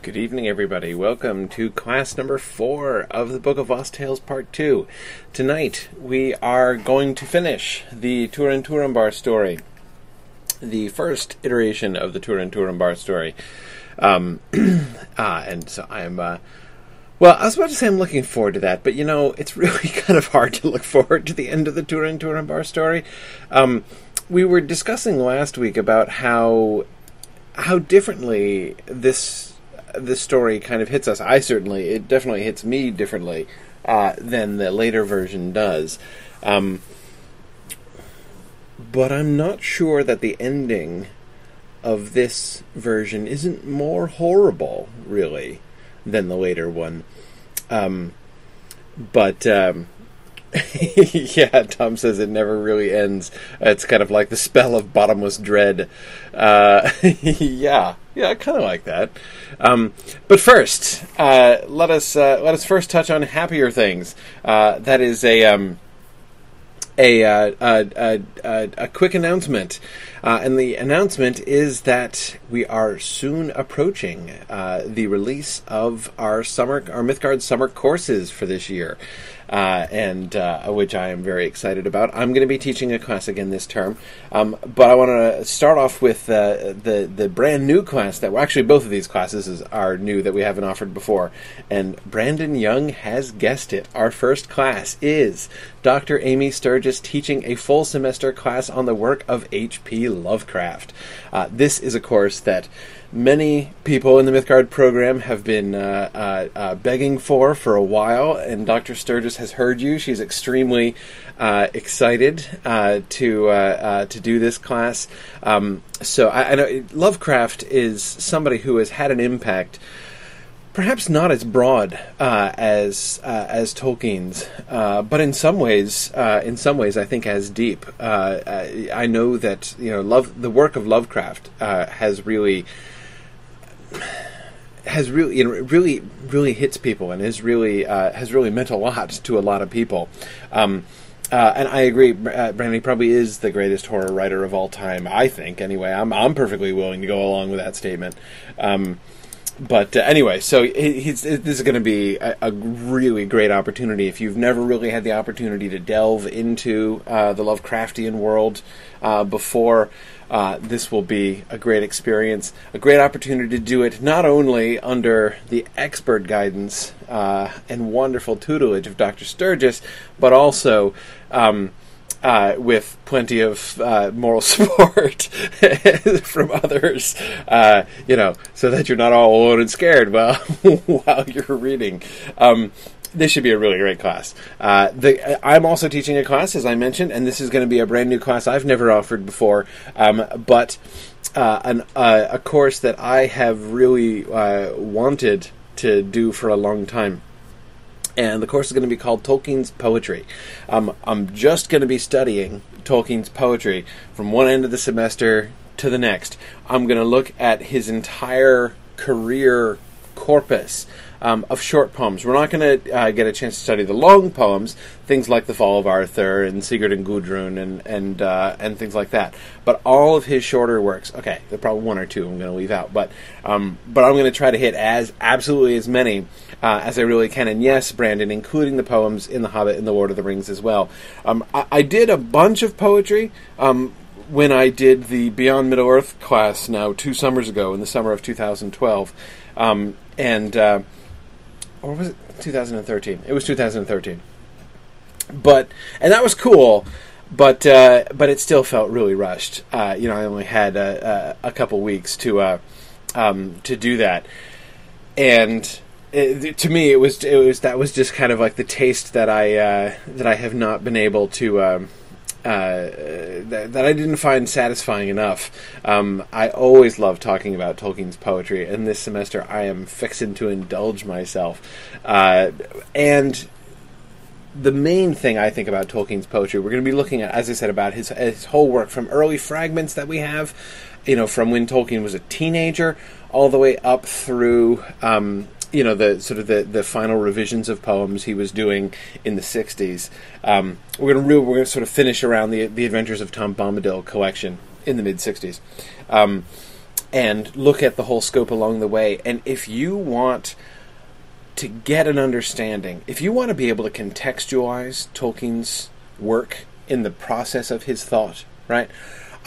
Good evening, everybody. Welcome to class number four of the Book of Lost Tales Part 2. Tonight, we are going to finish the Turin Turambar story, the first iteration of the Turin Turambar story. Um, ah, and so I'm, uh, well, I was about to say I'm looking forward to that, but you know, it's really kind of hard to look forward to the end of the Turin Turambar story. Um, we were discussing last week about how how differently this this story kind of hits us. I certainly, it definitely hits me differently uh, than the later version does. Um, but I'm not sure that the ending of this version isn't more horrible, really, than the later one. Um, but um, yeah, Tom says it never really ends. It's kind of like the spell of bottomless dread. Uh, yeah, yeah, I kind of like that. Um, but first, uh, let us uh, let us first touch on happier things. Uh, that is a. Um, a, uh, a, a, a, quick announcement. Uh, and the announcement is that we are soon approaching uh, the release of our summer, our Mythgard summer courses for this year uh, and uh, which I am very excited about. I'm going to be teaching a class again this term, um, but I want to start off with uh, the the brand new class that well, actually both of these classes is, are new that we haven't offered before. And Brandon Young has guessed it. Our first class is Dr. Amy Sturgis teaching a full semester class on the work of H.P. Lovecraft. Uh, this is a course that many people in the Mythgard program have been uh, uh, uh, begging for for a while, and Dr. Sturgis has heard you. She's extremely uh, excited uh, to to do this class. Um, so I, I, know Lovecraft is somebody who has had an impact. Perhaps not as broad as as Tolkien's, but in some ways, in some ways, I think as deep. I know that you know, love the work of Lovecraft has really has really you know, really really hits people and is really uh, has really meant a lot to a lot of people. Um, uh, and I agree, uh, Brandon probably is the greatest horror writer of all time. I think, anyway. I'm I'm perfectly willing to go along with that statement. Um, but uh, anyway, so this is going to be a, a, really great opportunity if you've never really had the opportunity to delve into uh, the Lovecraftian world uh, before. Uh, this will be a great experience, a great opportunity to do it not only under the expert guidance uh, and wonderful tutelage of Dr. Sturgis, but also. Um, uh, with plenty of uh, moral support from others, uh, you know, so that you're not all alone and scared while while you're reading. Um, this should be a really great class. Uh, the, I'm also teaching a class, as I mentioned, and this is going to be a brand new class I've never offered before, um, but uh, an, uh, a course that I have really wanted to do for a long time and the course is going to be called Tolkien's Poetry. Um, I'm just going to be studying Tolkien's poetry from one end of the semester to the next. I'm going to look at his entire career corpus um, of short poems. We're not going to uh, get a chance to study the long poems, things like The Fall of Arthur and Sigurd and Gudrun and and uh, and things like that. But all of his shorter works. Okay, there probably one or two I'm going to leave out, but um, but I'm going to try to hit as absolutely as many uh, as I really can. And yes, Brandon, including the poems in The Hobbit and The Lord of the Rings as well. Um, I, I, did a bunch of poetry. Um, when I did the Beyond Middle Earth class now two summers ago in the summer of 2012, um, and uh, or was it 2013? It was 2013. But and that was cool, but uh, but it still felt really rushed. Uh, you know, I only had a, a, a couple weeks to uh, um, to do that, and it, to me, it was it was that was just kind of like the taste that I uh, that I have not been able to. Um, uh, that, that, I didn't find satisfying enough. Um, I always love talking about Tolkien's poetry, and this semester I am fixing to indulge myself. Uh, and the main thing I think about Tolkien's poetry, we're going to be looking at, as I said, about his, his whole work from early fragments that we have, you know, from when Tolkien was a teenager all the way up through. Um, you know the sort of the, the final revisions of poems he was doing in the '60s. Um, we're going to we're going to sort of finish around the the Adventures of Tom Bombadil collection in the mid '60s. Um, and look at the whole scope along the way. And if you want to get an understanding, if you want to be able to contextualize Tolkien's work in the process of his thought, right?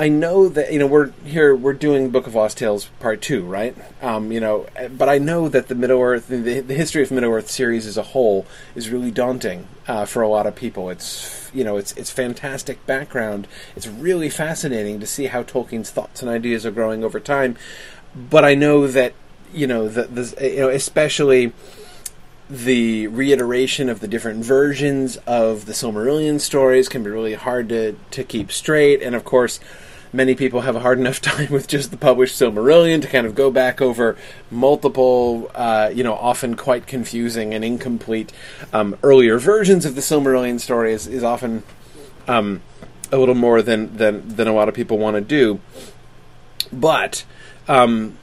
I know that you know we're here we're doing Book of Lost Tales Part Two, right? Um, you know, but I know that the Middle Earth, the, the history of Middle Earth series as a whole, is really daunting uh, for a lot of people. It's you know, it's it's fantastic background. It's really fascinating to see how Tolkien's thoughts and ideas are growing over time. But I know that you know that the you know especially the reiteration of the different versions of the Silmarillion stories can be really hard to, to keep straight. And of course, many people have a hard enough time with just the published Silmarillion to kind of go back over multiple, uh, you know, often quite confusing and incomplete um, earlier versions of the Silmarillion story is, is often um, a little more than, than, than a lot of people want to do. But um,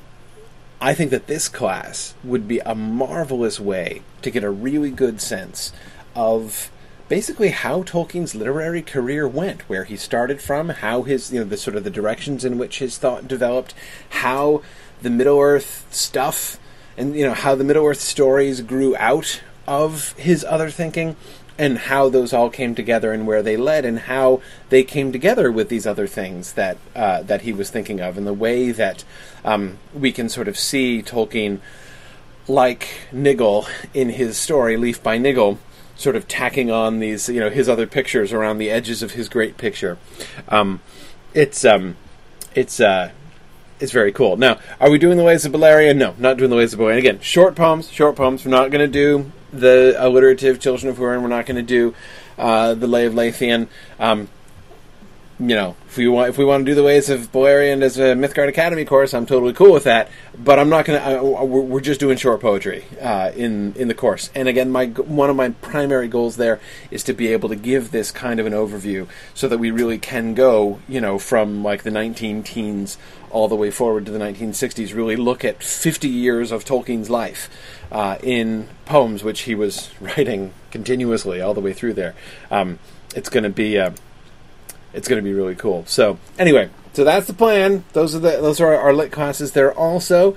I think that this class would be a marvelous way to get a really good sense of basically how Tolkien's literary career went, where he started from, how his you know the sort of the directions in which his thought developed, how the Middle Earth stuff and you know how the Middle Earth stories grew out of his other thinking and how those all came together and where they led and how they came together with these other things that uh, that he was thinking of and the way that um, we can sort of see Tolkien like Niggle in his story Leaf by Niggle sort of tacking on these, you know, his other pictures around the edges of his great picture. Um, it's um, it's uh, it's very cool. Now, are we doing the Lays of Beleriand? No, not doing the Lays of Beleriand. Again, short poems, short poems. We're not going to do the alliterative Children of Hurin. We're not going to do uh, the Lay of Leithian. Um, you know, if we want if we want to do the Lays of Beleriand as a Mythgard Academy course, I'm totally cool with that. But I'm not gonna. Uh, we're, we're, just doing short poetry uh, in in the course. And again, my one of my primary goals there is to be able to give this kind of an overview, so that we really can go, you know, from like the 19 teens all the way forward to the 1960s. Really look at 50 years of Tolkien's life uh, in poems, which he was writing continuously all the way through there. Um, it's going to be uh, it's going to be really cool. So anyway, so that's the plan. Those are the those are our, lit classes. There are also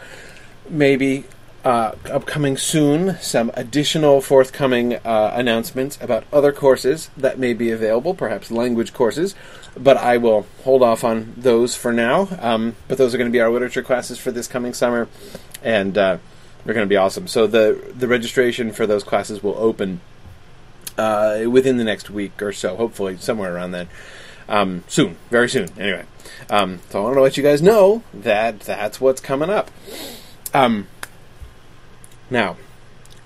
maybe uh, upcoming soon some additional forthcoming uh, announcements about other courses that may be available, perhaps language courses. But I will hold off on those for now. Um, but those are going to be our literature classes for this coming summer, and uh, they're going to be awesome. So the the registration for those classes will open uh, within the next week or so, hopefully somewhere around then um, soon, very soon. Anyway, um, so I want to let you guys know that that's what's coming up. Um, now,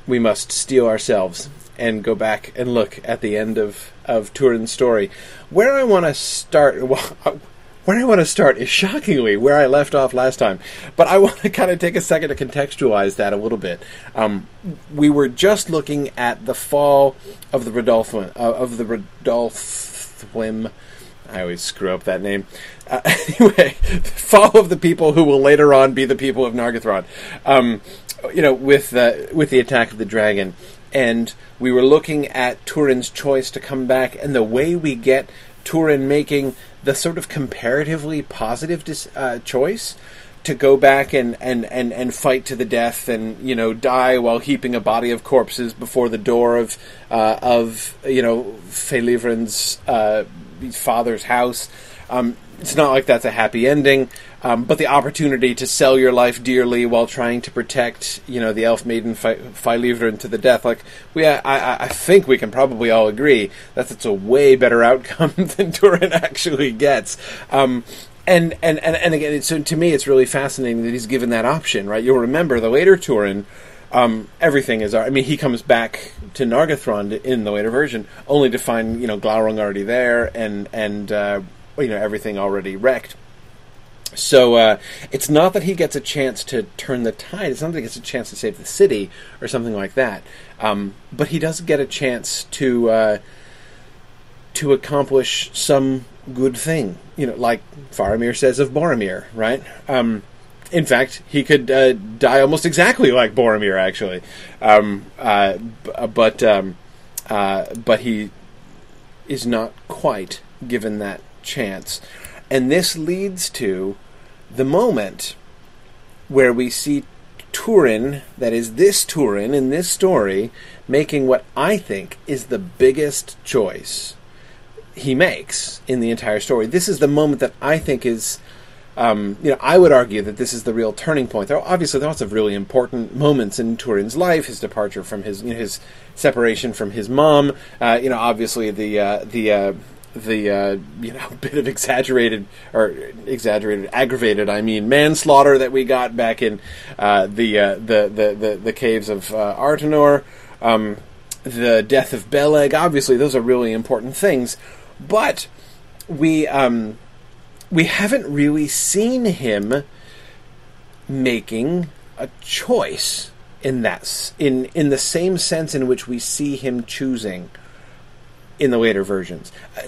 we must steel ourselves and go back and look at the end of of Turin's story. Where I want to start. Well, where I want to start is shockingly where I left off last time, but I want to kind of take a second to contextualize that a little bit. Um, we were just looking at the fall of the Rodolfo, uh, of the Rodolphim I always screw up that name. Uh, anyway, fall of the people who will later on be the people of Nargothrond. Um, you know, with the with the attack of the dragon, and we were looking at Turin's choice to come back, and the way we get Turin making the sort of comparatively positive dis- uh, choice to go back and, and, and, and fight to the death and you know die while heaping a body of corpses before the door of uh, of you know Failivrin's uh, father's house. Um, it's not like that's a happy ending, um, but the opportunity to sell your life dearly while trying to protect, you know, the elf maiden Failivrin to the death. Like we, I, I think we can probably all agree that it's a way better outcome than Turin actually gets. Um, and, and, and, and again, so to me, it's really fascinating that he's given that option, right? You'll remember the later Turin um, everything is. I mean, he comes back to Nargothrond in the later version, only to find you know Glaurung already there and and uh, you know everything already wrecked. So uh, it's not that he gets a chance to turn the tide. It's not that he gets a chance to save the city or something like that. Um, but he does get a chance to uh, to accomplish some good thing. You know, like Faramir says of Boromir, right? Um, in fact, he could uh, die almost exactly like Boromir, actually. Um, uh, b- but um, uh, but he is not quite given that chance, and this leads to the moment where we see Turin, that is this Turin in this story, making what I think is the biggest choice he makes in the entire story. This is the moment that I think is, um, you know, I would argue that this is the real turning point. There are obviously lots of really important moments in Turin's life, his departure from his, you know, his separation from his mom, uh, you know, obviously the uh, the uh, the uh, you know bit of exaggerated or exaggerated aggravated I mean manslaughter that we got back in uh, the, uh, the, the the the caves of Artanor, um, the death of Beleg. Obviously, those are really important things, but we um, we haven't really seen him making a choice in that in in the same sense in which we see him choosing in the later versions. Uh,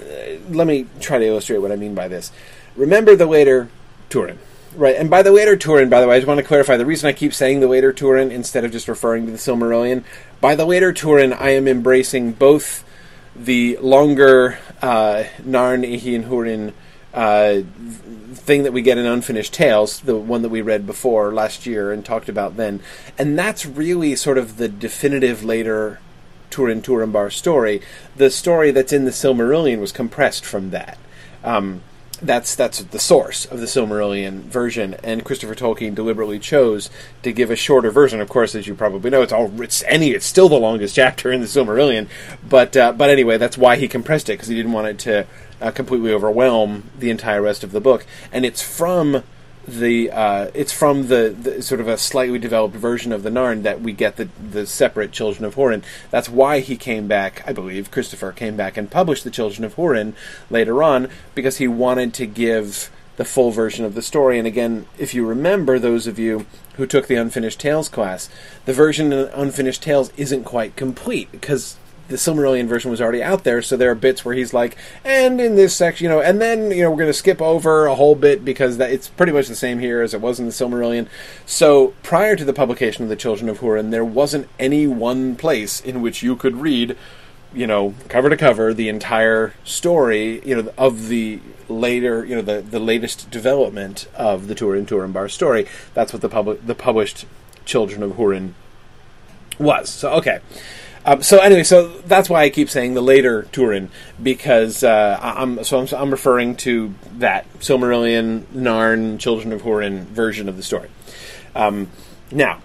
let me try to illustrate what I mean by this. Remember the later Turin, right? And by the later Turin, by the way, I just want to clarify the reason I keep saying the later Turin instead of just referring to the Silmarillion. By the later Turin, I am embracing both the longer uh, Narn i Hin Hurin uh, thing that we get in Unfinished Tales, the one that we read before last year and talked about then, and that's really sort of the definitive later Turin Turambar story, the story that's in the Silmarillion was compressed from that. Um, that's that's the source of the Silmarillion version, and Christopher Tolkien deliberately chose to give a shorter version. Of course, as you probably know, it's all it's any it's still the longest chapter in the Silmarillion, but uh, but anyway, that's why he compressed it because he didn't want it to uh, completely overwhelm the entire rest of the book, and it's from the uh, it's from the, the, sort of a slightly developed version of the Narn that we get the the separate Children of Hurin. That's why he came back, I believe, Christopher came back and published the Children of Hurin later on because he wanted to give the full version of the story. And again, if you remember, those of you who took the Unfinished Tales class, the version in Unfinished Tales isn't quite complete because the Silmarillion version was already out there, so there are bits where he's like, and in this section, you know, and then you know we're going to skip over a whole bit because that it's pretty much the same here as it was in the Silmarillion. So prior to the publication of the Children of Hurin, there wasn't any one place in which you could read, you know, cover to cover the entire story, you know, of the later, you know, the the latest development of the Turin Turambar story. That's what the public the published Children of Hurin was. So okay. Um, so anyway, so that's why I keep saying the later Turin because uh, I'm so I'm, I'm, referring to that Silmarillion, Narn, Children of Hurin version of the story. Um, now,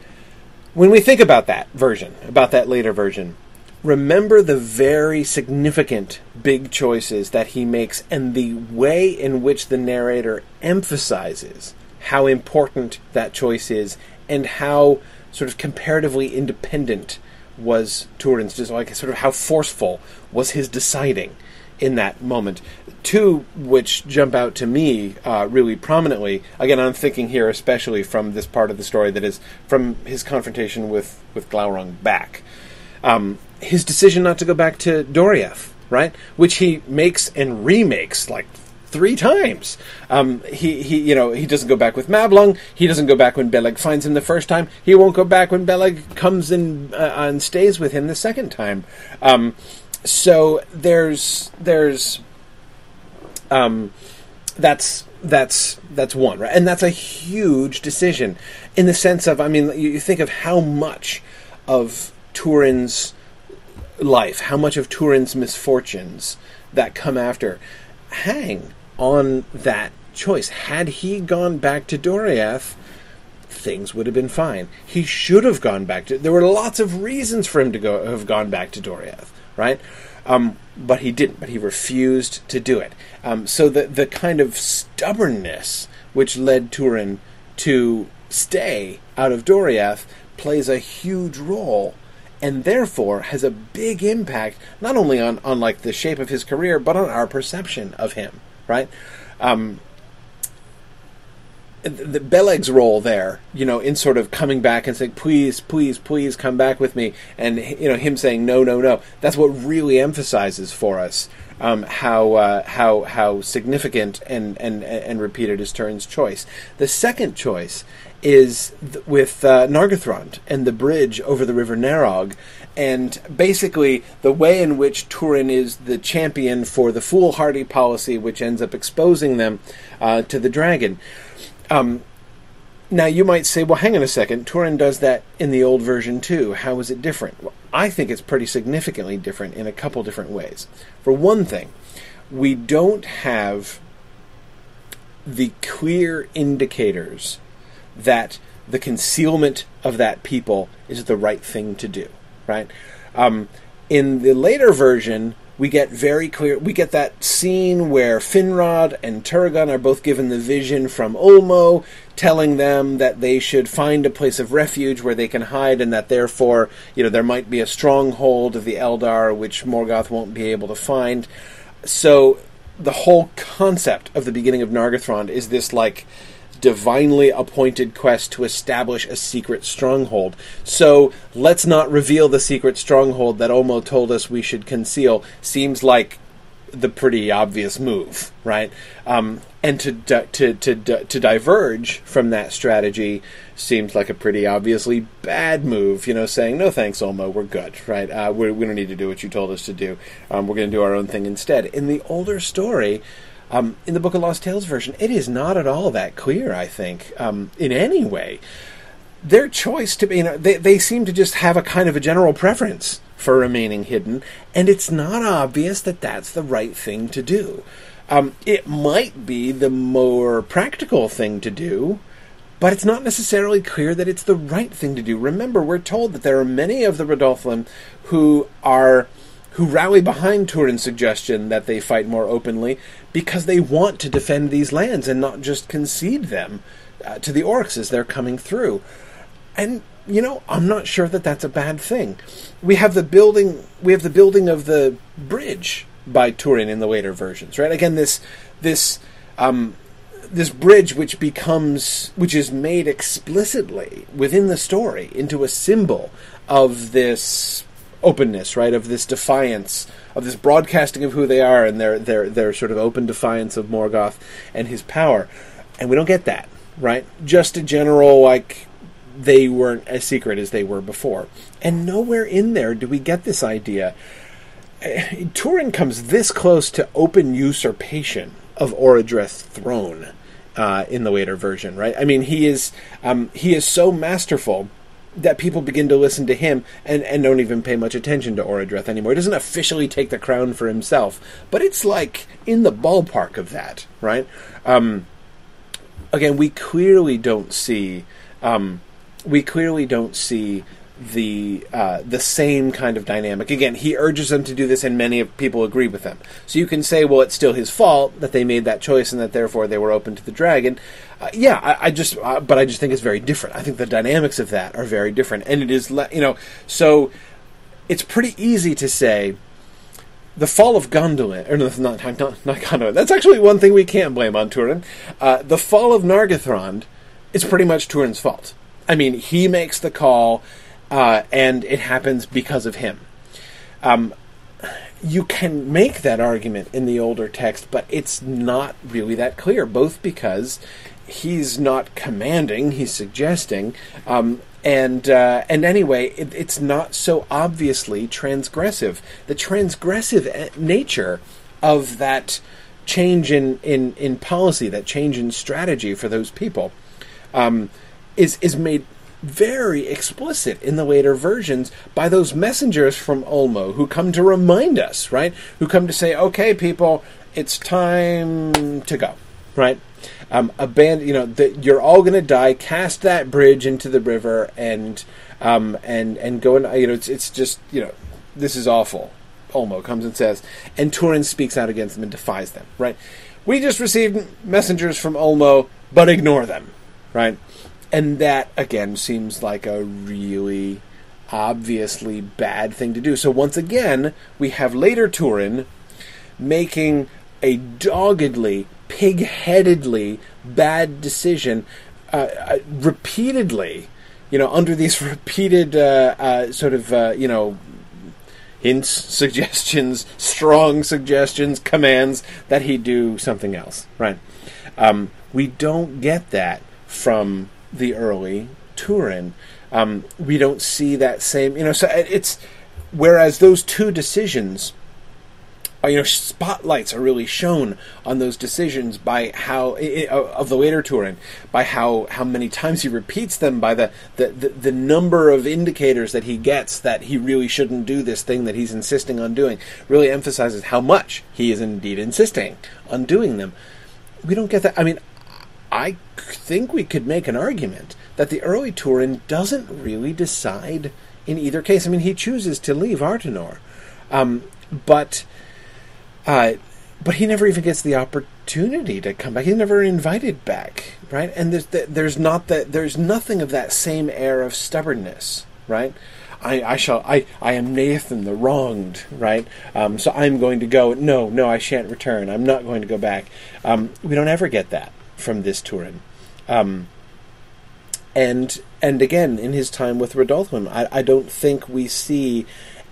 when we think about that version, about that later version, remember the very significant big choices that he makes and the way in which the narrator emphasizes how important that choice is and how sort of comparatively independent was Turin's just like sort of how forceful was his deciding in that moment. Two which jump out to me uh, really prominently. Again, I'm thinking here especially from this part of the story that is from his confrontation with with Glaurung back. Um, his decision not to go back to Doriath, right, which he makes and remakes like three times. Um, he, he, you know, he doesn't go back with Mablung. He doesn't go back when Beleg finds him the first time. He won't go back when Beleg comes in uh, and stays with him the second time. Um, so there's there's um, that's that's that's one right, and that's a huge decision in the sense of I mean, you, you think of how much of Turin's life, how much of Turin's misfortunes that come after hang on that choice. Had he gone back to Doriath, things would have been fine. He should have gone back to. There were lots of reasons for him to go have gone back to Doriath, right? Um, but he didn't. But he refused to do it. Um, so the the kind of stubbornness which led Turin to stay out of Doriath plays a huge role and therefore has a big impact not only on, on like the shape of his career but on our perception of him right? Um, the Beleg's role there, you know, in sort of coming back and saying, "Please, please, please, come back with me," and you know, him saying, "No, no, no." That's what really emphasizes for us um, how uh, how how significant and and and repeated is Turin's choice. The second choice is th- with uh, Nargothrond and the bridge over the River Narog, and basically the way in which Turin is the champion for the foolhardy policy, which ends up exposing them uh, to the dragon. Um, Now you might say, well, hang on a second. Turin does that in the old version too. How is it different? Well, I think it's pretty significantly different in a couple different ways. For one thing, we don't have the clear indicators that the concealment of that people is the right thing to do. Right? Um, in the later version, we get very clear. We get that scene where Finrod and Turgon are both given the vision from Ulmo, telling them that they should find a place of refuge where they can hide, and that therefore, you know, there might be a stronghold of the Eldar which Morgoth won't be able to find. So, the whole concept of the beginning of Nargothrond is this like divinely appointed quest to establish a secret stronghold. So let's not reveal the secret stronghold that Ulmo told us we should conceal. Seems like the pretty obvious move, right? Um, and to, to to to diverge from that strategy seems like a pretty obviously bad move. You know, saying no thanks, Ulmo, we're good, right? Uh, we're, we do not need to do what you told us to do. Um, we're going to do our own thing instead. In the older story, um, in the Book of Lost Tales version, it is not at all that clear. I think um, in any way, their choice to be, you know, they they seem to just have a kind of a general preference for remaining hidden, and it's not obvious that that's the right thing to do. Um, it might be the more practical thing to do, but it's not necessarily clear that it's the right thing to do. Remember, we're told that there are many of the Rodolphim who are who rally behind Turin's suggestion that they fight more openly because they want to defend these lands and not just concede them uh, to the orcs as they're coming through. And you know, I'm not sure that that's a bad thing. We have the building. We have the building of the bridge by Turin in the later versions, right? Again, this this um, this bridge, which becomes which is made explicitly within the story into a symbol of this openness, right? Of this defiance, of this broadcasting of who they are, and their their their sort of open defiance of Morgoth and his power. And we don't get that, right? Just a general like they weren't as secret as they were before. And nowhere in there do we get this idea. Eh, Turin comes this close to open usurpation of Orodreth's throne uh, in the later version, right? I mean, he is um, he is so masterful that people begin to listen to him and, and don't even pay much attention to Orodreth anymore. He doesn't officially take the crown for himself, but it's like in the ballpark of that, right? Um, again, we clearly don't see um, we clearly don't see the uh, the same kind of dynamic. Again, he urges them to do this, and many people agree with him. So you can say, well, it's still his fault that they made that choice, and that therefore they were open to the dragon. Uh, yeah, I, I just, uh, but I just think it's very different. I think the dynamics of that are very different, and it is, le- you know, so it's pretty easy to say. The fall of Gondolin, or no, not, not, not Gondolin. That's actually one thing we can't blame on Turin. Uh, the fall of Nargothrond is pretty much Turin's fault I mean, he makes the call, uh, and it happens because of him. Um, you can make that argument in the older text, but it's not really that clear, both because he's not commanding, he's suggesting, um, and uh, and anyway, it, it's not so obviously transgressive. The transgressive nature of that change in, in, in policy, that change in strategy for those people, um, is is made very explicit in the later versions by those messengers from Ulmo who come to remind us, right? Who come to say, "Okay, people, it's time to go." Right? Um, abandon. You know, that you're all going to die. Cast that bridge into the river and um, and and go and you know, it's it's just you know, this is awful. Ulmo comes and says, and Turin speaks out against them and defies them. Right? We just received messengers from Ulmo, but ignore them. Right? And that again seems like a really obviously bad thing to do. So once again, we have later Turin making a doggedly, pig-headedly bad decision uh, uh, repeatedly. You know, under these repeated uh, uh sort of uh, you know hints, suggestions, strong suggestions, commands that he do something else. Right? Um, we don't get that from the early Turin. Um, we don't see that same, you know. So it's whereas those two decisions uh, you know, spotlights are really shown on those decisions by how i- of the later Turin, by how how many times he repeats them, by the, the the the number of indicators that he gets that he really shouldn't do this thing that he's insisting on doing. Really emphasizes how much he is indeed insisting on doing them. We don't get that. I mean, I think we could make an argument that the early Turin doesn't really decide in either case. I mean, he chooses to leave Artanor, um, but uh, but he never even gets the opportunity to come back. He's never invited back, right? And there's there's not that there's nothing of that same air of stubbornness, right? I, I shall I, I am Neithan the wronged, right? Um, so I'm going to go. No, no, I shan't return. I'm not going to go back. Um, we don't ever get that from this Turin. Um, and and again, in his time with Rodolphum, I, I don't think we see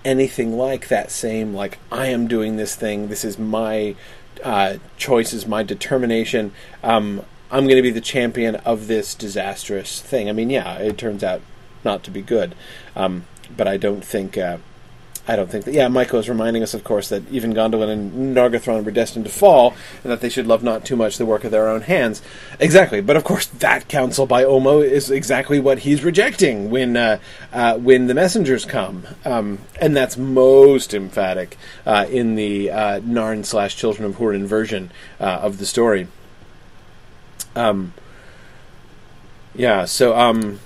anything like that same like I am doing this thing. This is my uh, choice, is my determination. Um, I'm going to be the champion of this disastrous thing. I mean, yeah, it turns out not to be good, um, but I don't think. Uh, I don't think that. Yeah, Michael is reminding us, of course, that even Gondolin and Nargothrond were destined to fall, and that they should love not too much the work of their own hands. Exactly, but of course, that counsel by Ulmo is exactly what he's rejecting when uh, uh, when the messengers come, um, and that's most emphatic uh, in the uh, Narn slash Children of Hurin version uh, of the story. Um, yeah, so um,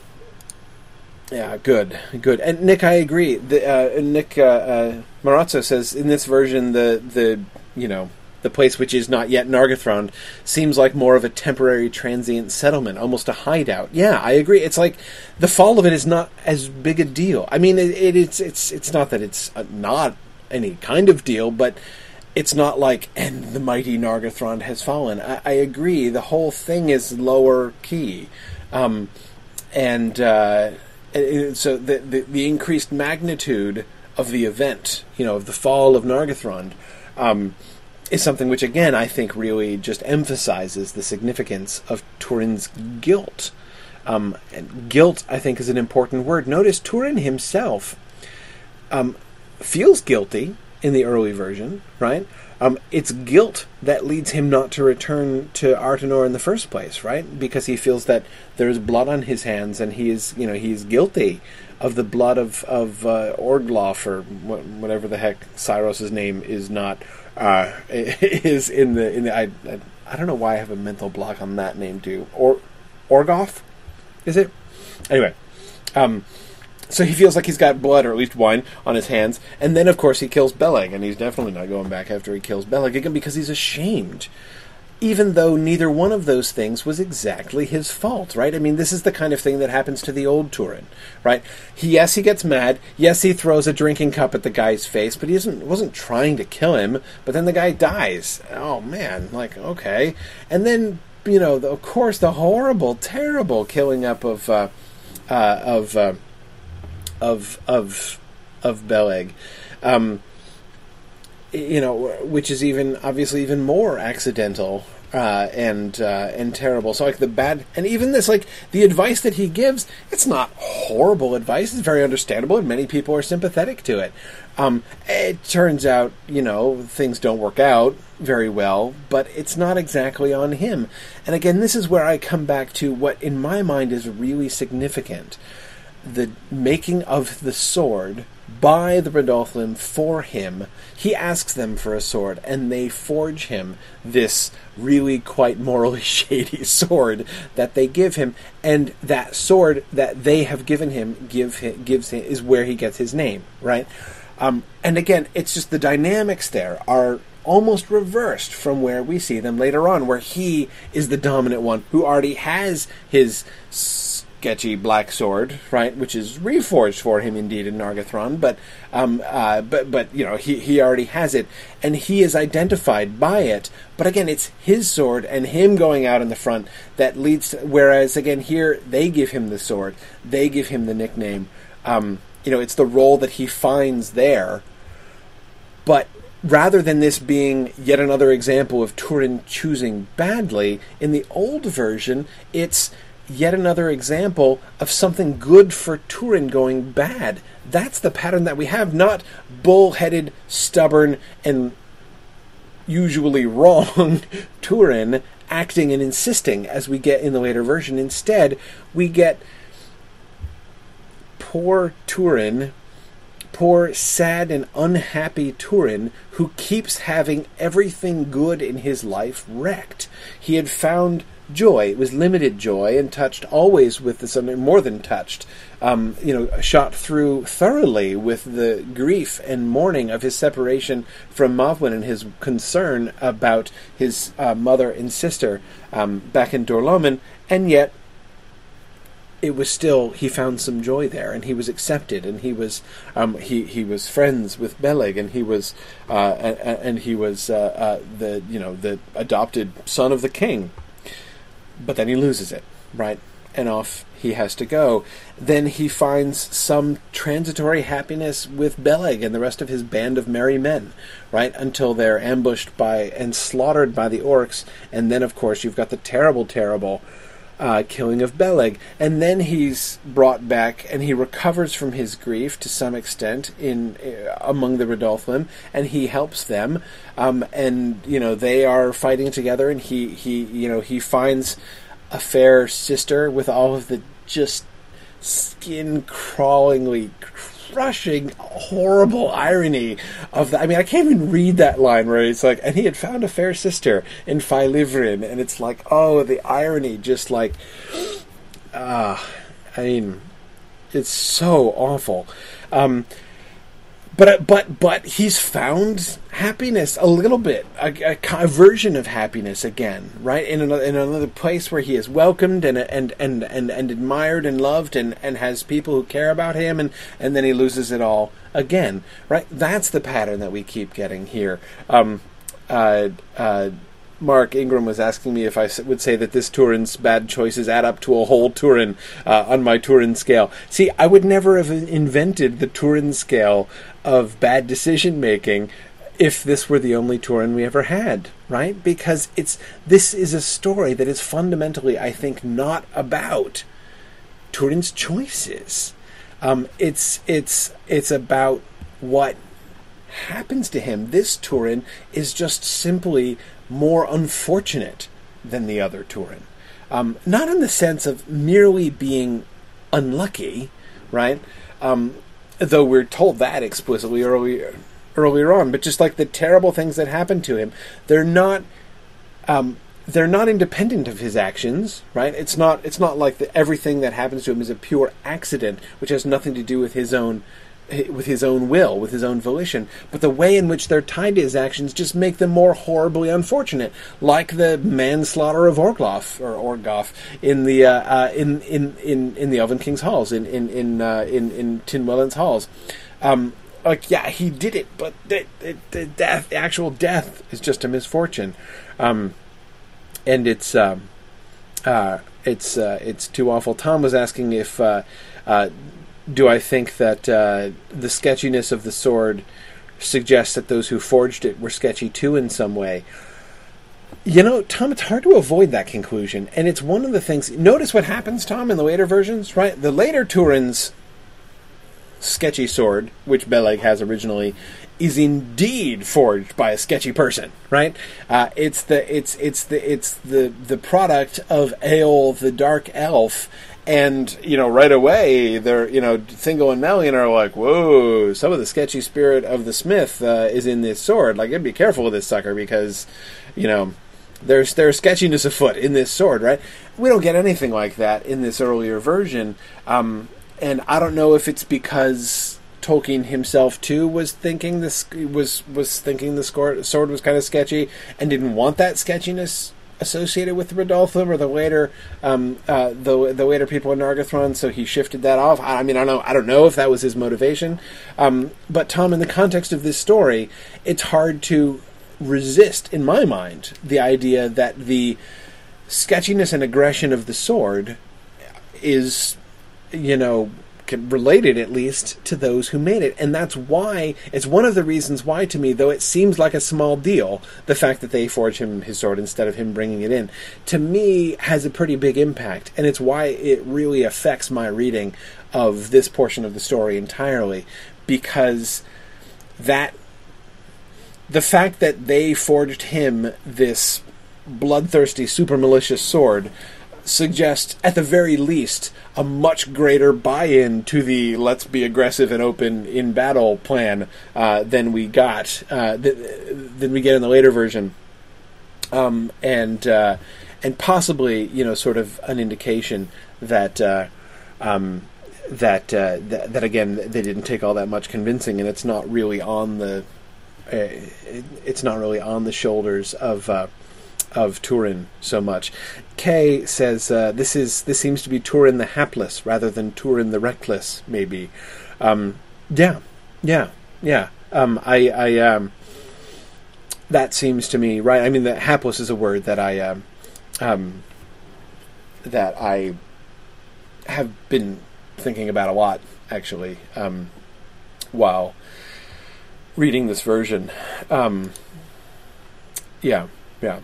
yeah, good, good. And Nick, I agree. The, uh, Nick uh, uh, Marazzo says in this version, the the you know the place which is not yet Nargothrond seems like more of a temporary, transient settlement, almost a hideout. Yeah, I agree. It's like the fall of it is not as big a deal. I mean, it, it, it's it's it's not that it's uh, not any kind of deal, but it's not like and the mighty Nargothrond has fallen. I, I agree. The whole thing is lower key, um, and. Uh, so the, the, the increased magnitude of the event, you know, of the fall of Nargothrond, um, is something which, again, I think really just emphasizes the significance of Turin's guilt. Um, and guilt, I think, is an important word. Notice Turin himself um, feels guilty in the early version, right? Um, it's guilt that leads him not to return to Artanor in the first place, right? Because he feels that there's blood on his hands, and he is, you know, he's guilty of the blood of of uh, Orgloff or wh- whatever the heck Saeros's name is not uh, is in the in the. I, I I don't know why I have a mental block on that name too. Or Orgoff, is it? Anyway, um, so he feels like he's got blood, or at least wine, on his hands. And then, of course, he kills Beleg, and he's definitely not going back after he kills Beleg again because he's ashamed. Even though neither one of those things was exactly his fault, right? I mean, this is the kind of thing that happens to the old Turin, right? He, yes, he gets mad. Yes, he throws a drinking cup at the guy's face, but he isn't wasn't trying to kill him. But then the guy dies. Oh man, like okay. And then you know, of course, the horrible, terrible killing up of uh, uh, of. Uh, of of of Beleg, um, you know, which is even obviously even more accidental uh, and uh, and terrible. So like the bad, and even this like the advice that he gives, it's not horrible advice. It's very understandable, and many people are sympathetic to it. Um, it turns out, you know, things don't work out very well, but it's not exactly on him. And again, this is where I come back to what, in my mind, is really significant the making of the sword by the Rodolphim for him. He asks them for a sword, and they forge him this really quite morally shady sword that they give him. And that sword that they have given him give him, gives him, is where he gets his name, right? Um, and again, it's just the dynamics there are almost reversed from where we see them later on, where he is the dominant one who already has his sketchy black sword, right, which is reforged for him indeed in Nargothrond, but um, uh, but but you know he he already has it, and he is identified by it. But again, it's his sword and him going out in the front that leads. To, whereas again here they give him the sword, they give him the nickname. Um, you know, it's the role that he finds there. But rather than this being yet another example of Turin choosing badly, in the old version, it's yet another example of something good for Turin going bad. That's the pattern that we have, not bullheaded, stubborn, and usually wrong Turin acting and insisting as we get in the later version. Instead, we get poor Turin, poor, sad, and unhappy Turin, who keeps having everything good in his life wrecked. He had found joy. It was limited joy and touched always with the something more than touched. Um, you know, shot through thoroughly with the grief and mourning of his separation from Mavwin and his concern about his uh, mother and sister um, back in Dor-lómin, and yet it was still he found some joy there, and he was accepted, and he was um, he he was friends with Beleg, and he was uh, and, and, he was uh, uh, the you know the adopted son of the king but then he loses it, right? And off he has to go. Then he finds some transitory happiness with Beleg and the rest of his band of merry men, right? Until they're ambushed by and slaughtered by the orcs. And then, of course, you've got the terrible, terrible uh, killing of Beleg. And then he's brought back and he recovers from his grief to some extent in uh, among the Rodolphim, and he helps them. Um, and you know they are fighting together, and he he you know he finds a fair sister with all of the just skin crawlingly crushing horrible irony of that. I mean, I can't even read that line where it's like, and he had found a fair sister in Failivrin, and it's like, oh, the irony, just like, ah, uh, I mean, it's so awful. Um, but uh, but but he's found happiness a little bit, a, a, a version of happiness again, right? In another in another place where he is welcomed and and and and, and admired and loved, and and has people who care about him, and and then he loses it all again, right? That's the pattern that we keep getting here. Um, uh, uh, Mark Ingram was asking me if I would say that this Turin's bad choices add up to a whole Turin uh, on my Turin scale. See, I would never have invented the Turin scale of bad decision making if this were the only Turin we ever had, right? Because it's this is a story that is fundamentally, I think, not about Turin's choices. Um, it's it's it's about what happens to him. This Turin is just simply more unfortunate than the other Turin. Um, not in the sense of merely being unlucky, right? Um, though we're told that explicitly earlier earlier on, but just like the terrible things that happen to him, they're not um, they're not independent of his actions, right? It's not it's not like the, everything that happens to him is a pure accident, which has nothing to do with his own with his own will, with his own volition, but the way in which they're tied to his actions just make them more horribly unfortunate, like the manslaughter of Orgloff or Orgoff in the uh, uh, in, in in in the Elven King's halls in in in uh, in, in halls. Um, like yeah, he did it, but the, the, the, death, the actual death, is just a misfortune, um, and it's um, uh, it's uh, it's too awful. Tom was asking if uh, uh do I think that uh, the sketchiness of the sword suggests that those who forged it were sketchy too in some way? You know, Tom, it's hard to avoid that conclusion, and it's one of the things. Notice what happens, Tom, in the later versions, right? The later Turin's sketchy sword, which Beleg has originally, is indeed forged by a sketchy person, right? Uh, it's the it's it's the it's the the product of Eöl, the Dark Elf, and you know right away they're you know Thingol and Melian are like whoa some of the sketchy spirit of the smith uh, is in this sword. Like be careful with this sucker because you know there's there's sketchiness afoot in this sword right? We don't get anything like that in this earlier version. Um, and I don't know if it's because Tolkien himself too was thinking this was was thinking the sword was kind of sketchy and didn't want that sketchiness associated with Rodolphum or the later um, uh, the the later people in Nargothrond, so he shifted that off. I, I mean, I don't know. I don't know if that was his motivation. Um, but Tom, in the context of this story, it's hard to resist, in my mind, the idea that the sketchiness and aggression of the sword is, you know, related at least to those who made it. And that's why it's one of the reasons why to me though it seems like a small deal the fact that they forged him his sword instead of him bringing it in to me has a pretty big impact. And it's why it really affects my reading of this portion of the story entirely. Because that the fact that they forged him this bloodthirsty, super malicious sword suggests, at the very least, a much greater buy-in to the "let's be aggressive and open in battle" plan uh, than we got uh, th- than we get in the later version, um, and uh, and possibly you know sort of an indication that. Uh, um, that, uh, that that again they didn't take all that much convincing, and it's not really on the uh, it's not really on the shoulders of of Turin so much. Kay says uh, this is this seems to be Turin the hapless rather than Turin the reckless. Maybe, um, yeah, yeah, yeah. Um, I, I um, that seems to me right. I mean, the hapless is a word that I um, um, that I have been thinking about a lot actually um, while reading this version. Yeah, yeah.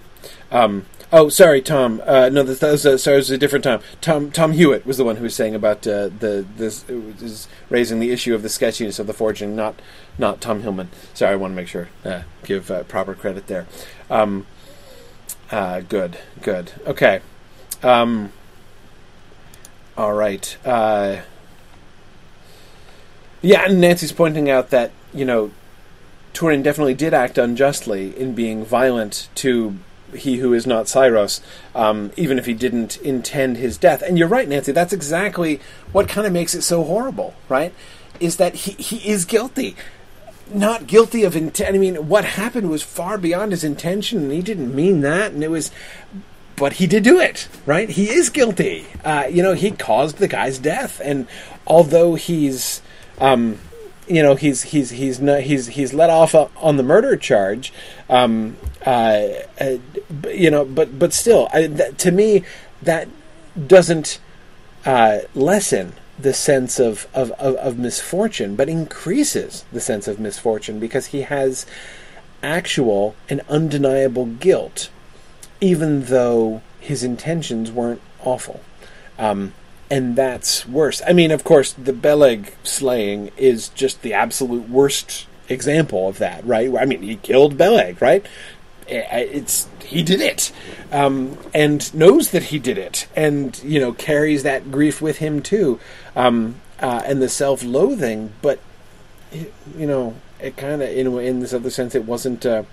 Um, oh, sorry, Tom. Uh, no, that, was uh, sorry, it was a different Tom. Tom Tom Hewitt was the one who was saying about uh, the this is raising the issue of the sketchiness of the forging, not not Tom Hillman. Sorry, I want to make sure uh, give uh, proper credit there. Um, uh, good, good. Okay. Um, all right. yeah, and Nancy's pointing out that you know Turin definitely did act unjustly in being violent to he who is not Saeros, um, even if he didn't intend his death. And you're right, Nancy. That's exactly what kind of makes it so horrible, right? Is that he, he is guilty. Not guilty of intent. I mean, what happened was far beyond his intention, and he didn't mean that, and it was. But he did do it, right? He is guilty. Uh, you know, he caused the guy's death, and although he's. Um, you know he's he's he's not, he's he's let off on the murder charge. Um, uh, uh, you know, but but still, I, that, to me, that doesn't uh, lessen the sense of, of, of, of, misfortune, but increases the sense of misfortune because he has actual and undeniable guilt, even though his intentions weren't awful. Um, and that's worse. I mean, of course, the Beleg slaying is just the absolute worst example of that, right? I mean, he killed Beleg, right? It's he did it, um, and knows that he did it, and you know carries that grief with him too, um, uh, and the self-loathing. But you know, it kind of in in this other sense, it wasn't uh,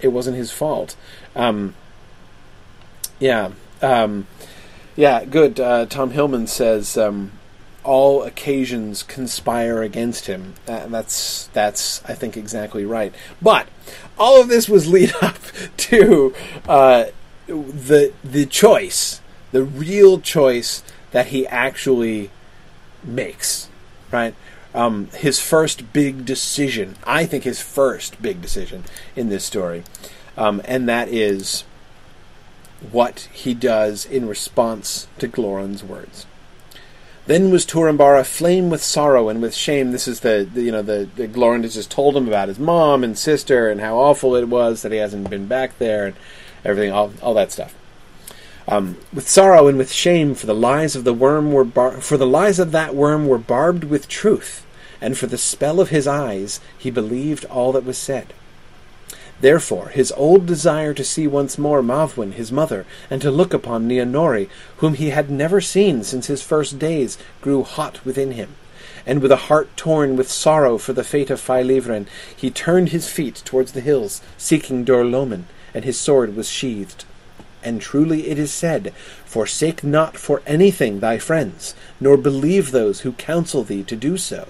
it wasn't his fault. Um, yeah. Um, yeah, good. Uh, Tom Hillman says um, all occasions conspire against him. Uh, that's that's I think exactly right. But all of this was lead up to uh, the the choice, the real choice that he actually makes. Right. Um, his first big decision. I think his first big decision in this story, um, and that is what he does in response to Glorund's words. Then was Turambar aflame with sorrow and with shame. This is the, the you know the, the Glorund has just told him about his mom and sister and how awful it was that he hasn't been back there and everything, all all that stuff. Um, with sorrow and with shame, for the lies of the worm were bar- for the lies of that worm were barbed with truth, and for the spell of his eyes he believed all that was said. Therefore, his old desire to see once more Mavwin, his mother, and to look upon Nienori, whom he had never seen since his first days, grew hot within him. And with a heart torn with sorrow for the fate of Failivrin, he turned his feet towards the hills, seeking Dor-lómin, and his sword was sheathed. And truly it is said, Forsake not for anything thy friends, nor believe those who counsel thee to do so.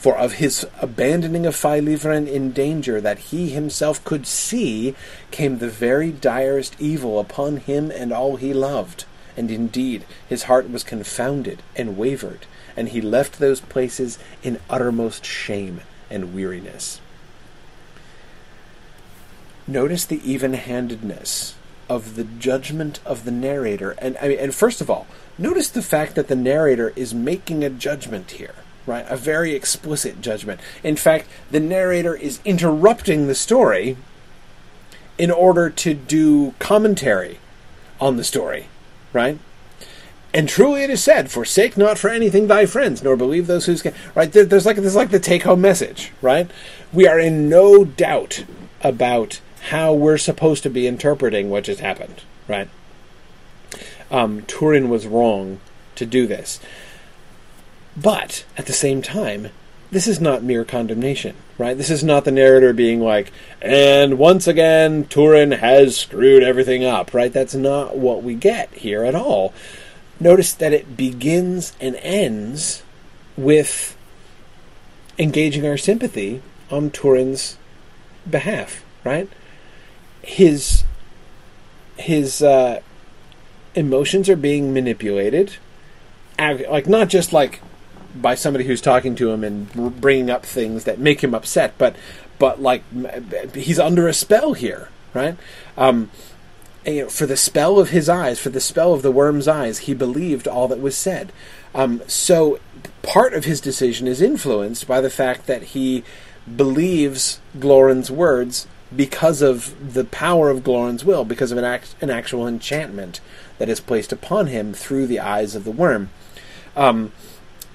For of his abandoning of Failivrin in danger that he himself could see came the very direst evil upon him and all he loved. And indeed his heart was confounded and wavered, and he left those places in uttermost shame and weariness. Notice the even handedness of the judgment of the narrator. And I mean, and first of all, notice the fact that the narrator is making a judgment here right? A very explicit judgment. In fact, the narrator is interrupting the story in order to do commentary on the story, right? And truly it is said, forsake not for anything thy friends, nor believe those who right? There's like there's like the take home message, right? We are in no doubt about how we're supposed to be interpreting what just happened, right? Um, Turin was wrong to do this. But at the same time, this is not mere condemnation, right? This is not the narrator being like, and once again, Turin has screwed everything up, right? That's not what we get here at all. Notice that it begins and ends with engaging our sympathy on Turin's behalf, right? His his uh, emotions are being manipulated, like not just like by somebody who's talking to him and bringing up things that make him upset, but but like he's under a spell here, right? Um, and, you know, for the spell of his eyes, for the spell of the worm's eyes, he believed all that was said. Um, so part of his decision is influenced by the fact that he believes Glorund's words because of the power of Glorund's will, because of an, act, an actual enchantment that is placed upon him through the eyes of the worm. Um,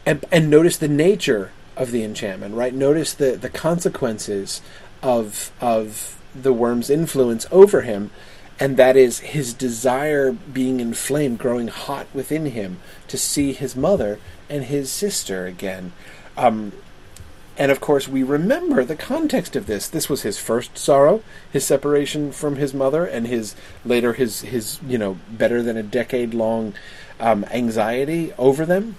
and, and notice the nature of the enchantment, right? Notice the, the consequences of of the worm's influence over him, and that is his desire being inflamed, growing hot within him to see his mother and his sister again. Um, and of course, we remember the context of this. This was his first sorrow, his separation from his mother, and his later his his you know better than a decade long um, anxiety over them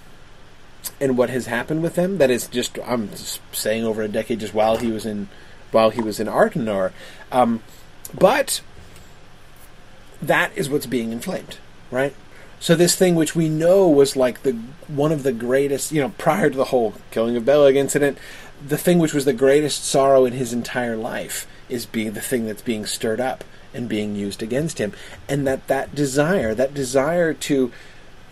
and what has happened with them. That is just I'm just saying over a decade, just while he was in while he was in Artanor. Um, but that is what's being inflamed, right? So this thing, which we know was like the one of the greatest, you know, prior to the whole killing of Beleg incident, the thing which was the greatest sorrow in his entire life is being the thing that's being stirred up and being used against him, and that that desire, that desire to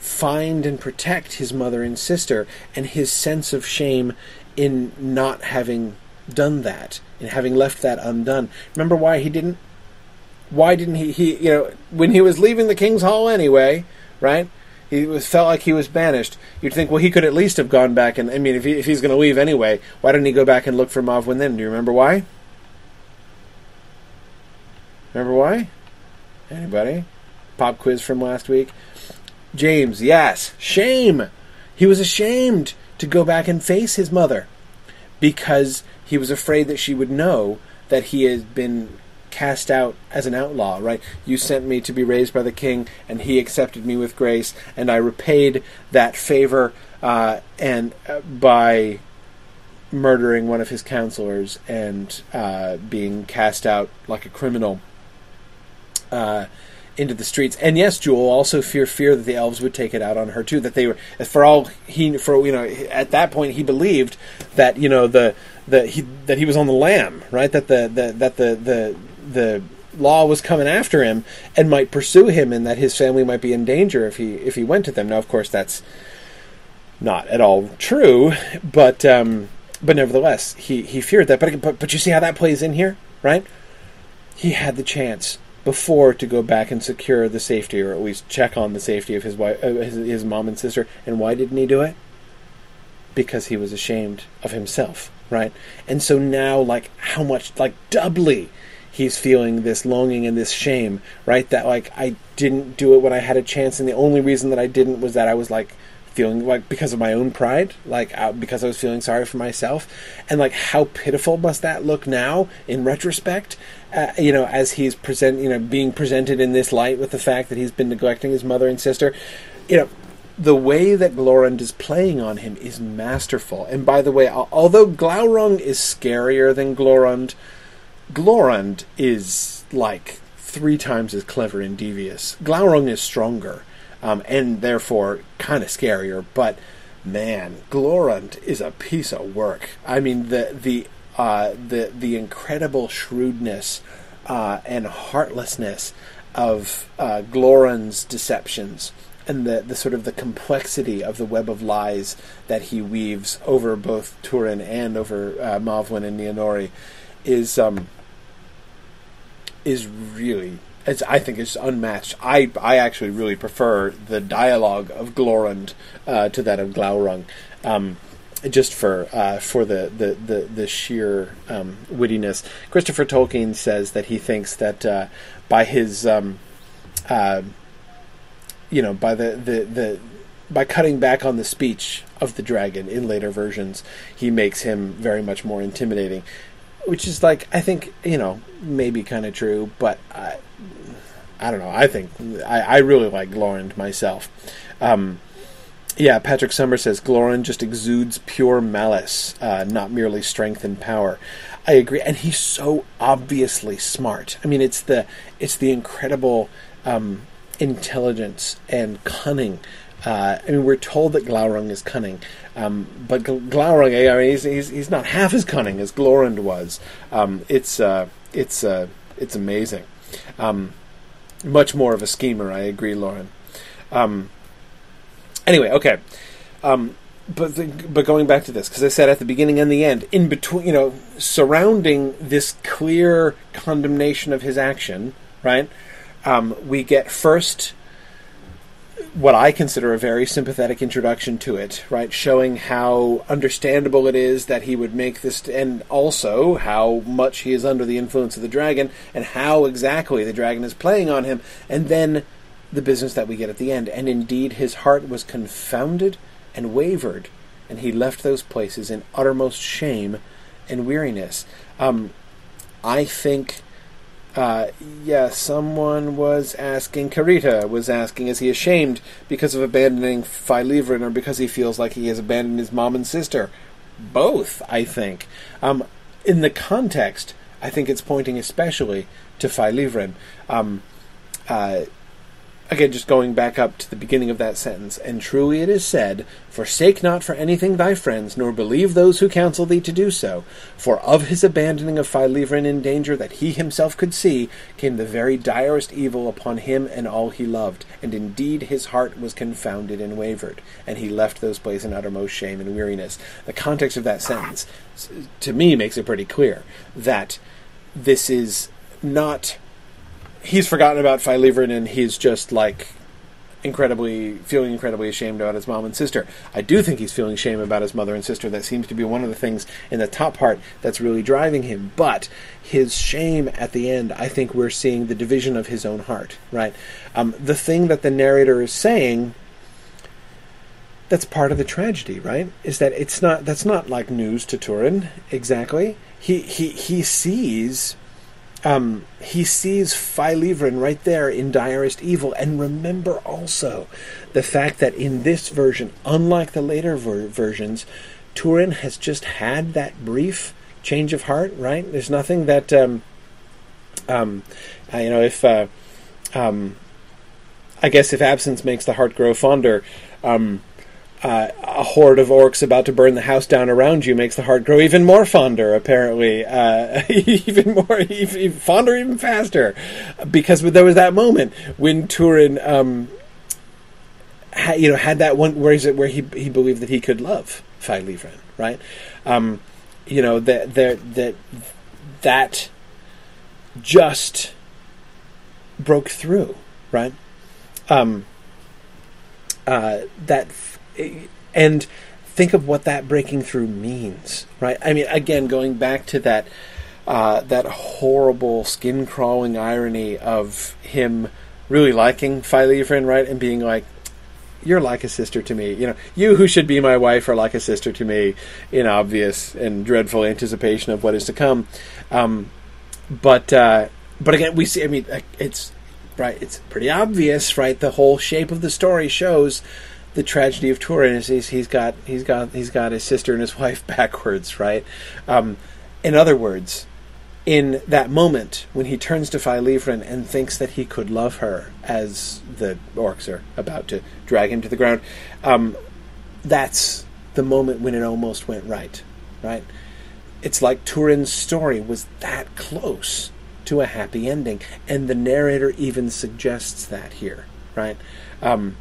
find and protect his mother and sister, and his sense of shame in not having done that, in having left that undone. Remember why he didn't? Why didn't he? He, you know, when he was leaving the king's hall anyway, right? He was, felt like he was banished. You'd think, well, he could at least have gone back and, I mean, if, he, if he's going to leave anyway, why didn't he go back and look for Mavwin then? Do you remember why? Remember why? Anybody? Pop quiz from last week. James, yes, shame. He was ashamed to go back and face his mother because he was afraid that she would know that he had been cast out as an outlaw, right? You sent me to be raised by the king, and he accepted me with grace, and I repaid that favor uh, and uh, by murdering one of his counselors and uh, being cast out like a criminal. Into the streets. And yes, Jewel also fear fear that the elves would take it out on her too. That they were, for all he, for you know, at that point he believed that you know the the he that he was on the lam right? That the, the that the the the law was coming after him and might pursue him, and that his family might be in danger if he if he went to them. Now, of course, that's not at all true, but um, but nevertheless, he he feared that. But but but you see how that plays in here, right? He had the chance before to go back and secure the safety, or at least check on the safety of his wife, uh, his, his mom and sister. And why didn't he do it? Because he was ashamed of himself, right? And so now, like, how much, like, doubly, he's feeling this longing and this shame, right? That like I didn't do it when I had a chance, and the only reason that I didn't was that I was like feeling like because of my own pride, like uh, because I was feeling sorry for myself, and like how pitiful must that look now in retrospect? Uh, you know, as he's present, you know, being presented in this light with the fact that he's been neglecting his mother and sister, you know. The way that Glorund is playing on him is masterful. And by the way, although Glaurung is scarier than Glorund, Glorund is like three times as clever and devious. Glaurung is stronger um, and therefore kind of scarier. But man, Glorund is a piece of work. I mean the the uh, the the incredible shrewdness uh, and heartlessness of uh, deceptions and the, the sort of the complexity of the web of lies that he weaves over both Turin and over uh, and Nienori is um, is really it's, I think it's unmatched. I I actually really prefer the dialogue of Glorund uh, to that of Glaurung. Um, just for uh, for the the the, the sheer um, wittiness. Christopher Tolkien says that he thinks that uh, by his um, uh, you know by the, the the by cutting back on the speech of the dragon in later versions, he makes him very much more intimidating. Which is like I think you know maybe kind of true, but I I don't know. I think I, I really like Glorund myself. Um, yeah, Patrick Summer says Glorund just exudes pure malice, uh, not merely strength and power. I agree, and he's so obviously smart. I mean, it's the it's the incredible um, intelligence and cunning. Uh, I mean, we're told that Glaurung is cunning, um, but Glaurung, I mean, he's, he's, he's not half as cunning as Glorund was. Um, it's uh, it's uh, it's amazing. Um, much more of a schemer, I agree, Lauren. Um, Anyway, okay. Um, but the, but going back to this, because I said at the beginning and the end, in between, you know, surrounding this clear condemnation of his action, right? Um, we get first what I consider a very sympathetic introduction to it, right? Showing how understandable it is that he would make this, and also how much he is under the influence of the dragon, and how exactly the dragon is playing on him, and then the business that we get at the end. And indeed, his heart was confounded and wavered, and he left those places in uttermost shame and weariness. Um, I think, uh, yeah, someone was asking, Karita was asking, is he ashamed because of abandoning Failivrin or because he feels like he has abandoned his mom and sister? Both, I think. Um, in the context, I think it's pointing especially to Failivrin. Um, uh, Again, just going back up to the beginning of that sentence, and truly it is said, Forsake not for anything thy friends, nor believe those who counsel thee to do so. For of his abandoning of Failivrin in danger that he himself could see, came the very direst evil upon him and all he loved. And indeed his heart was confounded and wavered, and he left those places in uttermost shame and weariness. The context of that sentence, to me, makes it pretty clear that this is not he's forgotten about Failivrin and he's just like incredibly feeling incredibly ashamed about his mom and sister. I do think he's feeling shame about his mother and sister. That seems to be one of the things in the top part that's really driving him. But his shame at the end, I think we're seeing the division of his own heart. Right. Um, the thing that the narrator is saying. That's part of the tragedy, right? Is that it's not that's not like news to Turin exactly. He he he sees um, he sees Failivrin right there in direst evil. And remember also the fact that in this version, unlike the later ver- versions, Turin has just had that brief change of heart, right? There's nothing that, um, um, uh, you know, if, uh, um, I guess if absence makes the heart grow fonder, um, uh, a horde of orcs about to burn the house down around you makes the heart grow even more fonder, apparently, uh, even more, even, fonder, even faster, because there was that moment when Turin, um, ha, you know, had that one where is it where he he believed that he could love Failivrin, right? Um, you know that that that that just broke through, right? Um, uh, that and think of what that breaking through means, right? I mean, again, going back to that uh, that horrible skin crawling irony of him really liking Failivrin, right, and being like, "You're like a sister to me," you know, you who should be my wife are like a sister to me, in obvious and dreadful anticipation of what is to come. Um, but uh, but again, we see. I mean, it's right. It's pretty obvious, right? The whole shape of the story shows the tragedy of Turin is he's, he's got he's got he's got his sister and his wife backwards, right? Um, in other words, in that moment when he turns to Failivrin and thinks that he could love her as the orcs are about to drag him to the ground, um, that's the moment when it almost went right, right? It's like Turin's story was that close to a happy ending, and the narrator even suggests that here, right? Um,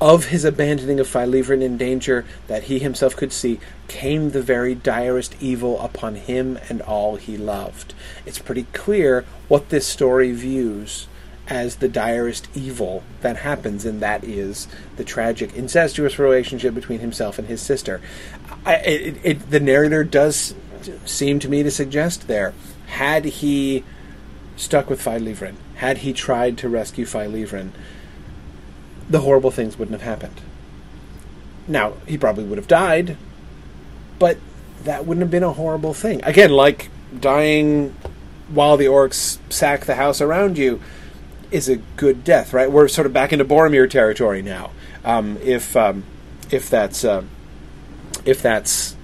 of his abandoning of Failivrin in danger that he himself could see, came the very direst evil upon him and all he loved. It's pretty clear what this story views as the direst evil that happens, and that is the tragic incestuous relationship between himself and his sister. I, it, it, the narrator does seem to me to suggest there, had he stuck with Failivrin, had he tried to rescue Failivrin, the horrible things wouldn't have happened. Now, he probably would have died, but that wouldn't have been a horrible thing. Again, like dying while the orcs sack the house around you is a good death, right? We're sort of back into Boromir territory now. Um, if um, if that's uh, if that's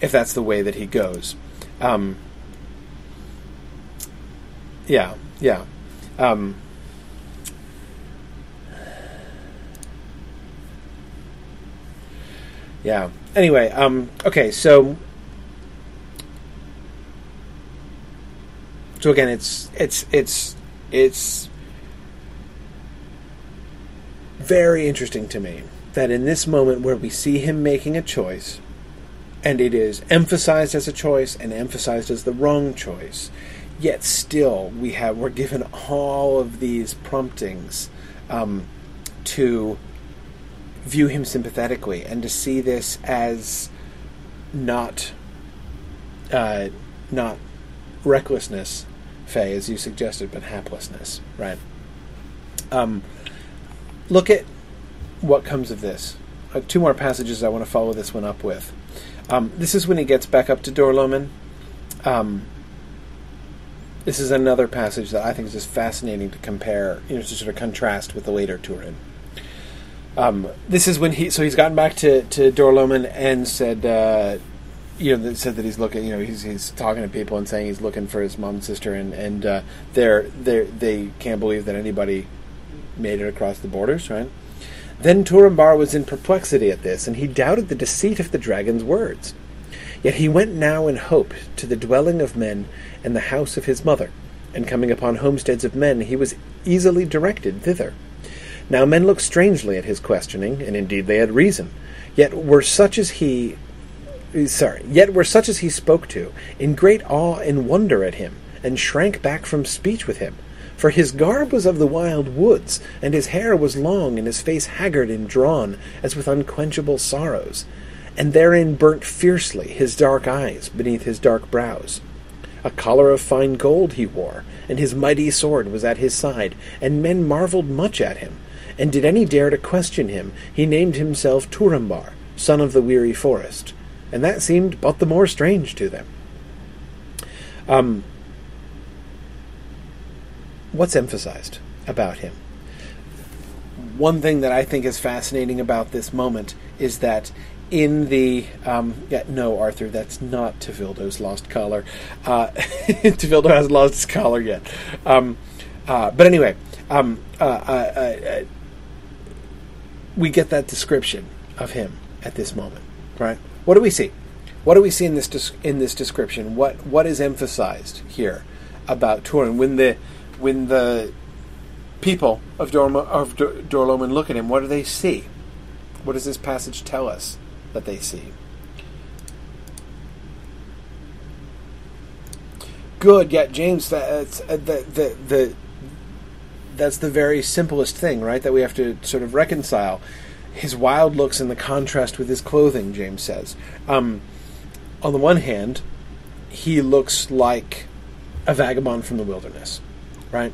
if that's the way that he goes, um, yeah, yeah. Um, yeah. Anyway, um, okay, so so again, it's it's it's it's very interesting to me that in this moment where we see him making a choice, and it is emphasized as a choice and emphasized as the wrong choice, yet still we have we're given all of these promptings um, to view him sympathetically and to see this as not uh, not recklessness, Faye, as you suggested, but haplessness, right? Um, look at what comes of this. Uh, two more passages I want to follow this one up with. Um, this is when he gets back up to Dor-lómin. Um, this is another passage that I think is just fascinating to compare, you know, to sort of contrast with the later Turin. Um, this is when he so he's gotten back to to Dor-lómin and said, uh, you know, said that he's looking, you know, he's he's talking to people and saying he's looking for his mom and sister, and and uh, they're they they can't believe that anybody made it across the borders, right? Then Turambar was in perplexity at this, and he doubted the deceit of the dragon's words. Yet he went now in hope to the dwelling of men and the house of his mother, and coming upon homesteads of men, he was easily directed thither. Now men looked strangely at his questioning, and indeed they had reason. Yet were such as he sorry, yet were such as he spoke to, in great awe and wonder at him, and shrank back from speech with him. For his garb was of the wild woods, and his hair was long, and his face haggard and drawn, as with unquenchable sorrows, and therein burnt fiercely his dark eyes beneath his dark brows. A collar of fine gold he wore, and his mighty sword was at his side, and men marvelled much at him, and did any dare to question him, he named himself Turambar, son of the weary forest, and that seemed but the more strange to them. Um, what's emphasized about him? One thing that I think is fascinating about this moment is that in the um, yeah, no, Arthur, that's not Tevildo's lost collar. Uh, Tevildo hasn't lost his collar yet. Um, uh, but anyway, um, uh, uh, uh we get that description of him at this moment, right? What do we see? What do we see in this in this description? What what is emphasized here about Turin when the when the people of Dorma, of Dor-lómin look at him? What do they see? What does this passage tell us that they see? Good, yet James. That's uh, the the the that's the very simplest thing, right? That we have to sort of reconcile. His wild looks and the contrast with his clothing, James says. Um, on the one hand, he looks like a vagabond from the wilderness, right?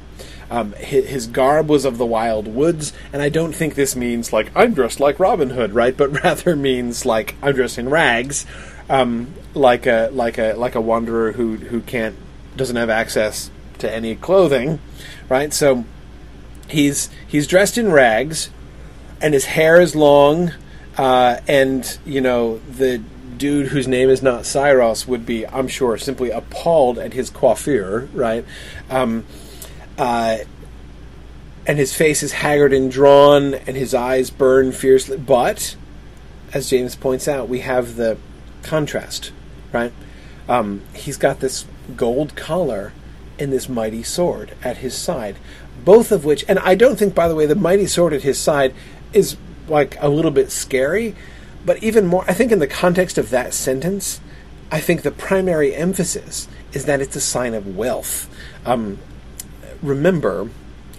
Um, his, his, garb was of the wild woods, and I don't think this means like I'm dressed like Robin Hood, right? But rather means like I'm dressed in rags, um, like a like a like a wanderer who who can't doesn't have access to any clothing, right? So he's he's dressed in rags, and his hair is long, uh, and you know the dude whose name is not Saeros would be, I'm sure, simply appalled at his coiffure, right? Um, uh, and his face is haggard and drawn, and his eyes burn fiercely. But, as James points out, we have the contrast, right? Um, he's got this gold collar and this mighty sword at his side both of which, and I don't think, by the way, the mighty sword at his side is like a little bit scary, but even more, I think in the context of that sentence, I think the primary emphasis is that it's a sign of wealth. Um, remember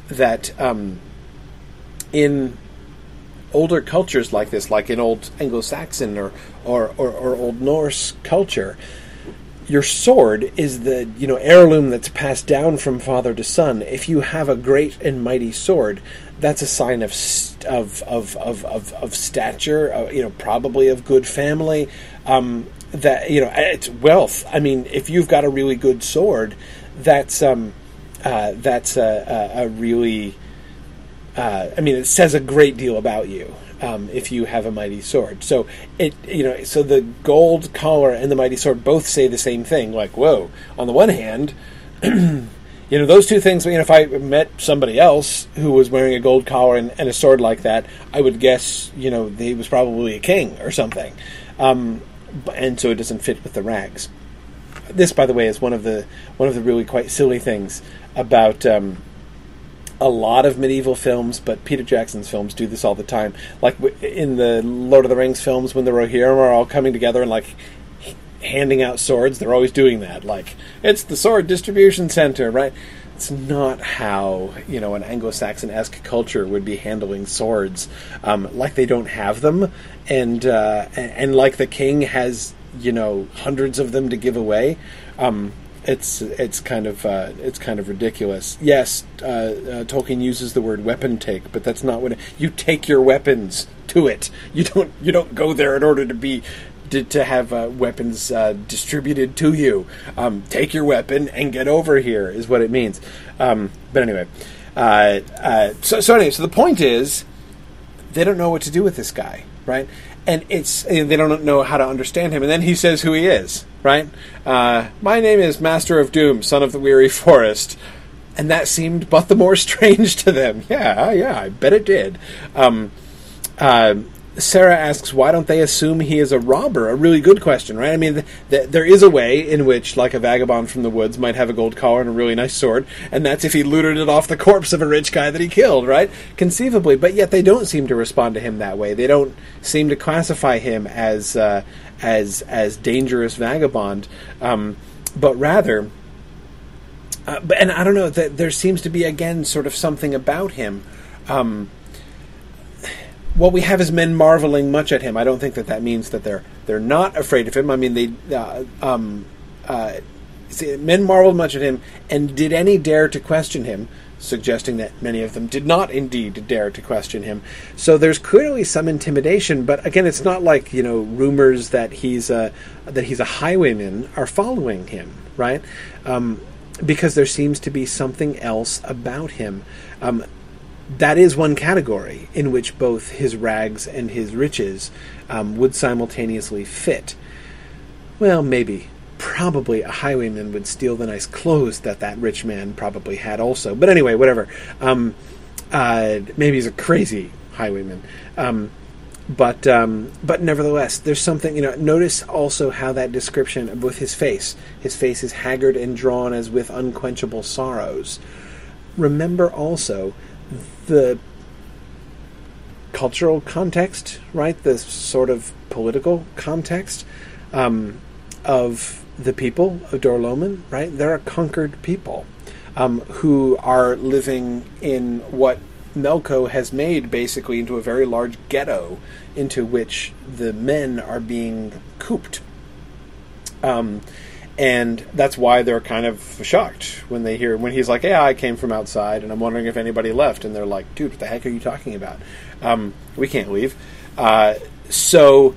that um, in older cultures like this, like in old Anglo-Saxon or, or, or, or old Norse culture, your sword is the you know heirloom that's passed down from father to son. If you have a great and mighty sword, that's a sign of of of of of, of stature. Uh, you know, probably of good family. Um, that you know, it's wealth. I mean, if you've got a really good sword, that's um, uh, that's a, a, a really. Uh, I mean, it says a great deal about you um, if you have a mighty sword. So it you know so the gold collar and the mighty sword both say the same thing. Like whoa, on the one hand. you know those two things. You know, if I met somebody else who was wearing a gold collar and, and a sword like that, I would guess you know he was probably a king or something, um, and so it doesn't fit with the rags. This, by the way, is one of the one of the really quite silly things about um, a lot of medieval films, but Peter Jackson's films do this all the time. Like in the Lord of the Rings films, when the Rohirrim are all coming together and like handing out swords, they're always doing that. Like it's the sword distribution center, right? It's not how you know an Anglo-Saxon esque culture would be handling swords. Um, like they don't have them, and uh, and like the king has you know hundreds of them to give away. Um, it's it's kind of uh, it's kind of ridiculous. Yes, uh, uh, Tolkien uses the word weapon take, but that's not what it, you take your weapons to it. You don't you don't go there in order to be to, to have uh, weapons uh, distributed to you. Um, take your weapon and get over here is what it means. Um, but anyway, uh, so so anyway, so the point is they don't know what to do with this guy, right? And it's they don't know how to understand him. And then he says who he is right? Uh, my name is Master of Doom, son of the weary forest. And that seemed but the more strange to them. Yeah, yeah, I bet it did. Um, uh, Sarah asks, why don't they assume he is a robber? A really good question, right? I mean, th- th- there is a way in which, like a vagabond from the woods might have a gold collar and a really nice sword, and that's if he looted it off the corpse of a rich guy that he killed, right? Conceivably, but yet they don't seem to respond to him that way. They don't seem to classify him as uh, as as dangerous vagabond, um, but rather. Uh, but, and I don't know that there seems to be again sort of something about him. Um, what we have is men marveling much at him. I don't think that that means that they're they're not afraid of him. I mean, they uh, um, uh, see, men marveled much at him, and did any dare to question him? suggesting that many of them did not indeed dare to question him. So there's clearly some intimidation, but again, it's not like you know rumors that he's a that he's a highwayman are following him, right? Um, because there seems to be something else about him. Um, that is one category in which both his rags and his riches um, would simultaneously fit. Well, maybe probably a highwayman would steal the nice clothes that that rich man probably had also. But anyway, whatever. Um, uh, maybe he's a crazy highwayman. Um, but um, but nevertheless, there's something you know. Notice also how that description with his face, his face is haggard and drawn as with unquenchable sorrows. Remember also the cultural context, right? The sort of political context um, of the people of Dor-lómin, right? They're a conquered people um, who are living in what Melko has made basically into a very large ghetto into which the men are being cooped. Um, and that's why they're kind of shocked when they hear when he's like, "Yeah, I came from outside, and I'm wondering if anybody left." And they're like, "Dude, what the heck are you talking about? Um, we can't leave." Uh, so,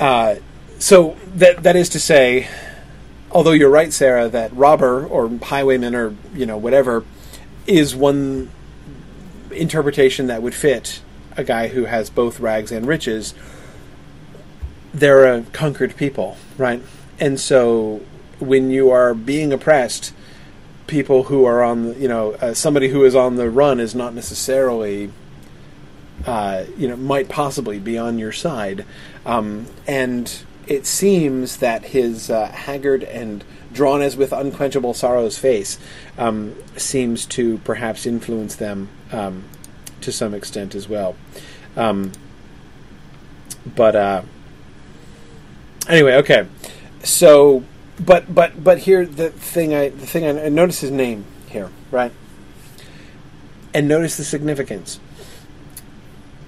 uh, so that that is to say, although you're right, Sarah, that robber or highwayman or you know whatever is one interpretation that would fit a guy who has both rags and riches. They're a conquered people, right? And so when you are being oppressed, people who are on, you know, uh, somebody who is on the run is not necessarily, uh, you know, might possibly be on your side. Um, and it seems that his uh, haggard and drawn as with unquenchable sorrow's face um, seems to perhaps influence them um, to some extent as well. Um, but uh, anyway, okay. So, but but but here the thing I the thing I, notice his name here, right? And notice the significance.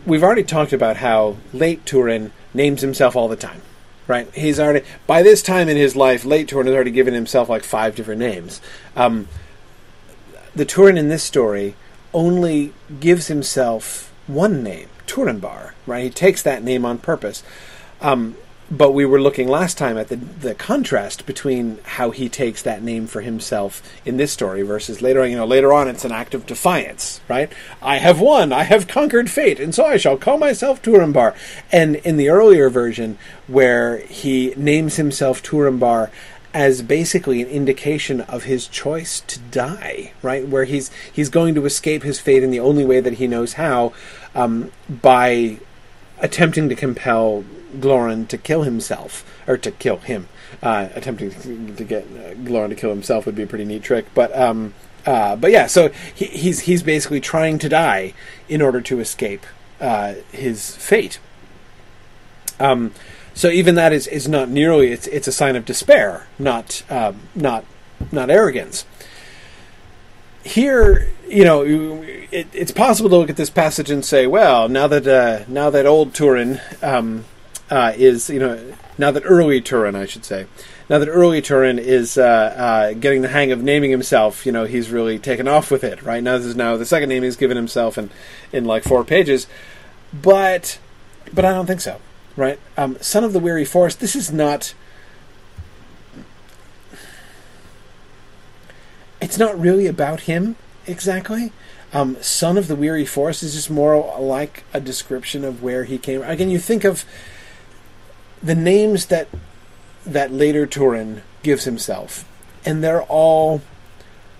We've already talked about how late Turin names himself all the time, right? He's already by this time in his life, late Turin has already given himself like five different names. Um, the Turin in this story only gives himself one name, Turambar, right? He takes that name on purpose. Um, but we were looking last time at the the contrast between how he takes that name for himself in this story versus later on. You know, later on it's an act of defiance, right? I have won, I have conquered fate, and so I shall call myself Turambar. And in the earlier version, where he names himself Turambar as basically an indication of his choice to die, right? Where he's he's going to escape his fate in the only way that he knows how, um, by attempting to compel Glorund to kill himself, or to kill him. Uh, attempting to get uh, Glorund to kill himself would be a pretty neat trick, but um, uh, but yeah, so he, he's he's basically trying to die in order to escape uh, his fate. Um, so even that is, is not nearly it's it's a sign of despair, not um, not not arrogance. Here, you know, it, it's possible to look at this passage and say, well, now that uh, now that old Turin um, uh, is, you know, now that early Turin, I should say, now that early Turin is uh, uh, getting the hang of naming himself, you know, he's really taken off with it, right? Now this is now the second name he's given himself in, in like four pages, but but I don't think so, right? Um, Son of the Weary Forest. This is not. It's not really about him exactly. Um, Son of the Weary Forest is just more like a description of where he came. Again, you think of the names that that later Turin gives himself, and they're all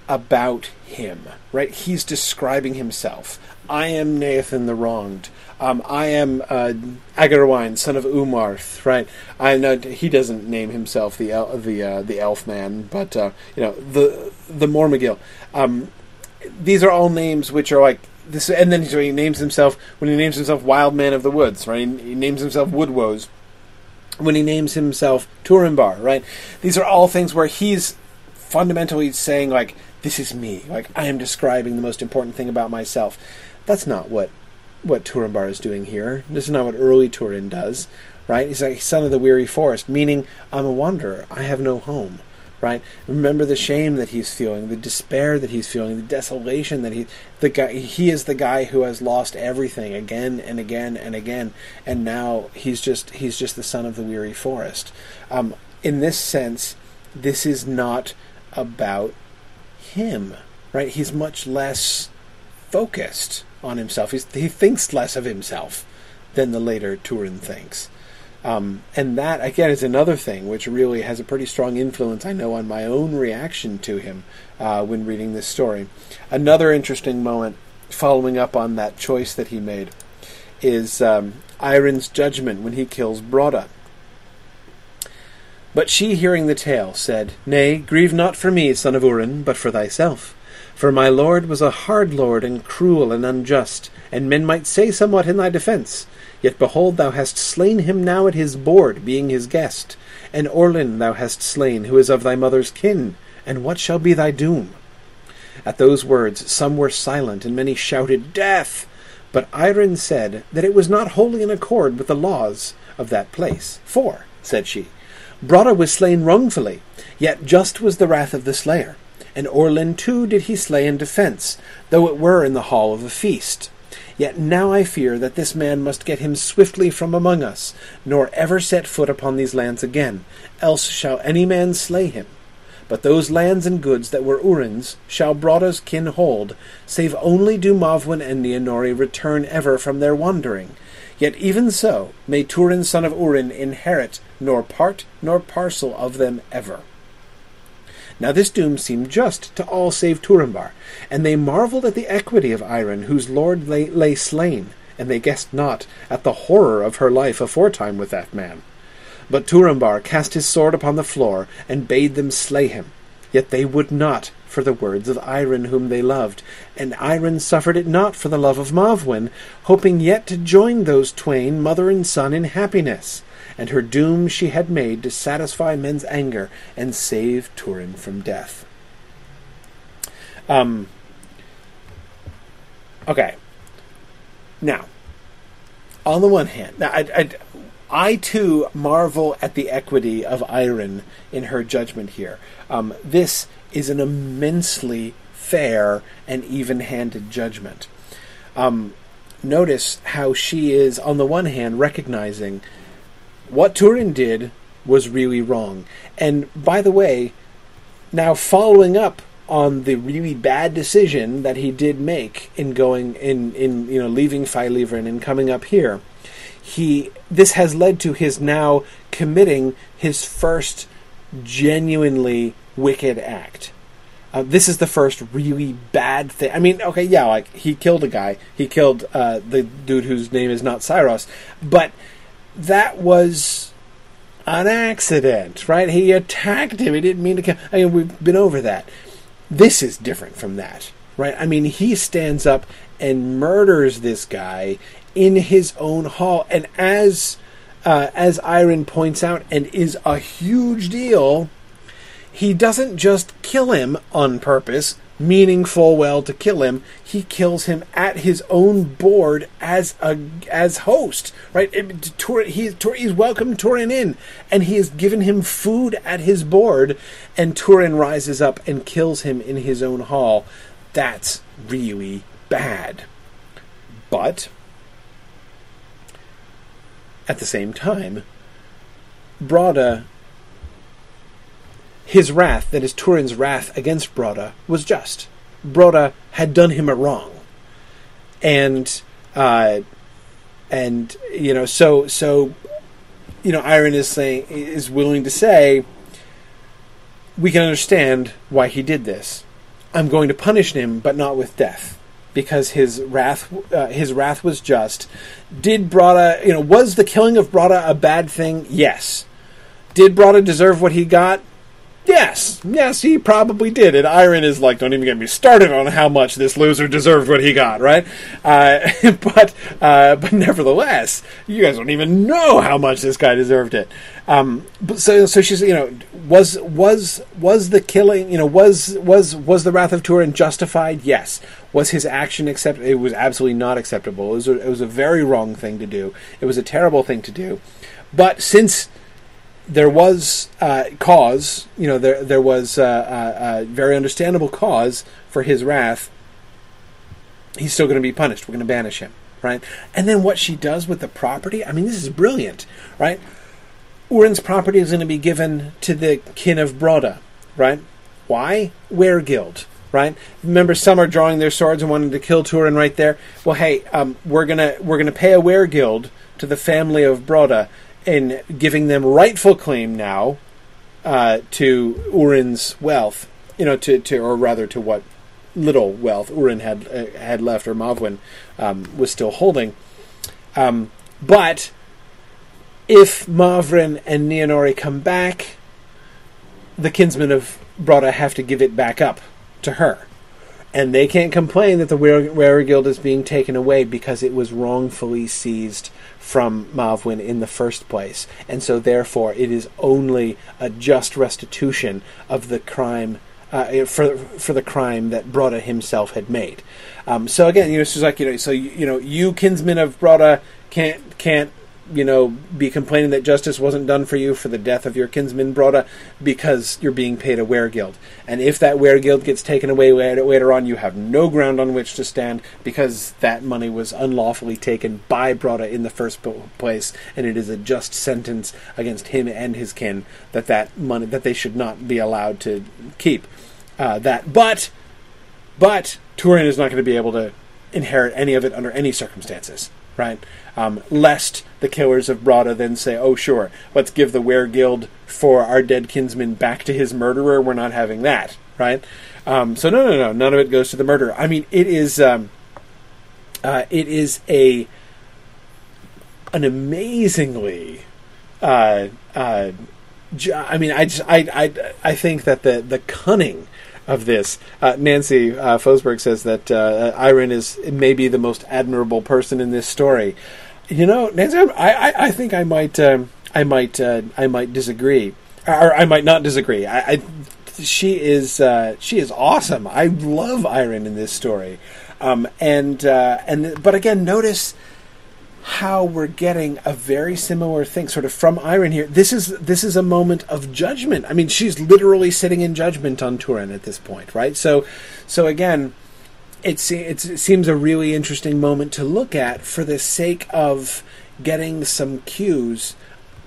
about him, right? He's describing himself. I am Neithan the Wronged. Um, I am uh, Agarwaen, son of Úmarth, right? I know he doesn't name himself the el- the uh, the elf man, but uh, you know the the Mormegil. Um, these are all names which are like this, and then he names himself when he names himself Wild Man of the Woods, right? He names himself Woodwoes when he names himself Turambar, right? These are all things where he's fundamentally saying like, "This is me." Like I am describing the most important thing about myself. That's not what what Turambar is doing here. This is not what early Turin does, right? He's like son of the weary forest, meaning I'm a wanderer. I have no home right? Remember the shame that he's feeling, the despair that he's feeling, the desolation that he the guy he is the guy who has lost everything again and again and again, and now he's just he's just the son of the weary forest. Um, in this sense, this is not about him, right? He's much less focused on himself. He's, he thinks less of himself than the later Turin thinks. Um, and that, again, is another thing which really has a pretty strong influence, I know, on my own reaction to him uh, when reading this story. Another interesting moment, following up on that choice that he made, is um, Airin's judgment when he kills Brodda. But she, hearing the tale, said, Nay, grieve not for me, son of Urin, but for thyself. For my lord was a hard lord, and cruel and unjust, and men might say somewhat in thy defence. Yet behold, thou hast slain him now at his board, being his guest. And Orlin thou hast slain, who is of thy mother's kin. And what shall be thy doom? At those words some were silent, and many shouted, Death! But Airin said that it was not wholly in accord with the laws of that place. For, said she, Brodda was slain wrongfully, yet just was the wrath of the slayer. And Orlin too did he slay in defence, though it were in the hall of a feast. Yet now I fear that this man must get him swiftly from among us, nor ever set foot upon these lands again, else shall any man slay him. But those lands and goods that were Urin's shall Brodda's kin hold, save only do Mavwin and Nienori return ever from their wandering. Yet even so may Turin son of Urin inherit nor part nor parcel of them ever. Now this doom seemed just to all save Turambar, and they marvelled at the equity of Airin, whose lord lay, lay slain, and they guessed not at the horror of her life aforetime with that man. But Turambar cast his sword upon the floor, and bade them slay him. Yet they would not, for the words of Airin whom they loved, and Airin suffered it not for the love of Mavwin, hoping yet to join those twain, mother and son, in happiness and her doom she had made to satisfy men's anger and save Turin from death. Um, okay. Now, on the one hand, now I, I, I too marvel at the equity of Airin in her judgment here. Um, this is an immensely fair and even-handed judgment. Um, notice how she is, on the one hand, recognizing what Turin did was really wrong. And by the way, now following up on the really bad decision that he did make in going in in you know leaving Failivrin and coming up here, he this has led to his now committing his first genuinely wicked act. Uh, this is the first really bad thing. I mean, okay, yeah, like he killed a guy. He killed uh, the dude whose name is not Saeros, but that was an accident, right? He attacked him. He didn't mean to kill. I mean, we've been over that. This is different from that, right? I mean, he stands up and murders this guy in his own hall, and as uh, as Airin points out, and is a huge deal he doesn't just kill him on purpose, meaning full well to kill him. He kills him at his own board as a as host, right? It, he, he's welcomed Turin in, and he has given him food at his board, and Turin rises up and kills him in his own hall. That's really bad. But at the same time, Brodda his wrath, that is Turin's wrath against Brodda, was just. Brodda had done him a wrong, and uh, and you know, so so you know, Airin is saying is willing to say we can understand why he did this. I'm going to punish him, but not with death, because his wrath uh, his wrath was just. Did Brodda, you know, was the killing of Brodda a bad thing? Yes. Did Brodda deserve what he got? Yes, yes, he probably did. And Airin is like, don't even get me started on how much this loser deserved what he got, right? Uh, but uh, but nevertheless, you guys don't even know how much this guy deserved it. Um, but so so she's you know was was was the killing you know was was was the wrath of Turin justified? Yes. Was his action accept? It was absolutely not acceptable. It was a, it was a very wrong thing to do. It was a terrible thing to do. But since there was uh, cause, you know, there there was a uh, uh, uh, very understandable cause for his wrath. He's still going to be punished. We're going to banish him, right? And then what she does with the property, I mean, this is brilliant, right? Urin's property is going to be given to the kin of Brodda, right? Why? weregild, right? Remember, some are drawing their swords and wanting to kill Turin right there. Well, hey, um, we're gonna we're gonna pay a Guild to the family of Brodda in giving them rightful claim now uh, to Urin's wealth, you know, to, to or rather to what little wealth Urin had uh, had left, or Mavwin um, was still holding. Um, but if Mavwin and Nienori come back, the kinsmen of Brodda have to give it back up to her. And they can't complain that the weregild is being taken away because it was wrongfully seized from Mavwin in the first place, and so therefore it is only a just restitution of the crime uh, for for the crime that Brodda himself had made. Um, so again, you know, it's like you know, so you, you know, you kinsmen of Brodda can't can't you know, be complaining that justice wasn't done for you for the death of your kinsman Brodda because you're being paid a weregild. And if that weregild gets taken away later on, you have no ground on which to stand because that money was unlawfully taken by Brodda in the first place, and it is a just sentence against him and his kin that that money that they should not be allowed to keep. Uh, that, but, but Turin is not going to be able to inherit any of it under any circumstances right? Um, lest the killers of Brodda then say, "Oh, sure, let's give the weregild for our dead kinsman back to his murderer." We're not having that, right? Um, so no, no, no, none of it goes to the murderer. I mean, it is, um, uh, it is a an amazingly, uh, uh, I mean, I just, I, I, I think that the the cunning of this. Uh, Nancy uh, Fosberg says that uh, Airin is maybe the most admirable person in this story. You know, Nancy, I, I, I think I might, um, I might, uh, I might disagree, or I might not disagree. I, I she is uh, she is awesome. I love Airin in this story, um, and uh, and but again, notice how we're getting a very similar thing, sort of from Airin here. This is this is a moment of judgment. I mean, she's literally sitting in judgment on Turin at this point, right? So, so again, it's, it's it seems a really interesting moment to look at for the sake of getting some cues.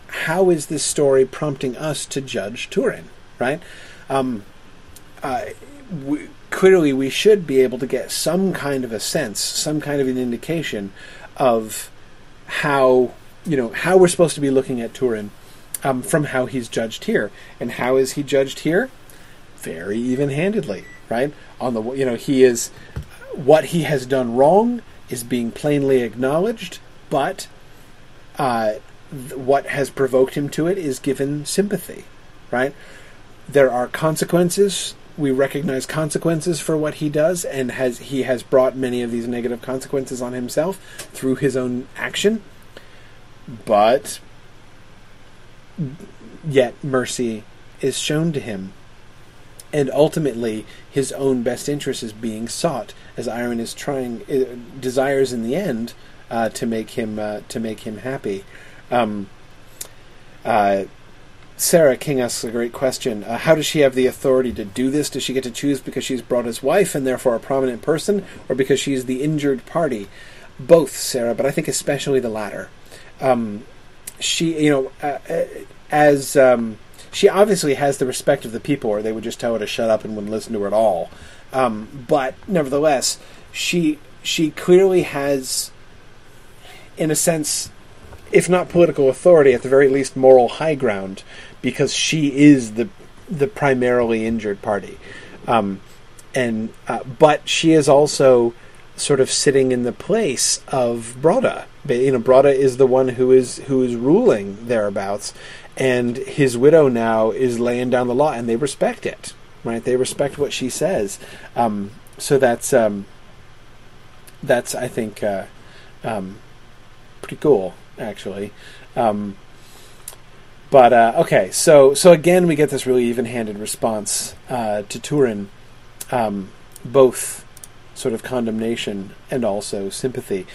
How is this story prompting us to judge Turin, right? Um, uh, we, clearly, we should be able to get some kind of a sense, some kind of an indication of how you know how we're supposed to be looking at Turin um, from how he's judged here, and how is he judged here? Very even-handedly, right? On the you know he is what he has done wrong is being plainly acknowledged, but uh, th- what has provoked him to it is given sympathy, right? There are consequences. We recognize consequences for what he does, and has he has brought many of these negative consequences on himself through his own action. But yet mercy is shown to him and ultimately his own best interest is being sought as Airin is trying uh, desires in the end uh, to make him uh, to make him happy. Um, uh, Sarah King asks a great question. Uh, how does she have the authority to do this? Does she get to choose because she's brought Brodda's wife and therefore a prominent person, or because she's the injured party? Both, Sarah, but I think especially the latter. Um, she, you know, uh, as um, she obviously has the respect of the people, or they would just tell her to shut up and wouldn't listen to her at all. Um, but nevertheless, she she clearly has, in a sense, if not political authority, at the very least moral high ground, because she is the the primarily injured party, um, and uh, but she is also sort of sitting in the place of Brodda. You know, Brodda is the one who is who is ruling thereabouts, and his widow now is laying down the law, and they respect it. Right? They respect what she says. Um, so that's um, that's I think uh, um, pretty cool, actually. Um, but uh, okay, so so again, we get this really even-handed response uh, to Turin, um, both sort of condemnation and also sympathy.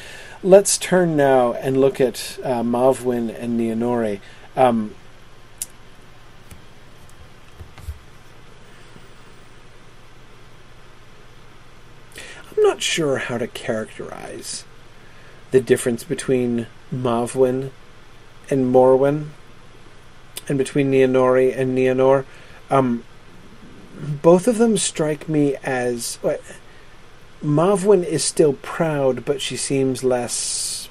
Let's turn now and look at uh, Mavwin and Nienori. Um, I'm not sure how to characterize the difference between Mavwin and Morwen, and between Nienori and Nienor. Um, both of them strike me as what, Mavwin is still proud, but she seems less.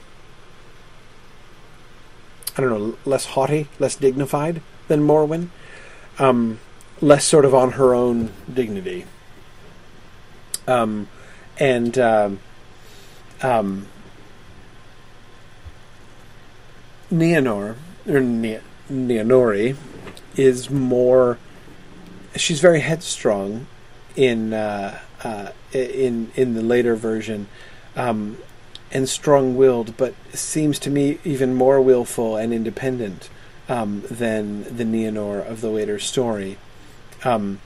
I don't know, less haughty, less dignified than Morwen. Um, less sort of on her own dignity. Um, and um, um, Nienor or ne- Nienori is more. She's very headstrong in uh, uh, in in the later version, um, and strong-willed, but seems to me even more willful and independent um, than the Nienor of the later story. Um,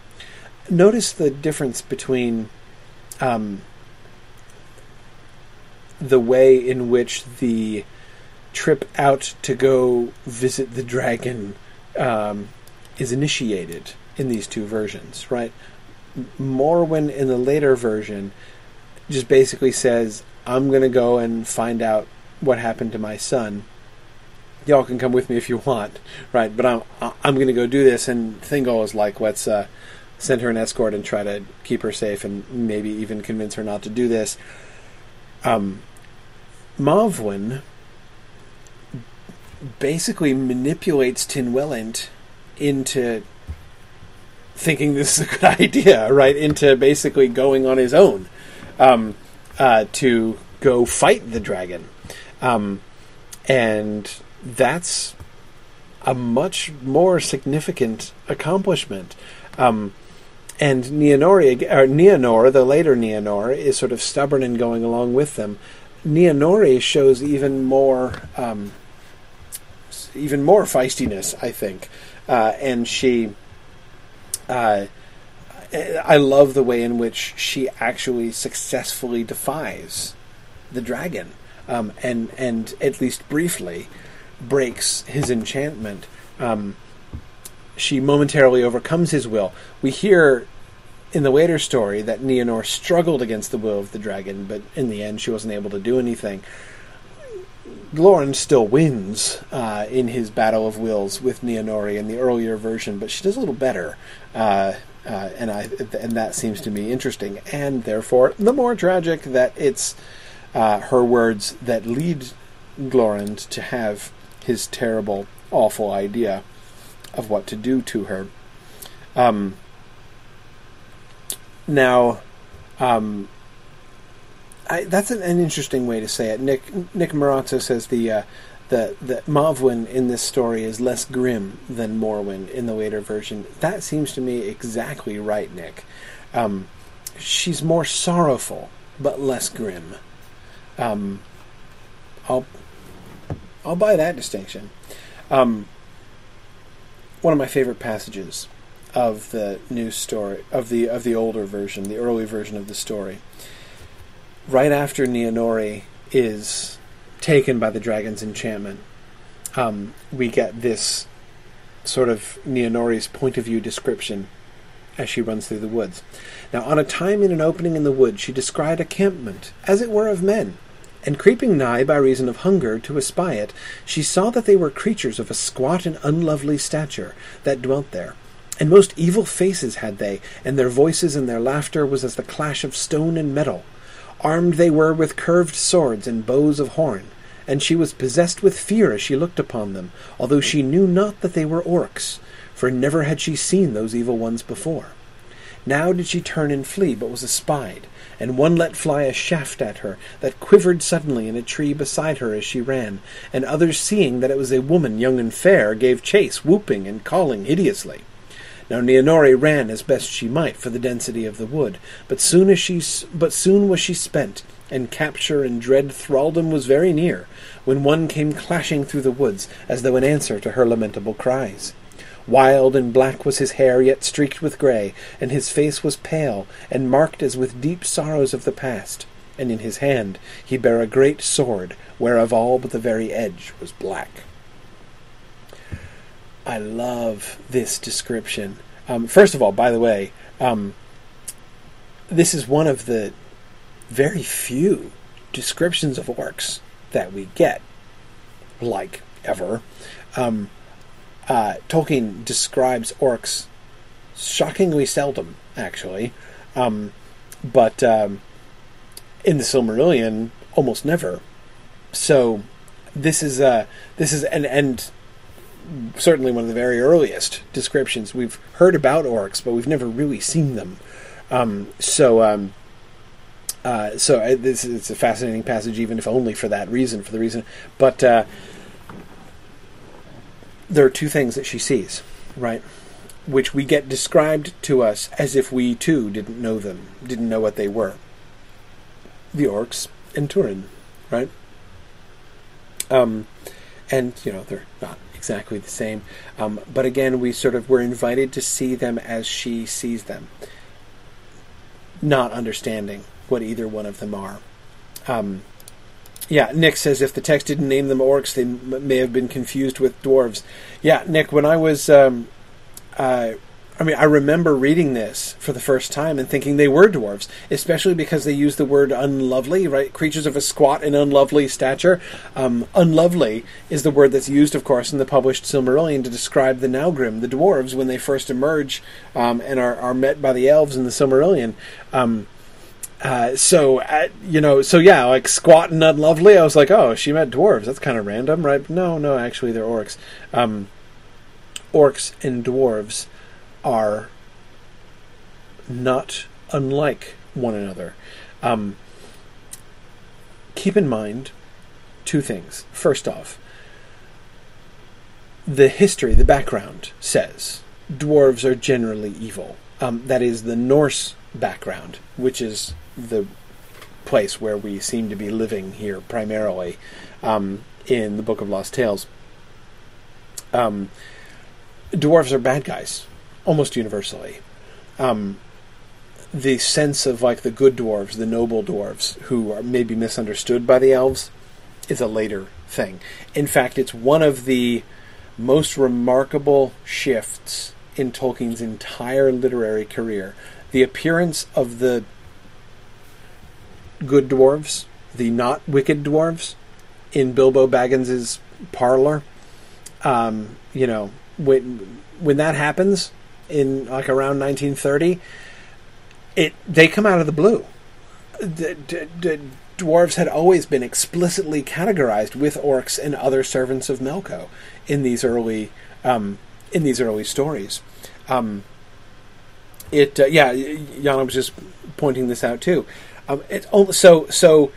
notice the difference between um, the way in which the trip out to go visit the dragon um, is initiated in these two versions, right? Morwen in the later version just basically says, I'm going to go and find out what happened to my son. Y'all can come with me if you want, right? But I'm I'm going to go do this. And Thingol is like, let's uh, send her an escort and try to keep her safe, and maybe even convince her not to do this. Um, Mavwin basically manipulates Tinwelint into thinking this is a good idea, right? Into basically going on his own um, uh, to go fight the dragon. Um, and that's a much more significant accomplishment. Um, and Nienori, or Nienor, the later Nienor, is sort of stubborn in going along with them. Nienori shows even more, um, even more feistiness, I think, uh, and she uh, I love the way in which she actually successfully defies the dragon, um, and and at least briefly breaks his enchantment. Um, she momentarily overcomes his will. We hear in the later story that Nienor struggled against the will of the dragon, but in the end she wasn't able to do anything. Glorund still wins uh, in his battle of wills with Nienori in the earlier version, but she does a little better, uh, uh, and I and that seems to me interesting, and therefore the more tragic that it's uh, her words that lead Glorund to have his terrible, awful idea of what to do to her. Um, now, um, I, that's an, an, interesting way to say it. Nick Nick Marazzo says the uh, the the Mavwin in this story is less grim than Morwen in the later version. That seems to me exactly right, Nick. Um, she's more sorrowful but less grim. Um, I'll I'll buy that distinction. Um, one of my favorite passages of the new story of the of the older version, the early version of the story. Right after Nienori is taken by the dragon's enchantment, um, we get this sort of Nienori's point of view description as she runs through the woods. Now, on a time in an opening in the wood, she descried a campment, as it were of men, and creeping nigh by reason of hunger to espy it, she saw that they were creatures of a squat and unlovely stature that dwelt there. And most evil faces had they, and their voices and their laughter was as the clash of stone and metal. Armed they were with curved swords and bows of horn, and she was possessed with fear as she looked upon them, although she knew not that they were orcs, for never had she seen those evil ones before. Now did she turn and flee, but was espied, and one let fly a shaft at her that quivered suddenly in a tree beside her as she ran, and others seeing that it was a woman young and fair gave chase, whooping and calling hideously. Now Nienori ran as best she might for the density of the wood, but soon as she but soon was she spent, and capture and dread thraldom was very near, when one came clashing through the woods as though in answer to her lamentable cries. Wild and black was his hair, yet streaked with grey, and his face was pale, and marked as with deep sorrows of the past. And in his hand he bare a great sword, whereof all but the very edge was black. I love this description. Um, first of all, by the way, um, this is one of the very few descriptions of orcs that we get, like ever. Um, uh, Tolkien describes orcs shockingly seldom, actually, um, but um, in the Silmarillion, almost never. So this is uh, this is and and certainly one of the very earliest descriptions we've heard about orcs, but we've never really seen them. Um, so. Um, uh, so uh, this is a fascinating passage, even if only for that reason, for the reason. But uh, there are two things that she sees, right? Which we get described to us as if we too didn't know them, didn't know what they were. The orcs and Turin, right? Um, and you know they're not exactly the same, um, but again we sort of were invited to see them as she sees them, not understanding what either one of them are. Um, yeah, Nick says if the text didn't name them orcs, they m- may have been confused with dwarves. Yeah, Nick, when I was, um, uh, I mean, I remember reading this for the first time and thinking they were dwarves, especially because they use the word unlovely, right? Creatures of a squat and unlovely stature. Um, unlovely is the word that's used, of course, in the published Silmarillion to describe the Naugrim, the dwarves, when they first emerge um, and are, are met by the elves in the Silmarillion. Um, uh, so uh, you know, so yeah, like squat and unlovely. I was like, oh, she met dwarves. That's kind of random, right? No, no, actually, they're orcs. Um, orcs and dwarves are not unlike one another. Um, keep in mind two things. First off, the history, the background says dwarves are generally evil. Um, that is the Norse background, which is the place where we seem to be living here primarily um, in the Book of Lost Tales. Um, dwarves are bad guys, almost universally. Um, the sense of like the good dwarves, the noble dwarves, who are maybe misunderstood by the elves, is a later thing. In fact, it's one of the most remarkable shifts in Tolkien's entire literary career. The appearance of the good dwarves, the not wicked dwarves, in Bilbo Baggins's parlor. Um, you know, when when that happens in like around 1930, it they come out of the blue. The, the, the dwarves had always been explicitly categorized with orcs and other servants of Melko in these early um, in these early stories. Um, it uh, yeah, Yana was just pointing this out too. Um, it so so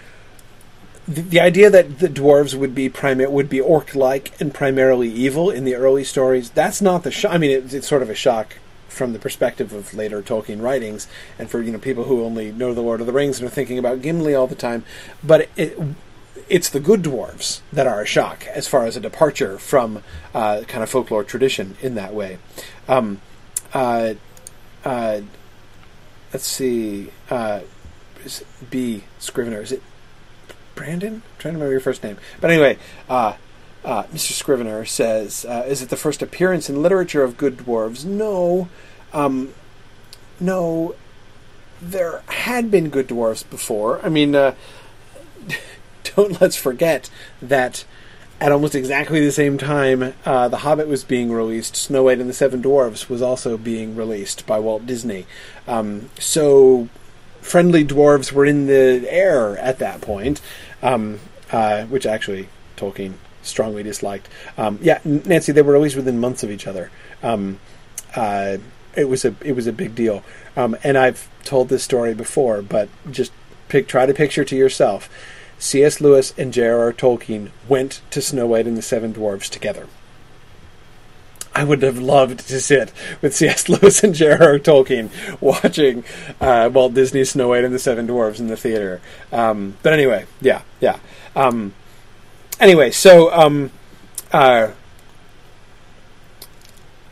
the, the, idea that the dwarves would be primar- would be orc like and primarily evil in the early stories. That's not the shock. I mean, it, it's sort of a shock from the perspective of later Tolkien writings, and for you know people who only know the Lord of the Rings and are thinking about Gimli all the time. But it, it's the good dwarves that are a shock as far as a departure from uh, kind of folklore tradition in that way. Um, uh, uh, let's see, uh, B Scrivener is it Brandon? I'm trying to remember your first name, but anyway. Uh, uh, Mr. Scrivener says, "Is it the first appearance in literature of good dwarves?" No, um, no, there had been good dwarfs before. I mean, uh, don't let's forget that at almost exactly the same time uh, The Hobbit was being released, Snow White and the Seven Dwarfs was also being released by Walt Disney. Um, so friendly dwarves were in the air at that point, um, uh, which actually Tolkien strongly disliked. Um, yeah, Nancy, they were always within months of each other. Um, uh, it was a it was a big deal. Um, and I've told this story before, but just pick, try to picture to yourself. C.S. Lewis and J.R.R. Tolkien went to Snow White and the Seven Dwarfs together. I would have loved to sit with C.S. Lewis and J.R.R. Tolkien watching uh, Walt Disney's Snow White and the Seven Dwarfs in the theater. Um, but anyway, yeah, yeah. Um, anyway, so um, uh,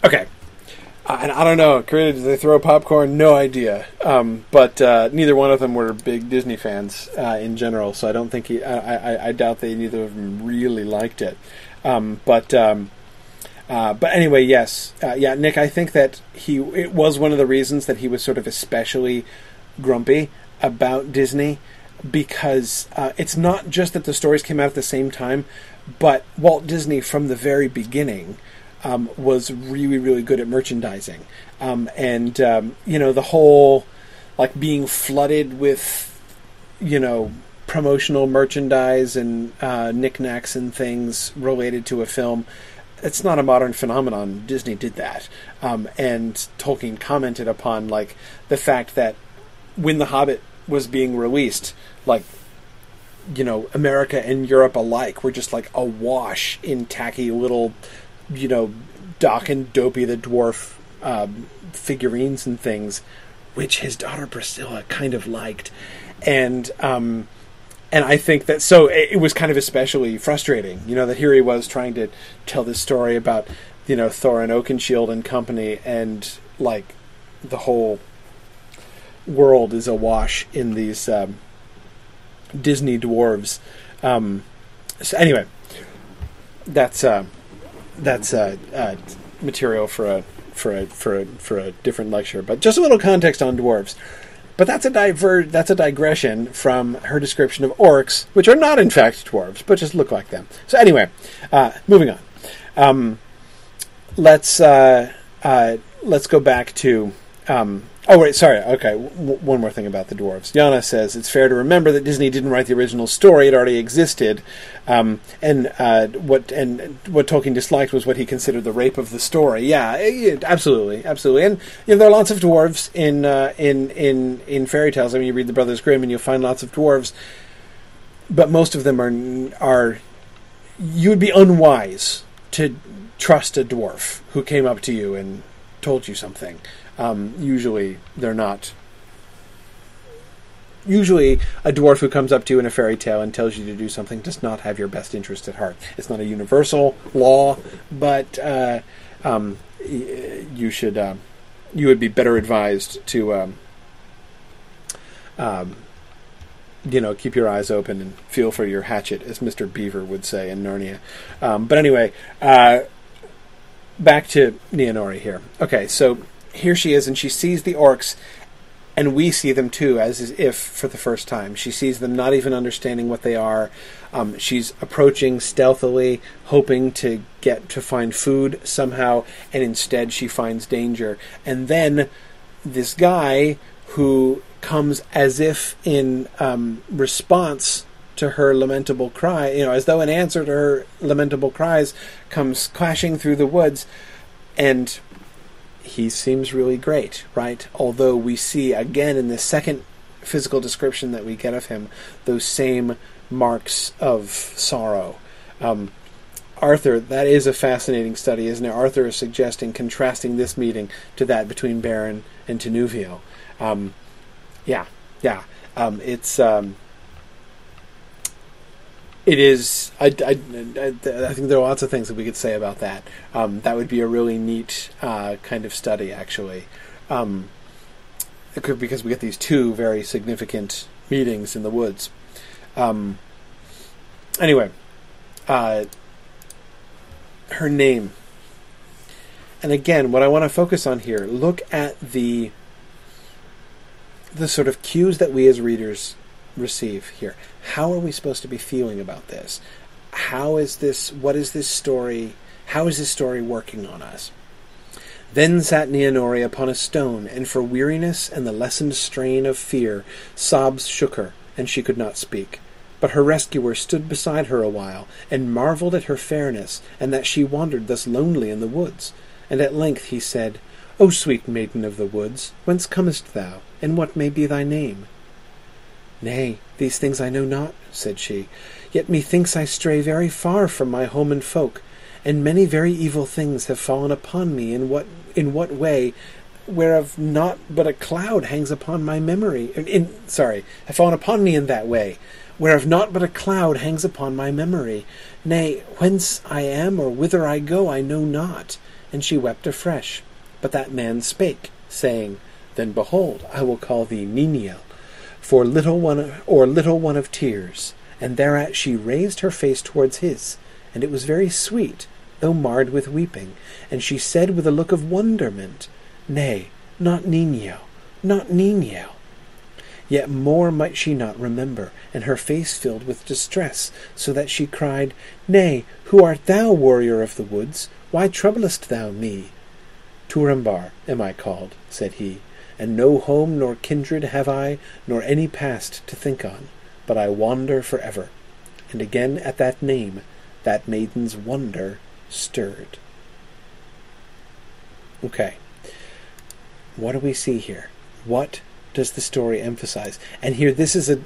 okay. And I don't know, did they throw popcorn? No idea. Um, but uh, neither one of them were big Disney fans uh, in general, so I don't think he. I, I, I, doubt they neither of them really liked it. Um, but um, uh, but anyway, yes, uh, yeah, Nick. I think that he it was one of the reasons that he was sort of especially grumpy about Disney because uh, it's not just that the stories came out at the same time, but Walt Disney from the very beginning um, was really really good at merchandising, um, and um, you know the whole like being flooded with you know promotional merchandise and uh, knickknacks and things related to a film. It's not a modern phenomenon. Disney did that, um, and Tolkien commented upon like the fact that when The Hobbit was being released, like you know, America and Europe alike were just like awash in tacky little you know, Doc and Dopey the dwarf um, figurines and things, which his daughter Priscilla kind of liked, and um, and I think that so it, it, was kind of especially frustrating, you know, that here he was trying to tell this story about you know Thorin Oakenshield and company, and like the whole world is awash in these um, Disney dwarves. Um, so anyway, that's. Uh, that's uh, uh, material for a for a for a for a different lecture. But just a little context on dwarves. But that's a diver that's a digression from her description of orcs, which are not in fact dwarves, but just look like them. So anyway, uh, moving on. Um, let's uh, uh, let's go back to um, Oh, wait, sorry. Okay, w- one more thing about the dwarves. Yana says it's fair to remember that Disney didn't write the original story; it already existed. Um, and uh, what and what Tolkien disliked was what he considered the rape of the story. Yeah, yeah absolutely, absolutely. And you know, there are lots of dwarves in uh, in in in fairy tales. I mean, you read the Brothers Grimm, and you'll find lots of dwarves, but most of them are are. You would be unwise to trust a dwarf who came up to you and told you something. Um, usually, they're not. Usually, a dwarf who comes up to you in a fairy tale and tells you to do something does not have your best interest at heart. It's not a universal law, but uh, um, you should. Uh, you would be better advised to um, Um, you know, keep your eyes open and feel for your hatchet, as Mr. Beaver would say in Narnia. Um, but anyway, uh, back to Nienori here. Okay, so here she is, and she sees the orcs, and we see them too, as if for the first time. She sees them not even understanding what they are. Um, she's approaching stealthily, hoping to get to find food somehow, and instead she finds danger. And then this guy who comes as if in um, response to her lamentable cry, you know, as though in answer to her lamentable cries, comes clashing through the woods, and he seems really great, right? Although we see again in the second physical description that we get of him those same marks of sorrow. Um, Arthur, that is a fascinating study, isn't it? Arthur is suggesting contrasting this meeting to that between Beren and Tinúviel. Um, yeah, yeah. Um, it's um, it is. I, I, I, think there are lots of things that we could say about that. Um, that would be a really neat uh, kind of study, actually, um, could, because we get these two very significant meetings in the woods. Um, anyway, uh, her name. And again, what I want to focus on here, look at the the sort of cues that we as readers receive here. How are we supposed to be feeling about this? How is this, what is this story, how is this story working on us? Then sat Nienori upon a stone, and for weariness and the lessened strain of fear, sobs shook her, and she could not speak. But her rescuer stood beside her a while, and marvelled at her fairness, and that she wandered thus lonely in the woods. And at length he said, O sweet maiden of the woods, whence comest thou, and what may be thy name? Nay, these things I know not, said she, yet methinks I stray very far from my home and folk, and many very evil things have fallen upon me in what in what way whereof not but a cloud hangs upon my memory in, in sorry, have fallen upon me in that way, whereof not but a cloud hangs upon my memory. Nay, whence I am or whither I go I know not. And she wept afresh. But that man spake, saying, Then behold, I will call thee Niniel, for little one or little one of tears. And thereat she raised her face towards his, and it was very sweet, though marred with weeping. And she said with a look of wonderment, Nay, not Niniel, not Niniel. Yet more might she not remember, and her face filled with distress, so that she cried, Nay, who art thou, warrior of the woods? Why troublest thou me? Turambar am I called, said he, and no home nor kindred have I, nor any past to think on, but I wander for ever. And again at that name, that maiden's wonder stirred. Okay. What do we see here? What does the story emphasize? And here, this is a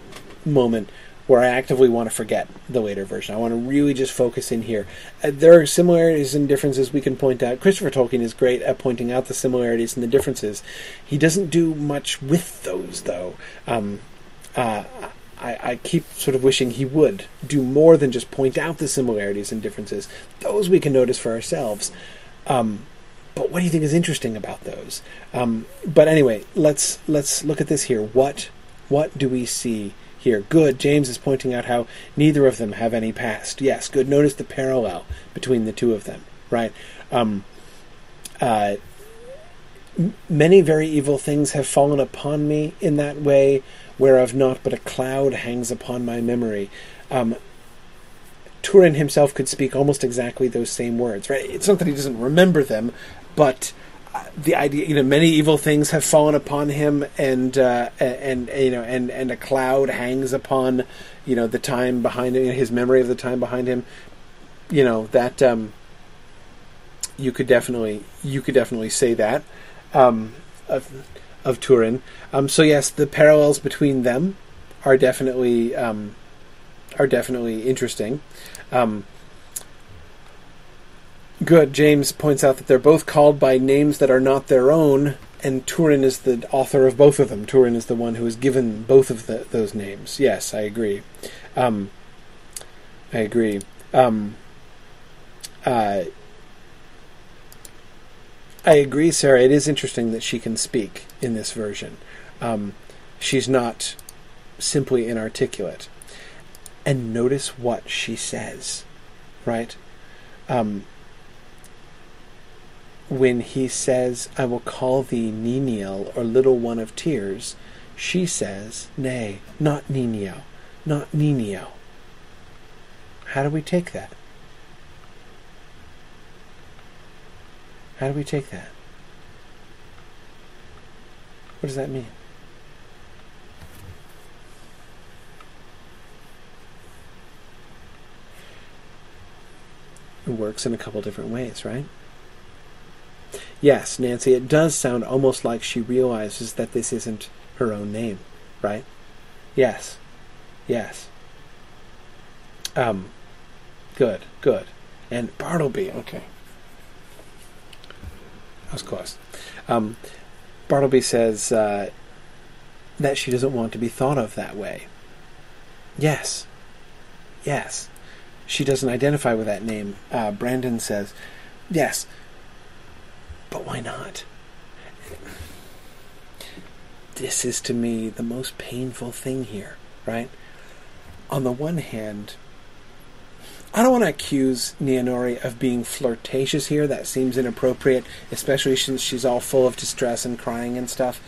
moment where I actively want to forget the later version. I want to really just focus in here. Uh, there are similarities and differences we can point out. Christopher Tolkien is great at pointing out the similarities and the differences. He doesn't do much with those, though. Um, uh, I, I, keep sort of wishing he would do more than just point out the similarities and differences. Those we can notice for ourselves. Um, but what do you think is interesting about those? Um, but anyway, let's let's look at this here. What what do we see? Here. Good. James is pointing out how neither of them have any past. Yes, good. Notice the parallel between the two of them, right? Um, uh, many very evil things have fallen upon me in that way, whereof not but a cloud hangs upon my memory. Um, Turin himself could speak almost exactly those same words, right? It's not that he doesn't remember them, but the idea, you know, many evil things have fallen upon him, and uh, and you know, and and a cloud hangs upon, you know, the time behind him, his memory of the time behind him. You know that um, you could definitely you could definitely say that um, of of Turin. Um, so yes, the parallels between them are definitely um, are definitely interesting. Um, Good. James points out that they're both called by names that are not their own, and Turin is the author of both of them. Turin is the one who has given both of the, those names. Yes, I agree. Um, I agree. Um, uh, I agree, Sarah. It is interesting that she can speak in this version. Um, She's not simply inarticulate. And notice what she says, right? Um, when he says, I will call thee Niniel, or little one of tears, she says, Nay, not Niniel, not Niniel. How do we take that? How do we take that? What does that mean? It works in a couple different ways, right? Yes, Nancy, it does sound almost like she realizes that this isn't her own name, right? Yes. Yes. Um, good, good. And Bartleby, okay. That was close. Um, Bartleby says uh, that she doesn't want to be thought of that way. Yes. Yes. She doesn't identify with that name. Uh, Brandon says, yes. But why not? This is to me the most painful thing here, right? On the one hand, I don't want to accuse Nienori of being flirtatious here. That seems inappropriate, especially since she's all full of distress and crying and stuff.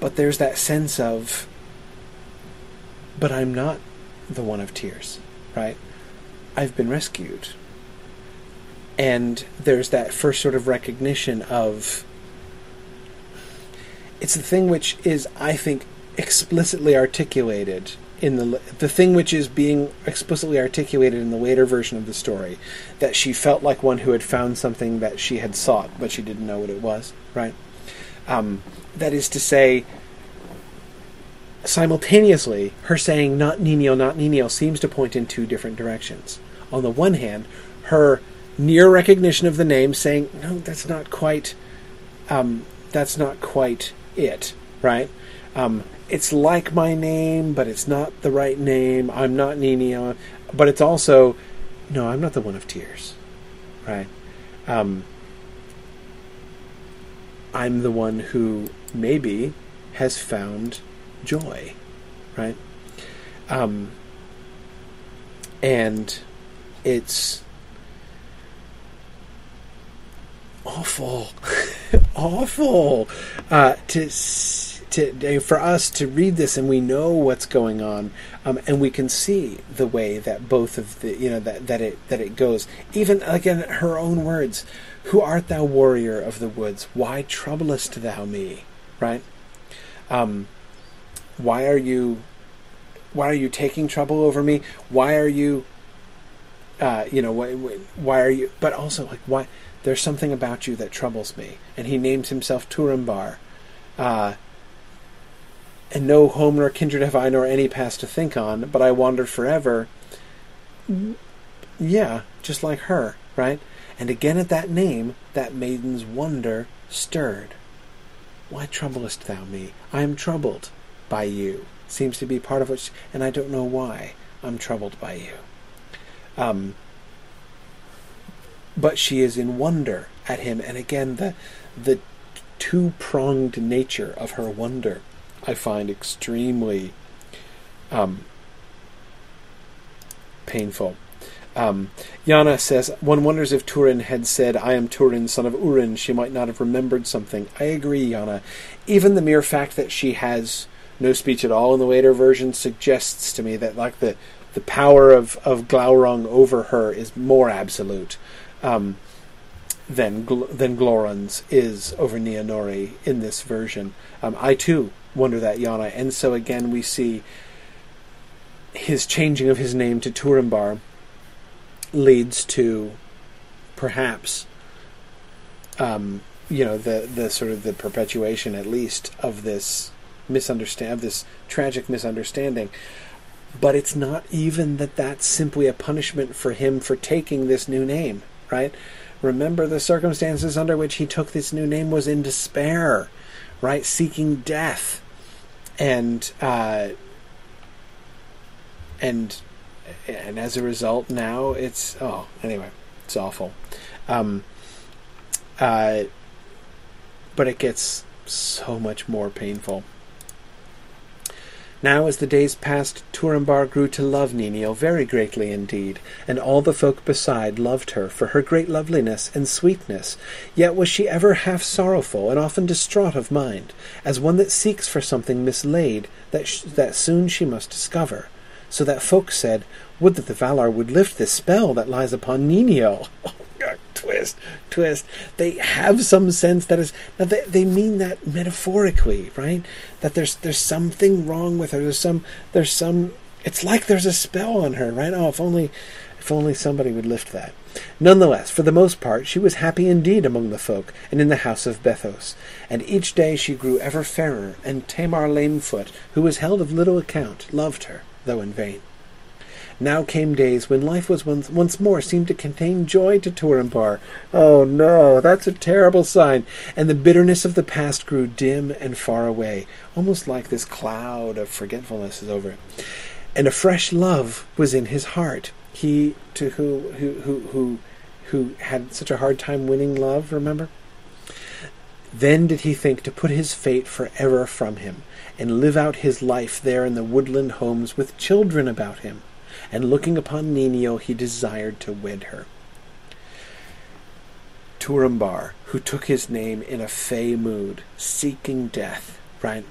But there's that sense of, but I'm not the one of tears, right? I've been rescued. And there's that first sort of recognition of. It's the thing which is, I think, explicitly articulated in the the thing which is being explicitly articulated in the later version of the story that she felt like one who had found something that she had sought but she didn't know what it was right um, that is to say simultaneously her saying not Nino not Nino seems to point in two different directions on the one hand her near recognition of the name saying no that's not quite um, that's not quite it right um, it's like my name, but it's not the right name. I'm not Nini, but it's also no, I'm not the one of tears, right? Um, I'm the one who maybe has found joy, right? Um, and it's awful, awful. Uh, to to for us to read this and we know what's going on um, and we can see the way that both of the you know that, that it that it goes. Even like in her own words who art thou warrior of the woods? Why troublest thou me? Right? Um, why are you why are you taking trouble over me? Why are you uh, you know why, why are you but also like why there's something about you that troubles me and he names himself Turambar uh, and no home nor kindred have I nor any past to think on, but I wandered forever. Yeah, just like her, right? And again at that name, that maiden's wonder stirred. Why troublest thou me? I am troubled by you. Seems to be part of which, and I don't know why I'm troubled by you. Um, but she is in wonder at him, and again the the two pronged nature of her wonder I find extremely um, painful. Um, Yana says, One wonders if Turin had said, I am Turin, son of Urin, she might not have remembered something. I agree, Yana. Even the mere fact that she has no speech at all in the later version suggests to me that, like, the, the power of, of Glaurung over her is more absolute um, than, than Glorund's is over Nienori in this version. Um, I, too, wonder that Yana. And so again, we see his changing of his name to Turambar leads to perhaps, um, you know, the the sort of the perpetuation, at least, of this misunderstand of this tragic misunderstanding. But it's not even that that's simply a punishment for him for taking this new name, right? Remember the circumstances under which he took this new name was in despair, right? Seeking death and uh, and and as a result, now it's oh anyway, it's awful. Um, uh, but it gets so much more painful. Now, as the days passed, Turambar grew to love Niniel very greatly indeed, and all the folk beside loved her for her great loveliness and sweetness. Yet was she ever half sorrowful, and often distraught of mind, as one that seeks for something mislaid that, sh- that soon she must discover. So that folk said, Would that the Valar would lift this spell that lies upon Niniel. twist, twist. They have some sense that is now they, they mean that metaphorically, right? That there's there's something wrong with her. There's some there's some. It's like there's a spell on her, right? Oh, if only if only somebody would lift that. Nonetheless, for the most part, she was happy indeed among the folk and in the house of Bethos, and each day she grew ever fairer, and Tamar Lamefoot, who was held of little account, loved her, though in vain. Now came days when life was once, once more seemed to contain joy to Turambar. Oh no, that's a terrible sign. And the bitterness of the past grew dim and far away, almost like this cloud of forgetfulness is over. And a fresh love was in his heart. He to who who who who who had such a hard time winning love, remember? Then did he think to put his fate for ever from him, and live out his life there in the woodland homes with children about him and looking upon Niniel, he desired to wed her. Turambar, who took his name in a fey mood, seeking death, right,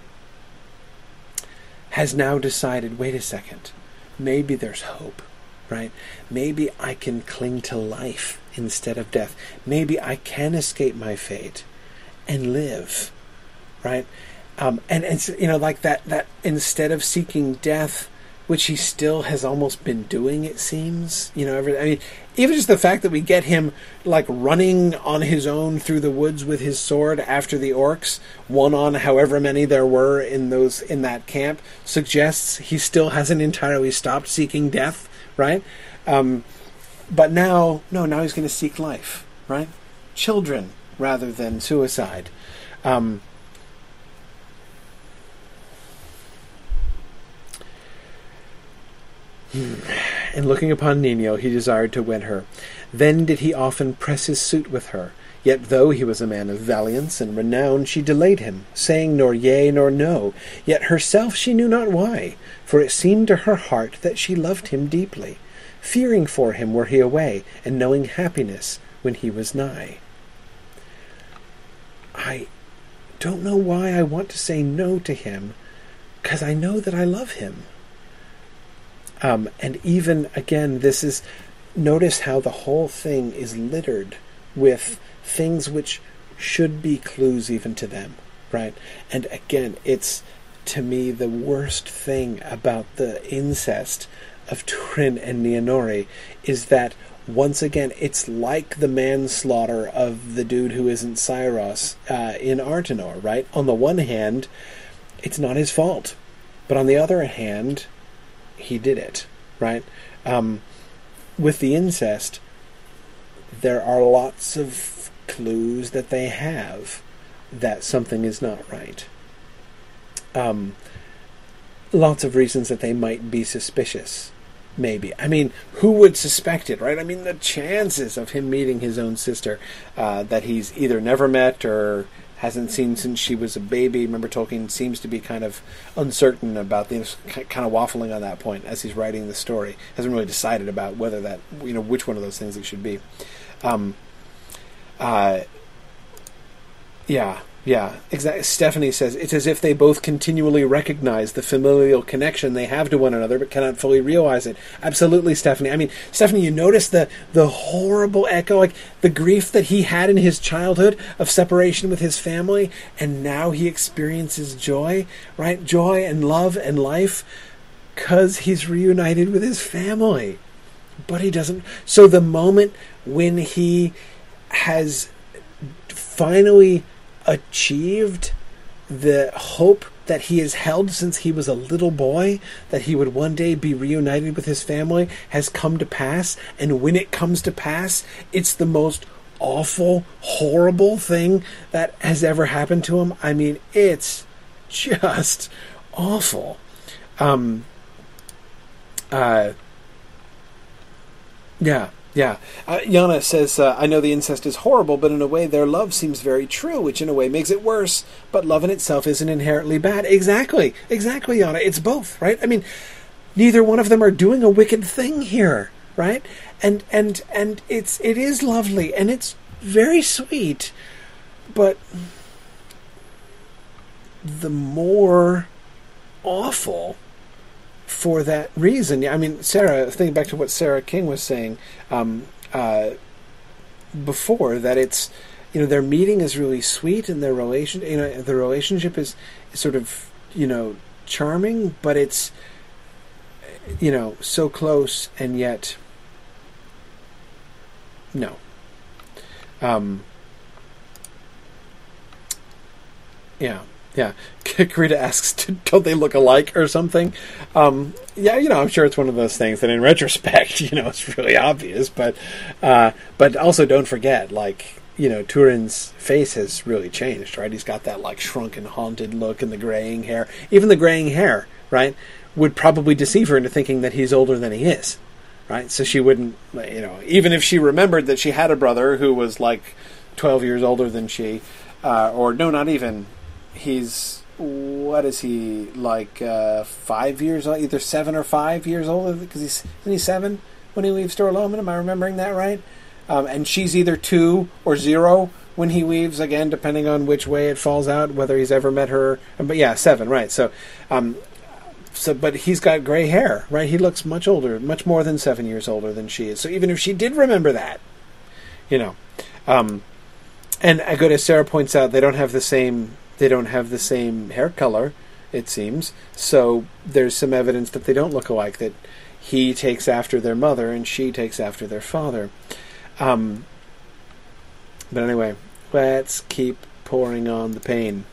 has now decided wait a second, maybe there's hope, right? Maybe I can cling to life instead of death. Maybe I can escape my fate and live, right? Um, and and you know, like that that instead of seeking death, which he still has almost been doing. It seems, you know. Every, I mean, even just the fact that we get him like running on his own through the woods with his sword after the orcs, one on however many there were in those in that camp, suggests he still hasn't entirely stopped seeking death, right? Um, but now, no, now he's going to seek life, right? Children rather than suicide. Um, And looking upon Niniel, he desired to win her. Then did he often press his suit with her. Yet though he was a man of valiance and renown, she delayed him, saying nor yea nor no. Yet herself she knew not why, for it seemed to her heart that she loved him deeply, fearing for him were he away, and knowing happiness when he was nigh. I don't know why I want to say no to him, because I know that I love him. Um, and even again, this is notice how the whole thing is littered with things which should be clues even to them, right? And again, it's to me the worst thing about the incest of Turin and Nienori is that once again it's like the manslaughter of the dude who isn't Saeros uh, in Artanor, right? On the one hand, it's not his fault, but on the other hand, he did it, right? Um, with the incest, there are lots of clues that they have that something is not right. Um, lots of reasons that they might be suspicious. Maybe. I mean, who would suspect it, right? I mean, the chances of him meeting his own sister uh, that he's either never met or hasn't seen since she was a baby. Remember, Tolkien seems to be kind of uncertain about things, kind of waffling on that point as he's writing the story. Hasn't really decided about whether that, you know, which one of those things it should be. Um, uh, yeah, yeah, exactly. Stephanie says it's as if they both continually recognize the familial connection they have to one another, but cannot fully realize it. Absolutely, Stephanie. I mean, Stephanie, you notice the the horrible echo, like the grief that he had in his childhood of separation with his family, and now he experiences joy, right? Joy and love and life, because he's reunited with his family. But he doesn't. So the moment when he has finally achieved the hope that he has held since he was a little boy that he would one day be reunited with his family has come to pass. And when it comes to pass it's the most awful horrible thing that has ever happened to him. I mean it's just awful. Um uh yeah Yeah. Uh, Yana says, uh, I know the incest is horrible, but in a way their love seems very true, which in a way makes it worse. But love in itself isn't inherently bad. Exactly. Exactly, Yana. It's both, right? I mean, neither one of them are doing a wicked thing here, right? And and and it's it is lovely and it's very sweet, but the more awful for that reason. I mean, Sarah, thinking back to what Sarah King was saying um, uh, before, that it's you know their meeting is really sweet and their relation, you know, the relationship is, is sort of you know charming, but it's you know so close and yet no. Um, yeah. Yeah, Karita asks, "Don't they look alike or something?" Um, yeah, you know, I'm sure it's one of those things that, in retrospect, you know, it's really obvious. But, uh, but also don't forget, like, you know, Turin's face has really changed, right? He's got that like shrunken, haunted look, and the graying hair. Even the graying hair, right, would probably deceive her into thinking that he's older than he is, right? So she wouldn't, you know, even if she remembered that she had a brother who was like 12 years older than she, uh, or no, not even he's what is he like uh, five years old, either seven or five years old because he's isn't he seven when he leaves Storlommen? Am I remembering that right? Um, and she's either two or zero when he leaves again, depending on which way it falls out, whether he's ever met her. But yeah, seven, right? So, um, so but he's got gray hair, right? He looks much older, much more than seven years older than she is. So even if she did remember that, you know, um, and I go to Sarah points out they don't have the same they don't have the same hair color, it seems. So there's some evidence that they don't look alike, that he takes after their mother and she takes after their father. Um, but anyway, let's keep pouring on the pain.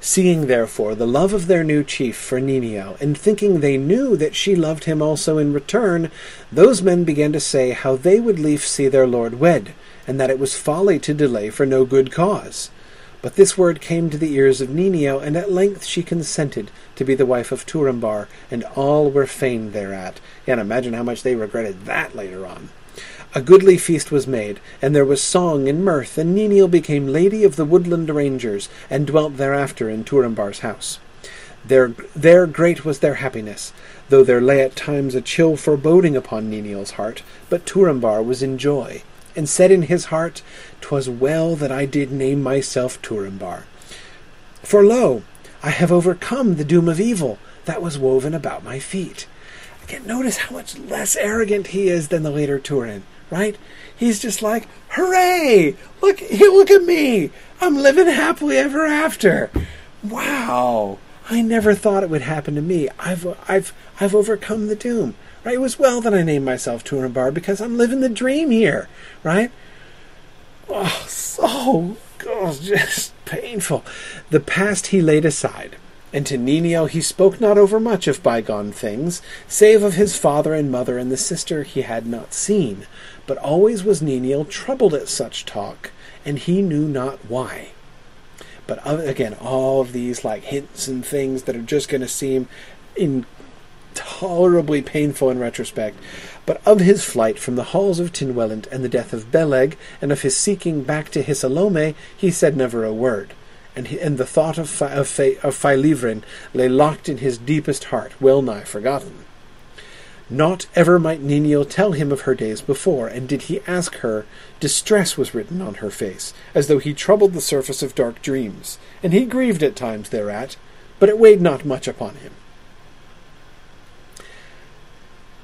Seeing, therefore, the love of their new chief for Niniel, and thinking they knew that she loved him also in return, those men began to say how they would lief see their lord wed, and that it was folly to delay for no good cause. But this word came to the ears of Niniel, and at length she consented to be the wife of Turambar, and all were fain thereat. And imagine how much they regretted that later on. A goodly feast was made, and there was song and mirth, and Niniel became lady of the woodland rangers, and dwelt thereafter in Turambar's house. There, there great was their happiness, though there lay at times a chill foreboding upon Niniel's heart, but Turambar was in joy, and said in his heart, "'Twas well that I did name myself Turambar. For lo, I have overcome the doom of evil that was woven about my feet. Again, notice how much less arrogant he is than the later Turin, right? He's just like, hooray! Look, look at me! I'm living happily ever after. Wow! I never thought it would happen to me. I've, I've, I've overcome the doom. Right? It was well that I named myself Turambar because I'm living the dream here, right? Oh, so oh, just painful. The past he laid aside, and to Niniel he spoke not over much of bygone things, save of his father and mother and the sister he had not seen. But always was Niniel troubled at such talk, and he knew not why. But again, all of these like hints and things that are just going to seem in tolerably painful in retrospect, but of his flight from the halls of Tinwelint and the death of Beleg, and of his seeking back to Hisilómë, he said never a word. And, he, and the thought of, Fi, of, of Failivrin lay locked in his deepest heart, well nigh forgotten. Not ever might Niniel tell him of her days before, and did he ask her, distress was written on her face, as though he troubled the surface of dark dreams, and he grieved at times thereat, but it weighed not much upon him.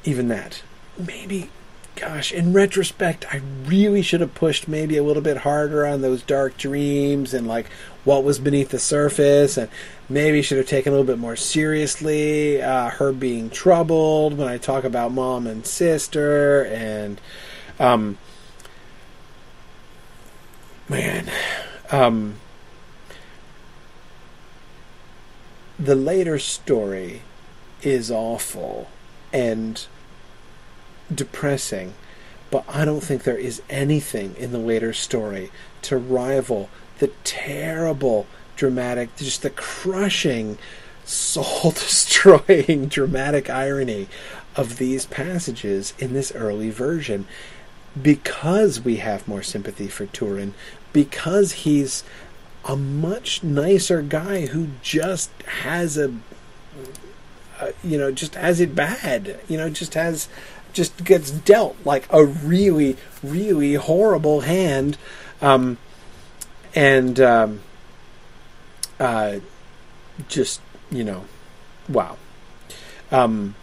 Even that. Maybe, gosh, in retrospect, I really should have pushed maybe a little bit harder on those dark dreams and like what was beneath the surface, and maybe should have taken a little bit more seriously uh, her being troubled when I talk about mom and sister, and um, man, um, the later story is awful and depressing, but I don't think there is anything in the later story to rival the terrible, dramatic, just the crushing soul destroying dramatic irony of these passages in this early version. Because we have more sympathy for Turin, because he's a much nicer guy who just has a, a, you know just has it bad you know just has just gets dealt like a really really horrible hand um, and um, uh, just you know wow um,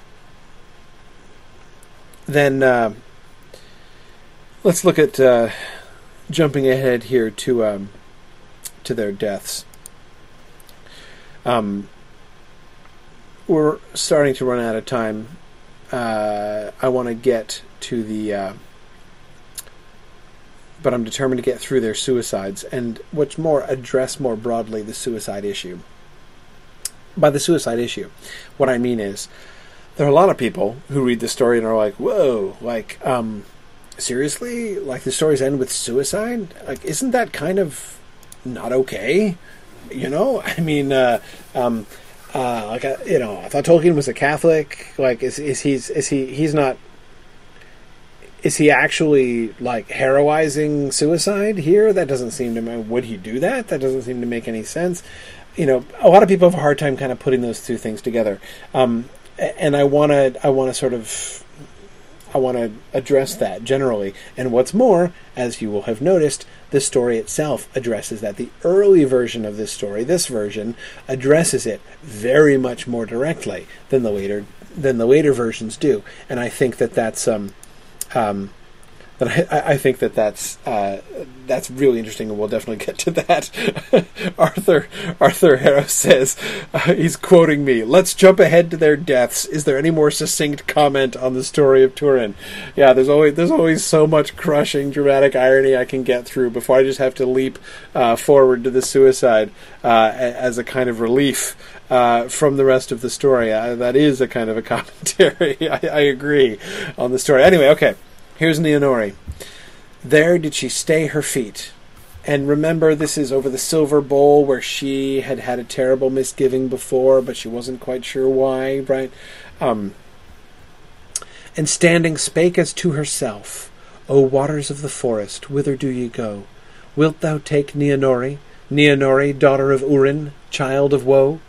then uh, let's look at uh, jumping ahead here to um, to their deaths. Um, we're starting to run out of time. Uh, I want to get to the, uh, but I'm determined to get through their suicides and what's more, address more broadly the suicide issue. By the suicide issue, what I mean is, there are a lot of people who read the story and are like, "Whoa!" Like, um, seriously? Like the stories end with suicide? Like, isn't that kind of not okay. You know, I mean, uh, um, uh, like I, you know, I thought Tolkien was a Catholic. Like, is is he is he he's not? Is he actually like heroizing suicide here? That doesn't seem to. Would he do that? That doesn't seem to make any sense. You know, a lot of people have a hard time kind of putting those two things together. Um, and I want to I want to sort of I want to address that generally. And what's more, as you will have noticed, the story itself addresses that. The early version of this story, this version, addresses it very much more directly than the later than the later versions do. And I think that that's um, um, but I, I think that that's uh, that's really interesting, and we'll definitely get to that. Arthur Arthur Harrow says uh, he's quoting me. Let's jump ahead to their deaths. Is there any more succinct comment on the story of Turin? Yeah, there's always there's always so much crushing dramatic irony I can get through before I just have to leap uh, forward to the suicide uh, as a kind of relief. Uh, from the rest of the story. Uh, that is a kind of a commentary. I, I, agree on the story. Anyway, okay. Here's Nienori. There did she stay her feet. And remember, this is over the silver bowl where she had had a terrible misgiving before, but she wasn't quite sure why, right? Um, and standing spake as to herself, O waters of the forest, whither do ye go? Wilt thou take Nienori, Nienori, daughter of Urin, child of woe?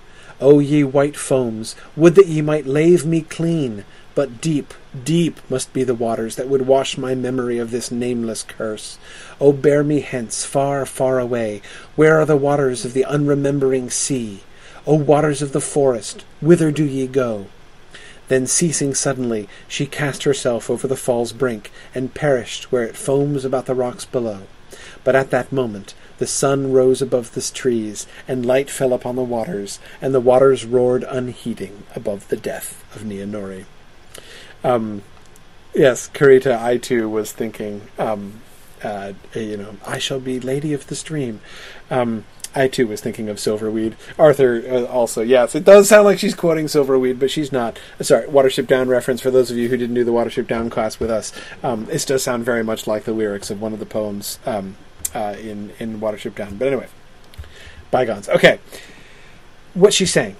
O ye white foams, would that ye might lave me clean, but deep, deep must be the waters that would wash my memory of this nameless curse. O bear me hence, far, far away. Where are the waters of the unremembering sea? O waters of the forest, whither do ye go? Then ceasing suddenly, she cast herself over the fall's brink, and perished where it foams about the rocks below. But at that moment the sun rose above the trees, and light fell upon the waters, and the waters roared unheeding above the death of Nienori. Um, yes, Karita, I too was thinking, um, uh, you know, I shall be lady of the stream. Um, I too was thinking of Silverweed. Arthur uh, also, yes, it does sound like she's quoting Silverweed, but she's not. Sorry, Watership Down reference for those of you who didn't do the Watership Down class with us. Um, this does sound very much like the lyrics of one of the poems um, uh, in in Watership Down. But anyway, bygones. Okay, what's she saying?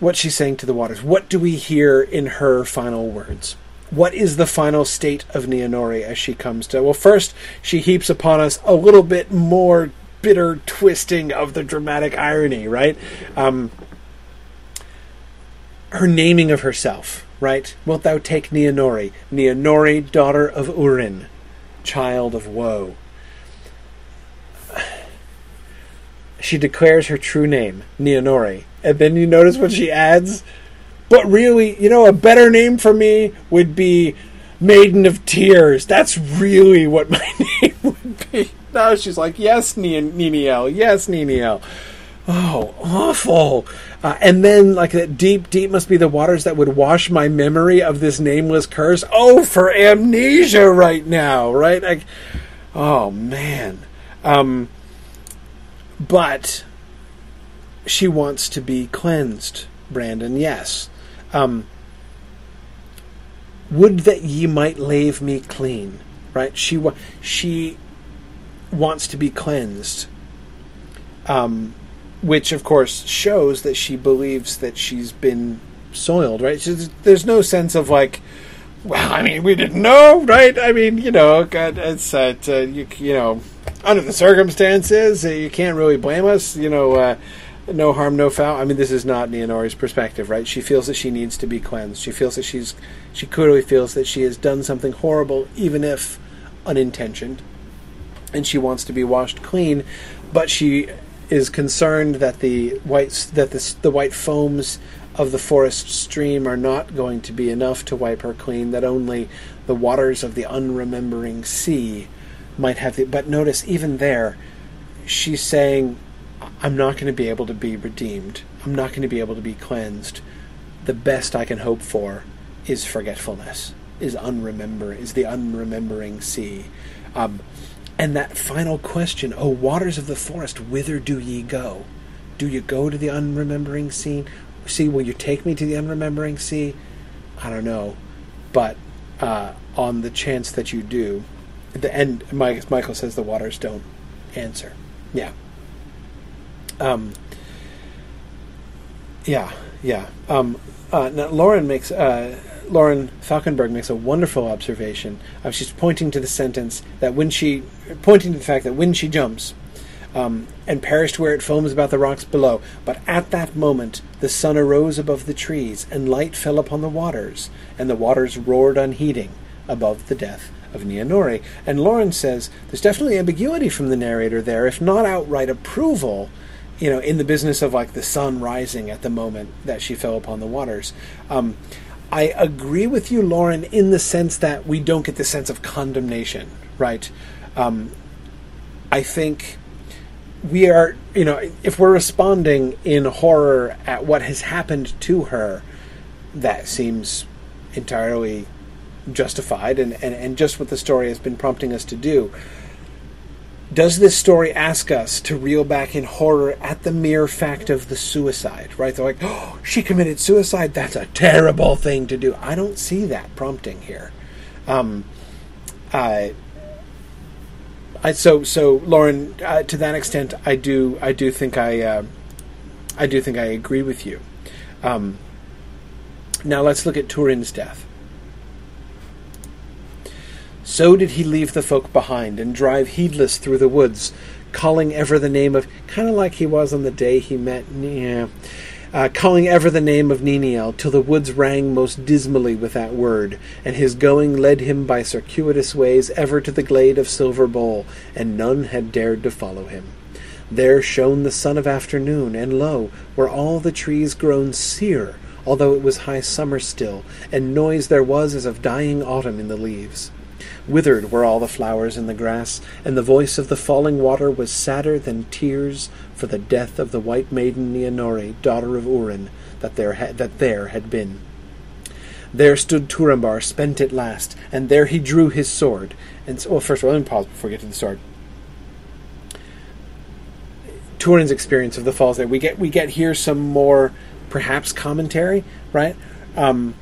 What's she saying to the waters? What do we hear in her final words? What is the final state of Nienori as she comes to? Well, first, she heaps upon us a little bit more bitter twisting of the dramatic irony, right? Um, her naming of herself, right? Wilt thou take Nienori, Nienori, daughter of Urin, child of woe? She declares her true name, Nienori, and then you notice what she adds? But really, you know, a better name for me would be Maiden of Tears. That's really what my name would be. Now she's like, yes, Niniel, yes, Niniel. Oh, awful. Uh, and then, like, that deep, deep must be the waters that would wash my memory of this nameless curse. Oh, for amnesia right now, right? Like, oh, man. Um, but she wants to be cleansed, Brandon, yes. Um, would that ye might lave me clean. Right? She wa- she wants to be cleansed. Um, which of course shows that she believes that she's been soiled, right? She's, there's no sense of like, well, I mean, we didn't know, right? I mean, you know, God, it's uh, you, you know, under the circumstances, uh, you can't really blame us, you know. Uh, no harm, no foul. I mean, this is not Nienori's perspective, right? She feels that she needs to be cleansed. She feels that she's, she clearly feels that she has done something horrible, even if unintentioned, and she wants to be washed clean. But she is concerned that the white that the, the white foams of the forest stream are not going to be enough to wipe her clean. That only the waters of the unremembering sea might have the. But notice, even there, she's saying I'm not going to be able to be redeemed. I'm not going to be able to be cleansed. The best I can hope for is forgetfulness, is unremember, is the unremembering sea. Um, and that final question, O waters of the forest, whither do ye go? Do you go to the unremembering sea? See, will you take me to the unremembering sea? I don't know. But uh, on the chance that you do, the end, Michael says the waters don't answer. Yeah. Um, yeah, yeah. Um, uh, Lauren makes uh, Lauren Falkenberg makes a wonderful observation. Uh, she's pointing to the sentence that when she, pointing to the fact that when she jumps, um, and perished where it foams about the rocks below. But at that moment the sun arose above the trees, and light fell upon the waters, and the waters roared unheeding above the death of Nienori. And Lauren says there's definitely ambiguity from the narrator there, if not outright approval you know, in the business of like the sun rising at the moment that she fell upon the waters. Um, I agree with you, Lauren, in the sense that we don't get the sense of condemnation, right? Um, I think we are, you know, if we're responding in horror at what has happened to her, that seems entirely justified and, and, and just what the story has been prompting us to do does this story ask us to reel back in horror at the mere fact of the suicide? Right? They're like, oh, she committed suicide. That's a terrible thing to do. I don't see that prompting here. Um, I, I so so Lauren, uh, to that extent, I do I do think I uh, I do think I agree with you. Um, now let's look at Turin's death. So did he leave the folk behind and drive heedless through the woods, calling ever the name of, kind of like he was on the day he met, yeah, uh, calling ever the name of Niniel, till the woods rang most dismally with that word, and his going led him by circuitous ways ever to the glade of Silver Bowl, and none had dared to follow him. There shone the sun of afternoon, and lo, were all the trees grown sere, although it was high summer still, and noise there was as of dying autumn in the leaves. Withered were all the flowers in the grass, and the voice of the falling water was sadder than tears for the death of the white maiden Nienori, daughter of Urin, that there, ha- that there had been. There stood Turambar, spent at last, and there he drew his sword. And so, well, first of all, let me pause before we get to the sword. Turin's experience of the falls there. We get we get here some more perhaps commentary, right? Um,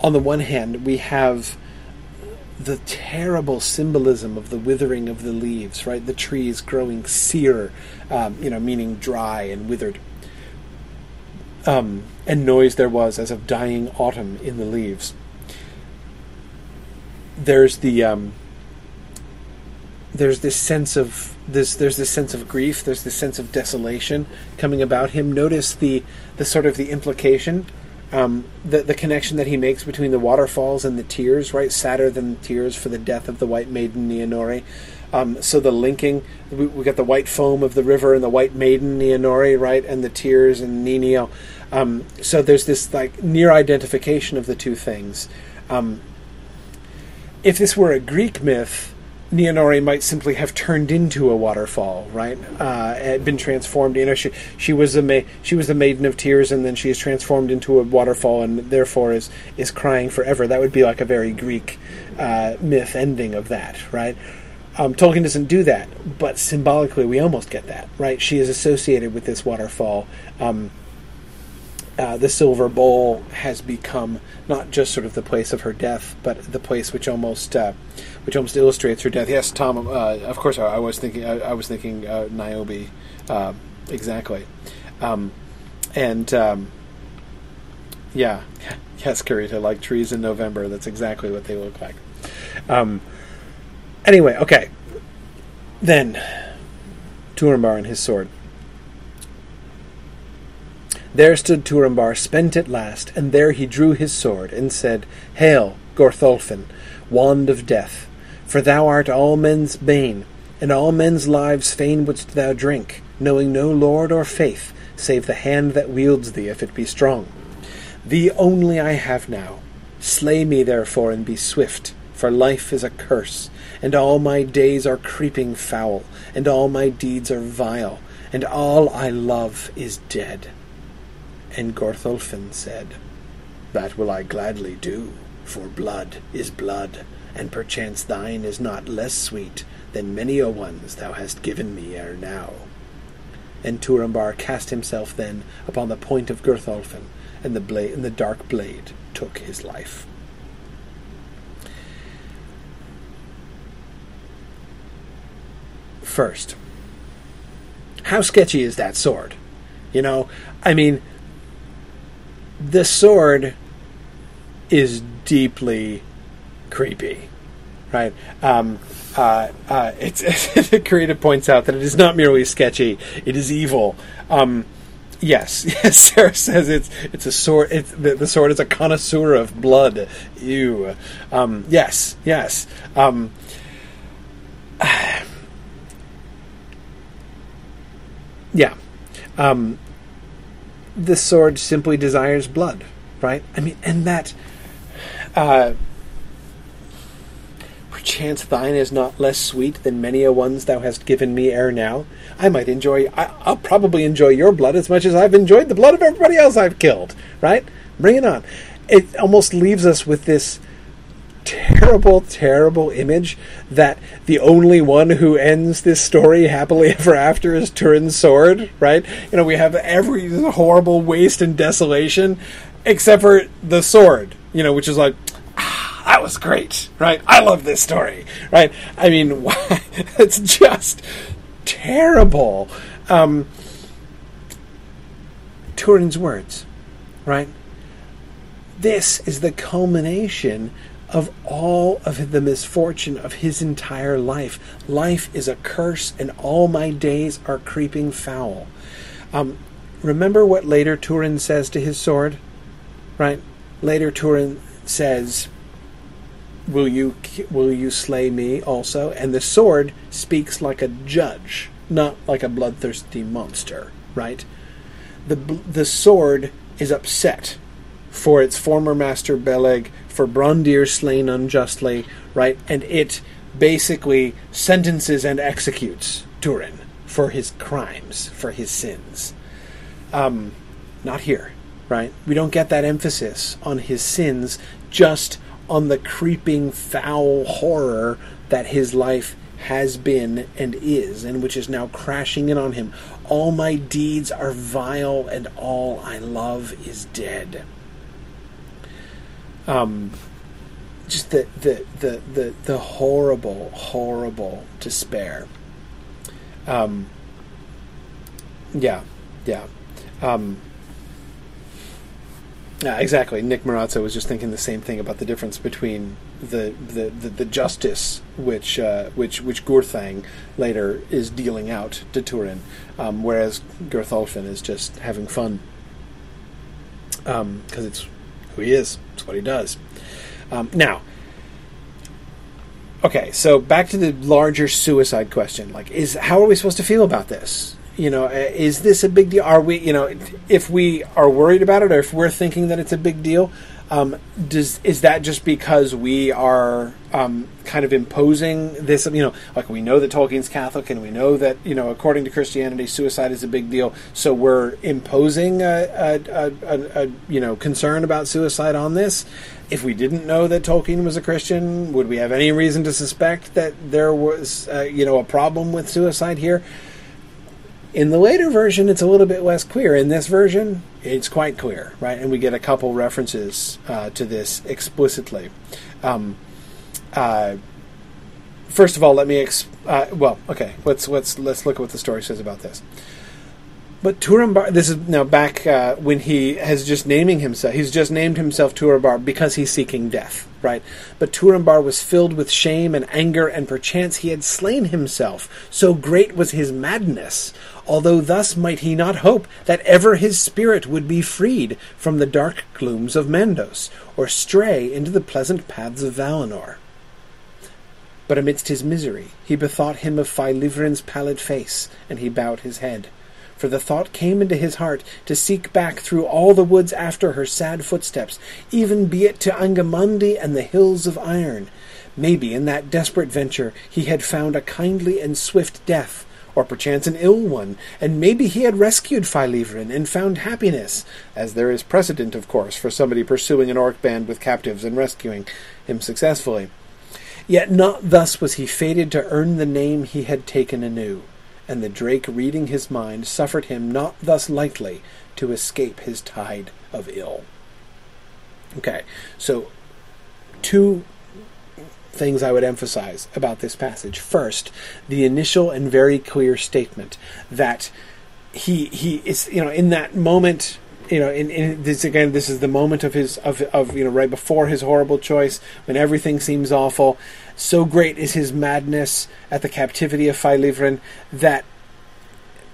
on the one hand, we have the terrible symbolism of the withering of the leaves, right? The trees growing sere, um, you know, meaning dry and withered. Um, and noise there was as of dying autumn in the leaves. There's the um, there's this sense of this there's this sense of grief. There's this sense of desolation coming about him. Notice the the sort of the implication um, the the connection that he makes between the waterfalls and the tears, right? Sadder than tears for the death of the white maiden Nienori. Um, so the linking, we, we got the white foam of the river and the white maiden Nienori, right, and the tears and Niniel. Um, so there's this like near identification of the two things. Um, if this were a Greek myth, Nienori might simply have turned into a waterfall, right? Uh, had been transformed. You know, she she was a ma- she was the maiden of tears, and then she is transformed into a waterfall, and therefore is is crying forever. That would be like a very Greek uh, myth ending of that, right? Um, Tolkien doesn't do that, but symbolically, we almost get that, right? She is associated with this waterfall. Um, uh, the silver bowl has become not just sort of the place of her death, but the place which almost uh, which almost illustrates her death. Yes, Tom. Uh, of course, I, was thinking. I, I was thinking uh, Niobe, uh, exactly. Um, and um, yeah, yes, Karita, like trees in November. That's exactly what they look like. Um, anyway, okay. Then, Turambar and his sword. There stood Turambar, spent at last, and there he drew his sword, and said, Hail, Gurtholfin, wand of death, for thou art all men's bane, and all men's lives fain wouldst thou drink, knowing no lord or faith, save the hand that wields thee, if it be strong. Thee only I have now. Slay me therefore, and be swift, for life is a curse, and all my days are creeping foul, and all my deeds are vile, and all I love is dead. And Gurtholfin said, That will I gladly do, for blood is blood, and perchance thine is not less sweet than many a one's thou hast given me ere now. And Turambar cast himself then upon the point of Gurtholfin, and the and the dark blade took his life. First, how sketchy is that sword? You know, I mean, the sword is deeply creepy, right? Um, uh, uh, it's, the creative points out that it is not merely sketchy; it is evil. Um, yes, yes. Sarah says it's it's a sword. It's, the, the sword is a connoisseur of blood. You, um, yes, yes. Um, yeah. Um, the sword simply desires blood, right? I mean, and that. Uh, perchance thine is not less sweet than many a one's thou hast given me ere now. I might enjoy. I, I'll probably enjoy your blood as much as I've enjoyed the blood of everybody else I've killed. Right? Bring it on. It almost leaves us with this terrible, terrible image that the only one who ends this story happily ever after is Turin's sword, right? You know, we have every horrible waste and desolation except for the sword, you know, which is like, ah, that was great, right? I love this story, right? I mean, it's just terrible. Um, Turin's words, right? This is the culmination of all of the misfortune of his entire life. Life is a curse, and all my days are creeping foul. Um, remember what later Turin says to his sword? Right? Later Turin says, Will you will you slay me also? And the sword speaks like a judge, not like a bloodthirsty monster, right? The the sword is upset for its former master Beleg for Brandir slain unjustly, right? And it basically sentences and executes Turin for his crimes, for his sins. Um, not here, right? We don't get that emphasis on his sins, just on the creeping foul horror that his life has been and is, and which is now crashing in on him. All my deeds are vile, and all I love is dead um, just the, the, the, the, the horrible, horrible despair. Um, yeah, yeah. Um, yeah, exactly. Nick Marazzo was just thinking the same thing about the difference between the the, the, the justice which uh, which which Gurthang later is dealing out to Turin, um, whereas Gurtholfin is just having fun because um, it's who he is. It's what he does. Um, now, okay, so back to the larger suicide question. Like, is how are we supposed to feel about this? You know, uh, is this a big deal? Are we, you know, if we are worried about it, or if we're thinking that it's a big deal, um, does is that just because we are um, kind of imposing this? You know, like we know that Tolkien's Catholic, and we know that you know, according to Christianity, suicide is a big deal. So we're imposing a, a, a, a you know concern about suicide on this. If we didn't know that Tolkien was a Christian, would we have any reason to suspect that there was uh, you know a problem with suicide here? In the later version, it's a little bit less clear. In this version, it's quite clear, right? And we get a couple references uh, to this explicitly. Um, uh, first of all, let me ex- uh, well, okay. Let's let's let's look at what the story says about this. But Turambar, this is now back uh, when he has just naming himself. He's just named himself Turambar because he's seeking death, But Turambar was filled with shame and anger, and perchance he had slain himself. So great was his madness. Although thus might he not hope that ever his spirit would be freed from the dark glooms of Mandos, or stray into the pleasant paths of Valinor. But amidst his misery, he bethought him of Failivrin's pallid face, and he bowed his head for the thought came into his heart to seek back through all the woods after her sad footsteps, even be it to Angamandi and the hills of iron. Maybe in that desperate venture he had found a kindly and swift death, or perchance an ill one, and maybe he had rescued Failivrin and found happiness, as there is precedent, of course, for somebody pursuing an orc band with captives and rescuing him successfully. Yet not thus was he fated to earn the name he had taken anew and the drake reading his mind suffered him not thus lightly to escape his tide of ill. Okay, so two things I would emphasize about this passage. First, the initial and very clear statement that he he is you know in that moment you know in, in this again this is the moment of his of of you know right before his horrible choice when everything seems awful so great is his madness at the captivity of Failivrin that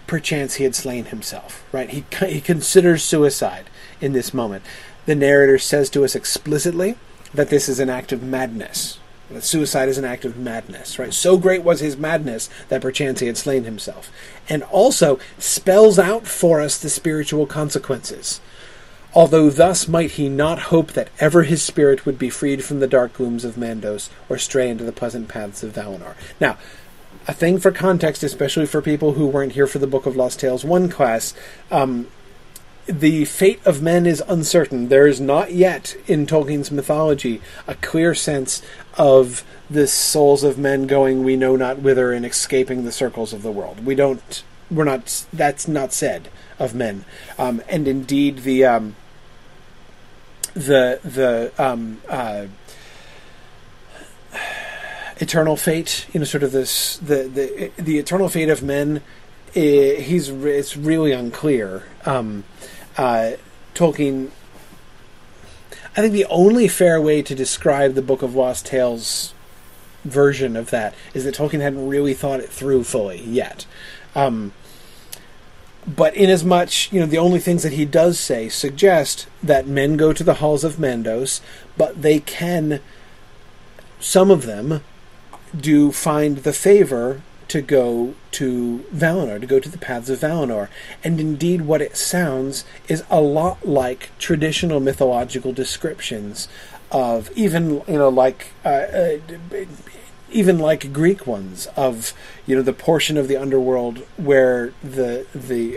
perchance he had slain himself. Right? He he considers suicide in this moment. The narrator says to us explicitly that this is an act of madness. That suicide is an act of madness, right? So great was his madness that perchance he had slain himself. And also spells out for us the spiritual consequences although thus might he not hope that ever his spirit would be freed from the dark glooms of Mandos or stray into the pleasant paths of Valinor. Now, a thing for context, especially for people who weren't here for the Book of Lost Tales 1 class, um, the fate of men is uncertain. There is not yet in Tolkien's mythology a clear sense of the souls of men going we know not whither and escaping the circles of the world. We don't. We're not. That's not said of men. Um, and indeed, the um, the the um, uh, eternal fate, you know, sort of this the the the eternal fate of men. Eh, he's it's really unclear. Um, uh, Tolkien. I think the only fair way to describe the Book of Lost Tales version of that is that Tolkien hadn't really thought it through fully yet. Um, but inasmuch, you know, the only things that he does say suggest that men go to the halls of Mandos, but they can, some of them, do find the favor to go to Valinor, to go to the paths of Valinor. And indeed, what it sounds is a lot like traditional mythological descriptions of even, you know, like uh, uh, even like Greek ones of you know the portion of the underworld where the the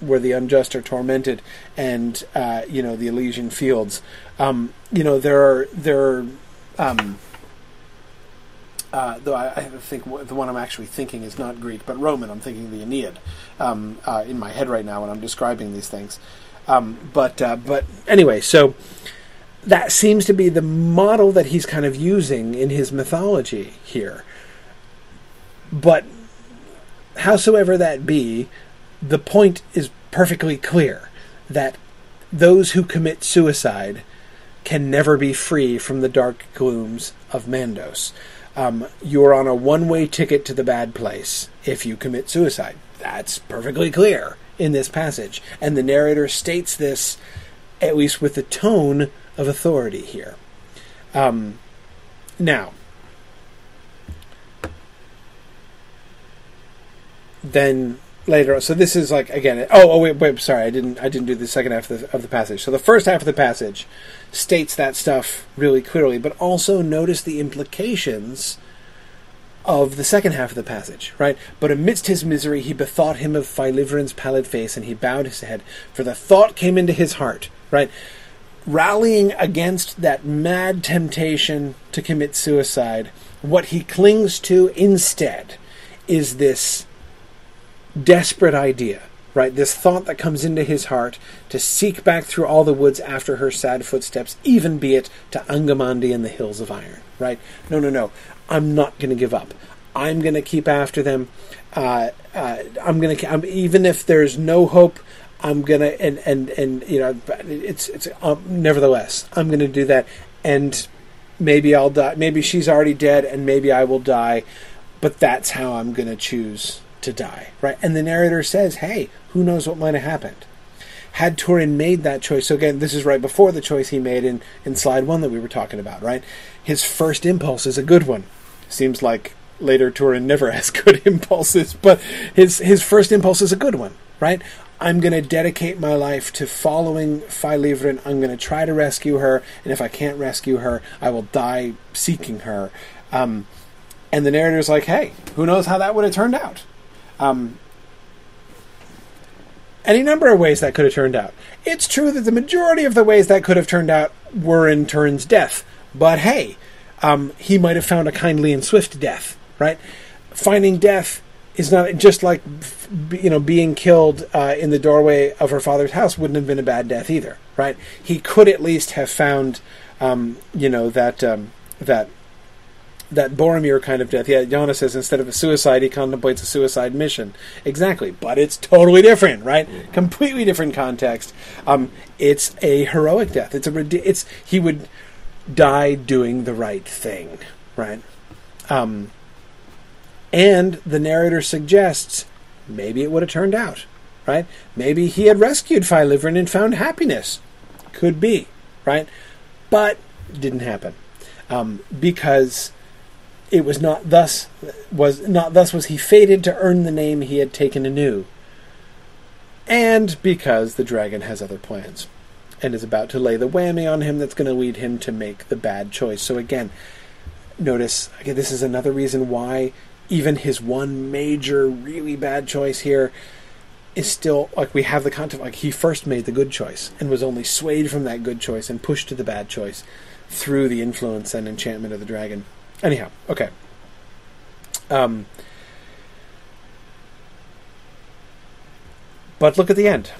where the unjust are tormented and uh, you know the Elysian fields. Um, you know there are there are. Um, uh, though I, I, think the one I'm actually thinking is not Greek, but Roman. I'm thinking the Aeneid um, uh, in my head right now when I'm describing these things. Um, but uh, but anyway, so that seems to be the model that he's kind of using in his mythology here. But howsoever that be, the point is perfectly clear that those who commit suicide can never be free from the dark glooms of Mandos. Um, you're on a one way ticket to the bad place if you commit suicide. That's perfectly clear in this passage. And the narrator states this, at least with the tone of authority here. Um, now, then later. So this is like again. Oh, oh wait, wait. Sorry, I didn't. I didn't do the second half of the, of the passage. So the first half of the passage states that stuff really clearly, but also notice the implications of the second half of the passage, right? But amidst his misery, he bethought him of Failivrin's pallid face, and he bowed his head, for the thought came into his heart, right? Rallying against that mad temptation to commit suicide, what he clings to instead is this desperate idea, right? This thought that comes into his heart to seek back through all the woods after her sad footsteps, even be it to Angamandi and the hills of iron, right? No, no, no. I'm not going to give up. I'm going to keep after them. Uh, uh, I'm going to, even if there's no hope, I'm gonna and and and you know it's it's um, nevertheless I'm gonna do that. And maybe I'll die maybe she's already dead and maybe I will die but that's how I'm gonna choose to die right? And the narrator says hey who knows what might have happened? Had Turin made that choice so again this is right before the choice he made in in slide one that we were talking about right? His first impulse is a good one. Seems like later Turin never has good impulses but his his first impulse is a good one right I'm going to dedicate my life to following Failivrin. I'm going to try to rescue her, and if I can't rescue her, I will die seeking her. Um, and the narrator's like, hey, who knows how that would have turned out? Um, any number of ways that could have turned out. It's true that the majority of the ways that could have turned out were in Turin's death, but hey, um, he might have found a kindly and swift death, right? Finding death is not just like you know being killed uh, in the doorway of her father's house wouldn't have been a bad death either, right? He could at least have found um, you know that um, that that Boromir kind of death. Yeah, Yana says instead of a suicide, he contemplates a suicide mission. Exactly, but it's totally different, right? Mm-hmm. Completely different context. Um, it's a heroic death. It's a it's he would die doing the right thing, right? Um, and the narrator suggests maybe it would have turned out, right? Maybe he had rescued Failivrin and found happiness. Could be, right? But didn't happen um, because it was not thus was not thus was he fated to earn the name he had taken anew, and because the dragon has other plans and is about to lay the whammy on him that's going to lead him to make the bad choice. So again, notice again this is another reason why even his one major really bad choice here is still like we have the content like he first made the good choice and was only swayed from that good choice and pushed to the bad choice through the influence and enchantment of the dragon. Anyhow, okay. Um, but look at the end.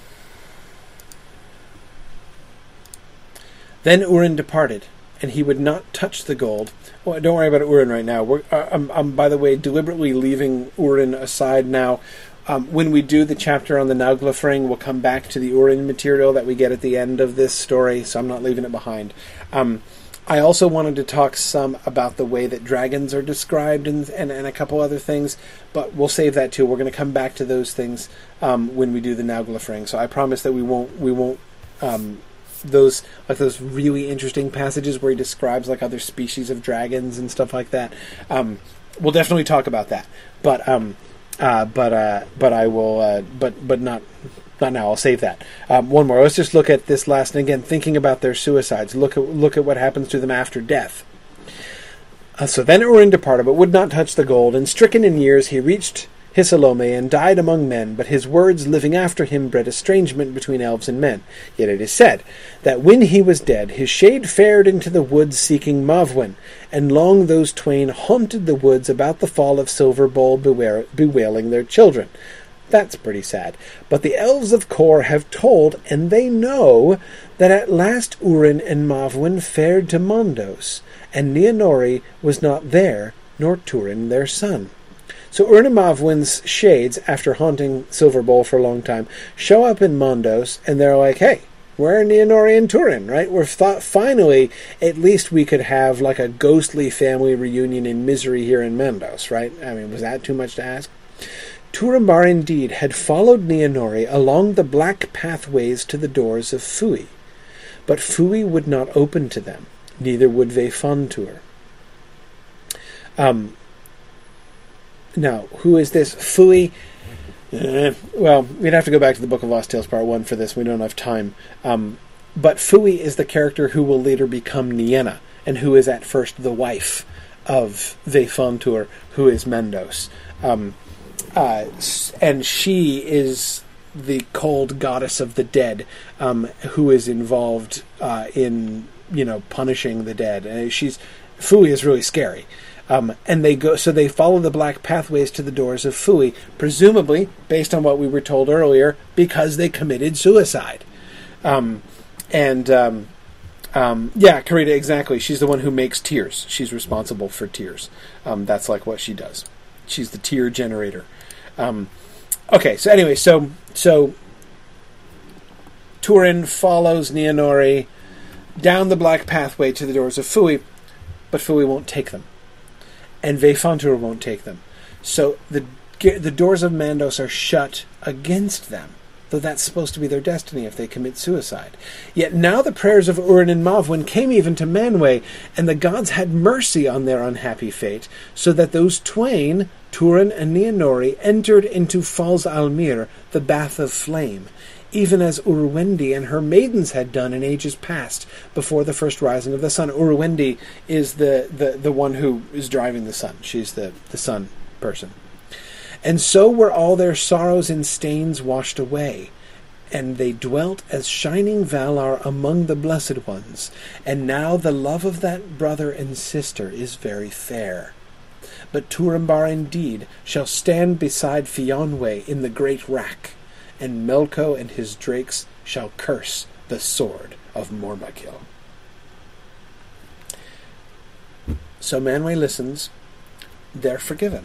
Then Urin departed, and he would not touch the gold. Well, don't worry about Urin right now. We're, uh, I'm, I'm, by the way, deliberately leaving Urin aside now. Um, when we do the chapter on the Nauglafring, we'll come back to the Urin material that we get at the end of this story, so I'm not leaving it behind. Um, I also wanted to talk some about the way that dragons are described and, and, and a couple other things, but we'll save that too. We're going to come back to those things um, when we do the Nauglafring. So I promise that we won't we won't um, those like those really interesting passages where he describes like other species of dragons and stuff like that. Um, we'll definitely talk about that, but um, uh, but uh, but I will, uh, but but not not now. I'll save that. Um, one more. Let's just look at this last. And again, thinking about their suicides. Look at look at what happens to them after death. Uh, so then Urin departed, but would not touch the gold. And stricken in years, he reached Hisilómë, and died among men, but his words living after him bred estrangement between elves and men. Yet it is said that when he was dead, his shade fared into the woods seeking Mavwin, and long those twain haunted the woods about the fall of Silver Bowl, bewailing their children. That's pretty sad. But the elves of Kor have told, and they know, that at last Urin and Mavwin fared to Mandos, and Nienori was not there, nor Turin their son. So Urin and Mavwin's shades, after haunting Silver Bowl for a long time, show up in Mandos, and they're like, hey, we're Nienori and Turin, right? We're thought finally, at least we could have like a ghostly family reunion in misery here in Mandos, right? I mean, was that too much to ask? Turambar indeed had followed Nienori along the black pathways to the doors of Fui, but Fui would not open to them, neither would Vefántur. Um, now, who is this Fui? Uh, well, we'd have to go back to the Book of Lost Tales Part 1 for this. We don't have time. Um, but Fui is the character who will later become Nienna, and who is at first the wife of Vefántur, who is Mandos. Um, uh, and she is the cold goddess of the dead, um, who is involved uh, in, you know, punishing the dead. Uh, she's Fui is really scary. Um, and they go, so they follow the black pathways to the doors of Fui, presumably based on what we were told earlier, because they committed suicide. Um, and um, um yeah, Karita, exactly. She's the one who makes tears. She's responsible for tears. Um, that's like what she does. she's the tear generator. Um, okay, so anyway, so so Turin follows Nienori down the black pathway to the doors of Fui, but Fui won't take them, and Vefántur won't take them. So the the doors of Mandos are shut against them, though that's supposed to be their destiny if they commit suicide. Yet now the prayers of Urin and Mavwin came even to Manwe, and the gods had mercy on their unhappy fate, so that those twain, Turin and Nienori, entered into Fôs'Almir, the bath of flame, even as Urwendi and her maidens had done in ages past, before the first rising of the sun. Urwendi is the, the, the one who is driving the sun. She's the, the sun person. And so were all their sorrows and stains washed away, and they dwelt as shining Valar among the blessed ones. And now the love of that brother and sister is very fair. But Turambar indeed shall stand beside Fionwe in the great wrack, and Melko and his drakes shall curse the sword of Mormakil. So Manwe listens. They're forgiven.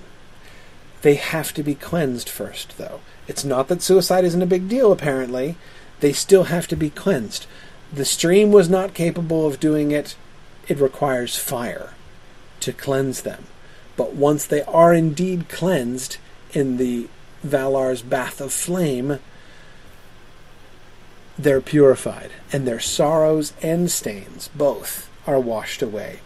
They have to be cleansed first, though. It's not that suicide isn't a big deal, apparently. They still have to be cleansed. The stream was not capable of doing it. It requires fire to cleanse them. But once they are indeed cleansed in the Valar's bath of flame, they're purified, and their sorrows and stains, both, are washed away.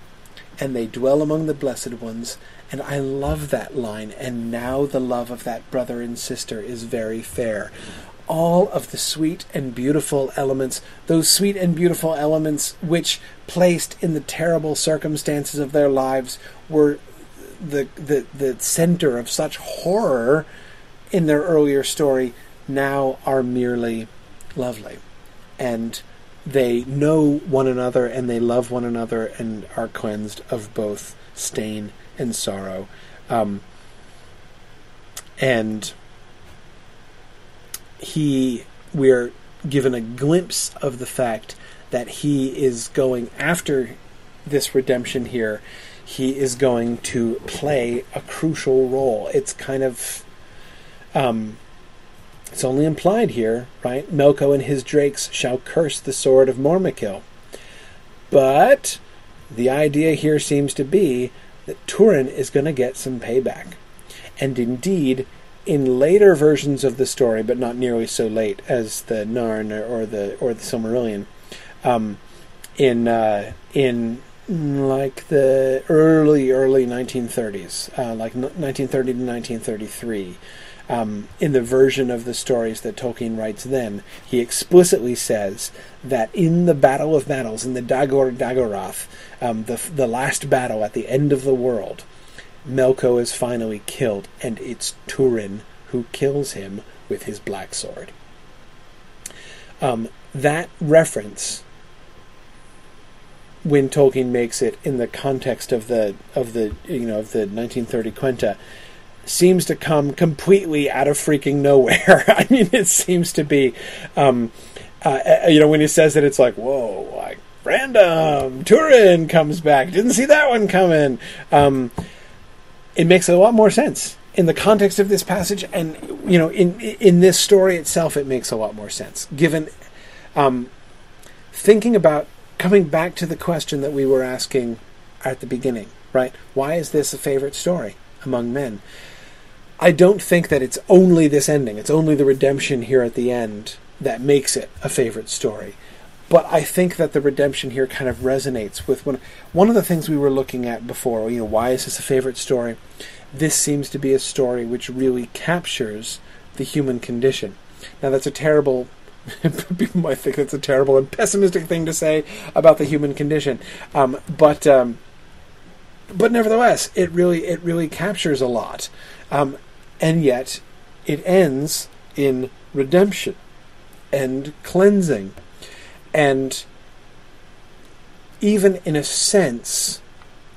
And they dwell among the blessed ones, and I love that line. And now the love of that brother and sister is very fair. All of the sweet and beautiful elements, those sweet and beautiful elements which, placed in the terrible circumstances of their lives, were the, the, the center of such horror in their earlier story, now are merely lovely. And they know one another and they love one another and are cleansed of both stain and sorrow. Um, and he, we're given a glimpse of the fact that he is going after this redemption here. He is going to play a crucial role. It's kind of, um, it's only implied here, right? Melko and his drakes shall curse the sword of Mormakil. But the idea here seems to be that Turin is going to get some payback. And indeed, in later versions of the story, but not nearly so late as the Narn or the or the Silmarillion, um, in uh, in like the early early 1930s, uh, like 1930 to 1933. Um, in the version of the stories that Tolkien writes then, he explicitly says that in the Battle of Battles, in the Dagor Dagorath, um, the the last battle at the end of the world, Melko is finally killed, and it's Turin who kills him with his black sword. Um, that reference, when Tolkien makes it in the context of the of the you know of the 1930 Quenta, seems to come completely out of freaking nowhere. I mean, it seems to be, um, uh, uh, you know, when he says that, it's like, whoa, like random. Turin comes back. Didn't see that one coming. Um, it makes a lot more sense in the context of this passage, and you know, in in this story itself, it makes a lot more sense. Given um, thinking about coming back to the question that we were asking at the beginning, right? Why is this a favorite story among men? I don't think that it's only this ending. It's only the redemption here at the end that makes it a favorite story. But I think that the redemption here kind of resonates with one one of the things we were looking at before. You know, why is this a favorite story? This seems to be a story which really captures the human condition. Now, that's a terrible. people might think that's a terrible and pessimistic thing to say about the human condition, um, but um, but nevertheless, it really it really captures a lot, um, and yet it ends in redemption and cleansing and even in a sense,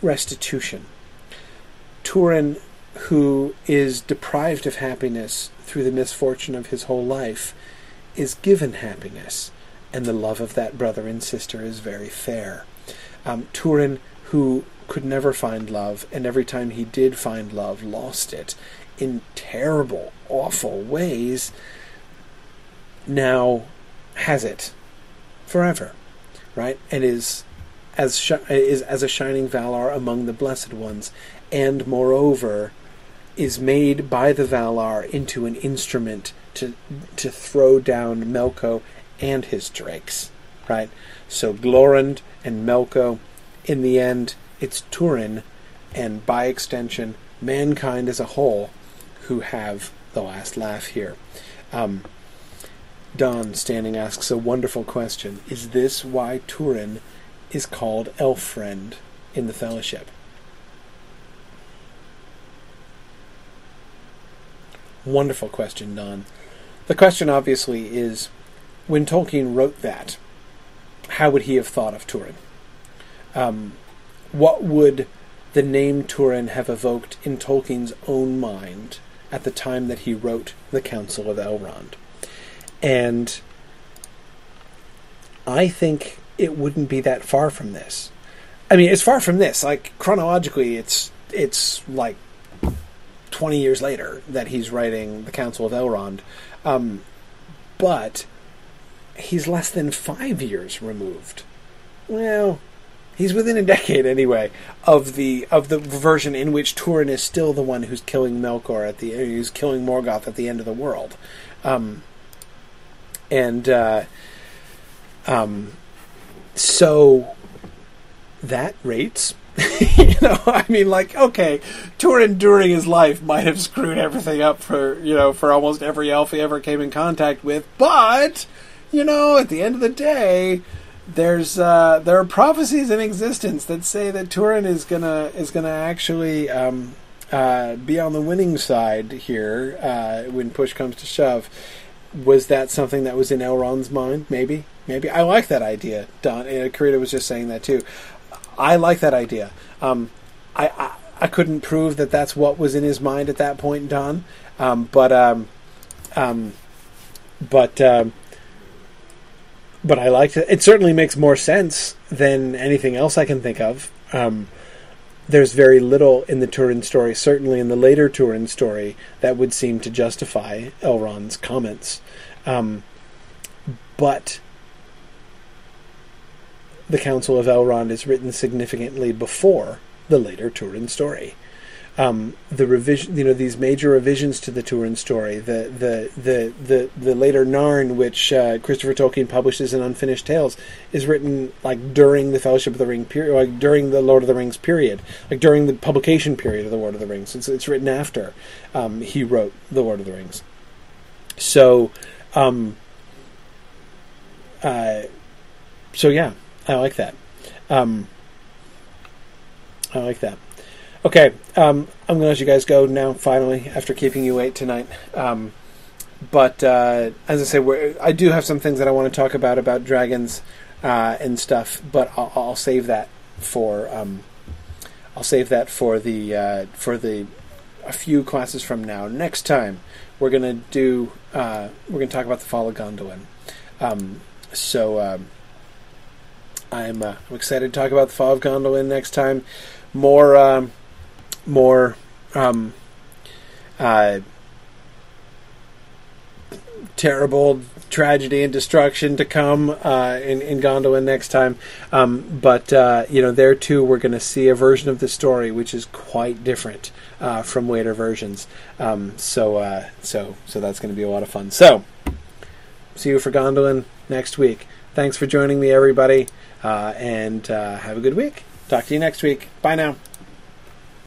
restitution. Turin, who is deprived of happiness through the misfortune of his whole life, is given happiness, and the love of that brother and sister is very fair. Um, Turin, who could never find love, and every time he did find love, lost it in terrible, awful ways, now has it forever, right? And is as shi- is as a shining Valar among the blessed ones, and moreover is made by the Valar into an instrument to to throw down Melko and his drakes, right? So Glorund and Melko, in the end, it's Turin, and by extension, mankind as a whole, who have the last laugh here. Um, Don standing asks a wonderful question: Is this why Turin is called Elfriend in the Fellowship? Wonderful question, Don. The question obviously is when Tolkien wrote that, how would he have thought of Turin? Um, what would the name Turin have evoked in Tolkien's own mind at the time that he wrote The Council of Elrond? And I think it wouldn't be that far from this. I mean, it's far from this. Like chronologically, it's it's like twenty years later that he's writing the Council of Elrond, um, but he's less than five years removed. Well, he's within a decade anyway of the of the version in which Turin is still the one who's killing Melkor at the who's killing Morgoth at the end of the world, um, and uh, um, so that rates. you know, I mean, like, okay, Turin during his life might have screwed everything up for you know for almost every elf he ever came in contact with, but you know, at the end of the day, there's uh, there are prophecies in existence that say that Turin is gonna is gonna actually um, uh, be on the winning side here uh, when push comes to shove. Was that something that was in Elrond's mind? Maybe, maybe. I like that idea. Don and was just saying that too. I like that idea. Um, I, I, I couldn't prove that that's what was in his mind at that point, Don. Um, but um, um, but um, but I liked it. It certainly makes more sense than anything else I can think of. Um, there's very little in the Turin story, certainly in the later Turin story, that would seem to justify Elrond's comments. Um, but the Council of Elrond is written significantly before the later Turin story. Um, the revision, you know, these major revisions to the Turin story, the the the the, the later Narn, which uh, Christopher Tolkien publishes in Unfinished Tales, is written like during the Fellowship of the Ring period, like during the Lord of the Rings period, like during the publication period of the Lord of the Rings. It's it's written after um, he wrote the Lord of the Rings. So, um, uh, so yeah, I like that. Um, I like that. Okay, um, I'm going to let you guys go now. Finally, after keeping you wait tonight. Um, but uh, as I say, I do have some things that I want to talk about about dragons uh, and stuff. But I'll, I'll save that for um, I'll save that for the uh, for the a few classes from now. Next time, we're going to do uh, we're to talk about the fall of Gondolin. Um, so um, I'm, uh, I'm excited to talk about the fall of Gondolin next time. More um, more um, uh, terrible tragedy and destruction to come uh, in, in Gondolin next time. Um, but, uh, you know, there too, we're going to see a version of the story which is quite different uh, from later versions. Um, so, uh, so, so that's going to be a lot of fun. So, see you for Gondolin next week. Thanks for joining me, everybody, uh, and uh, have a good week. Talk to you next week. Bye now.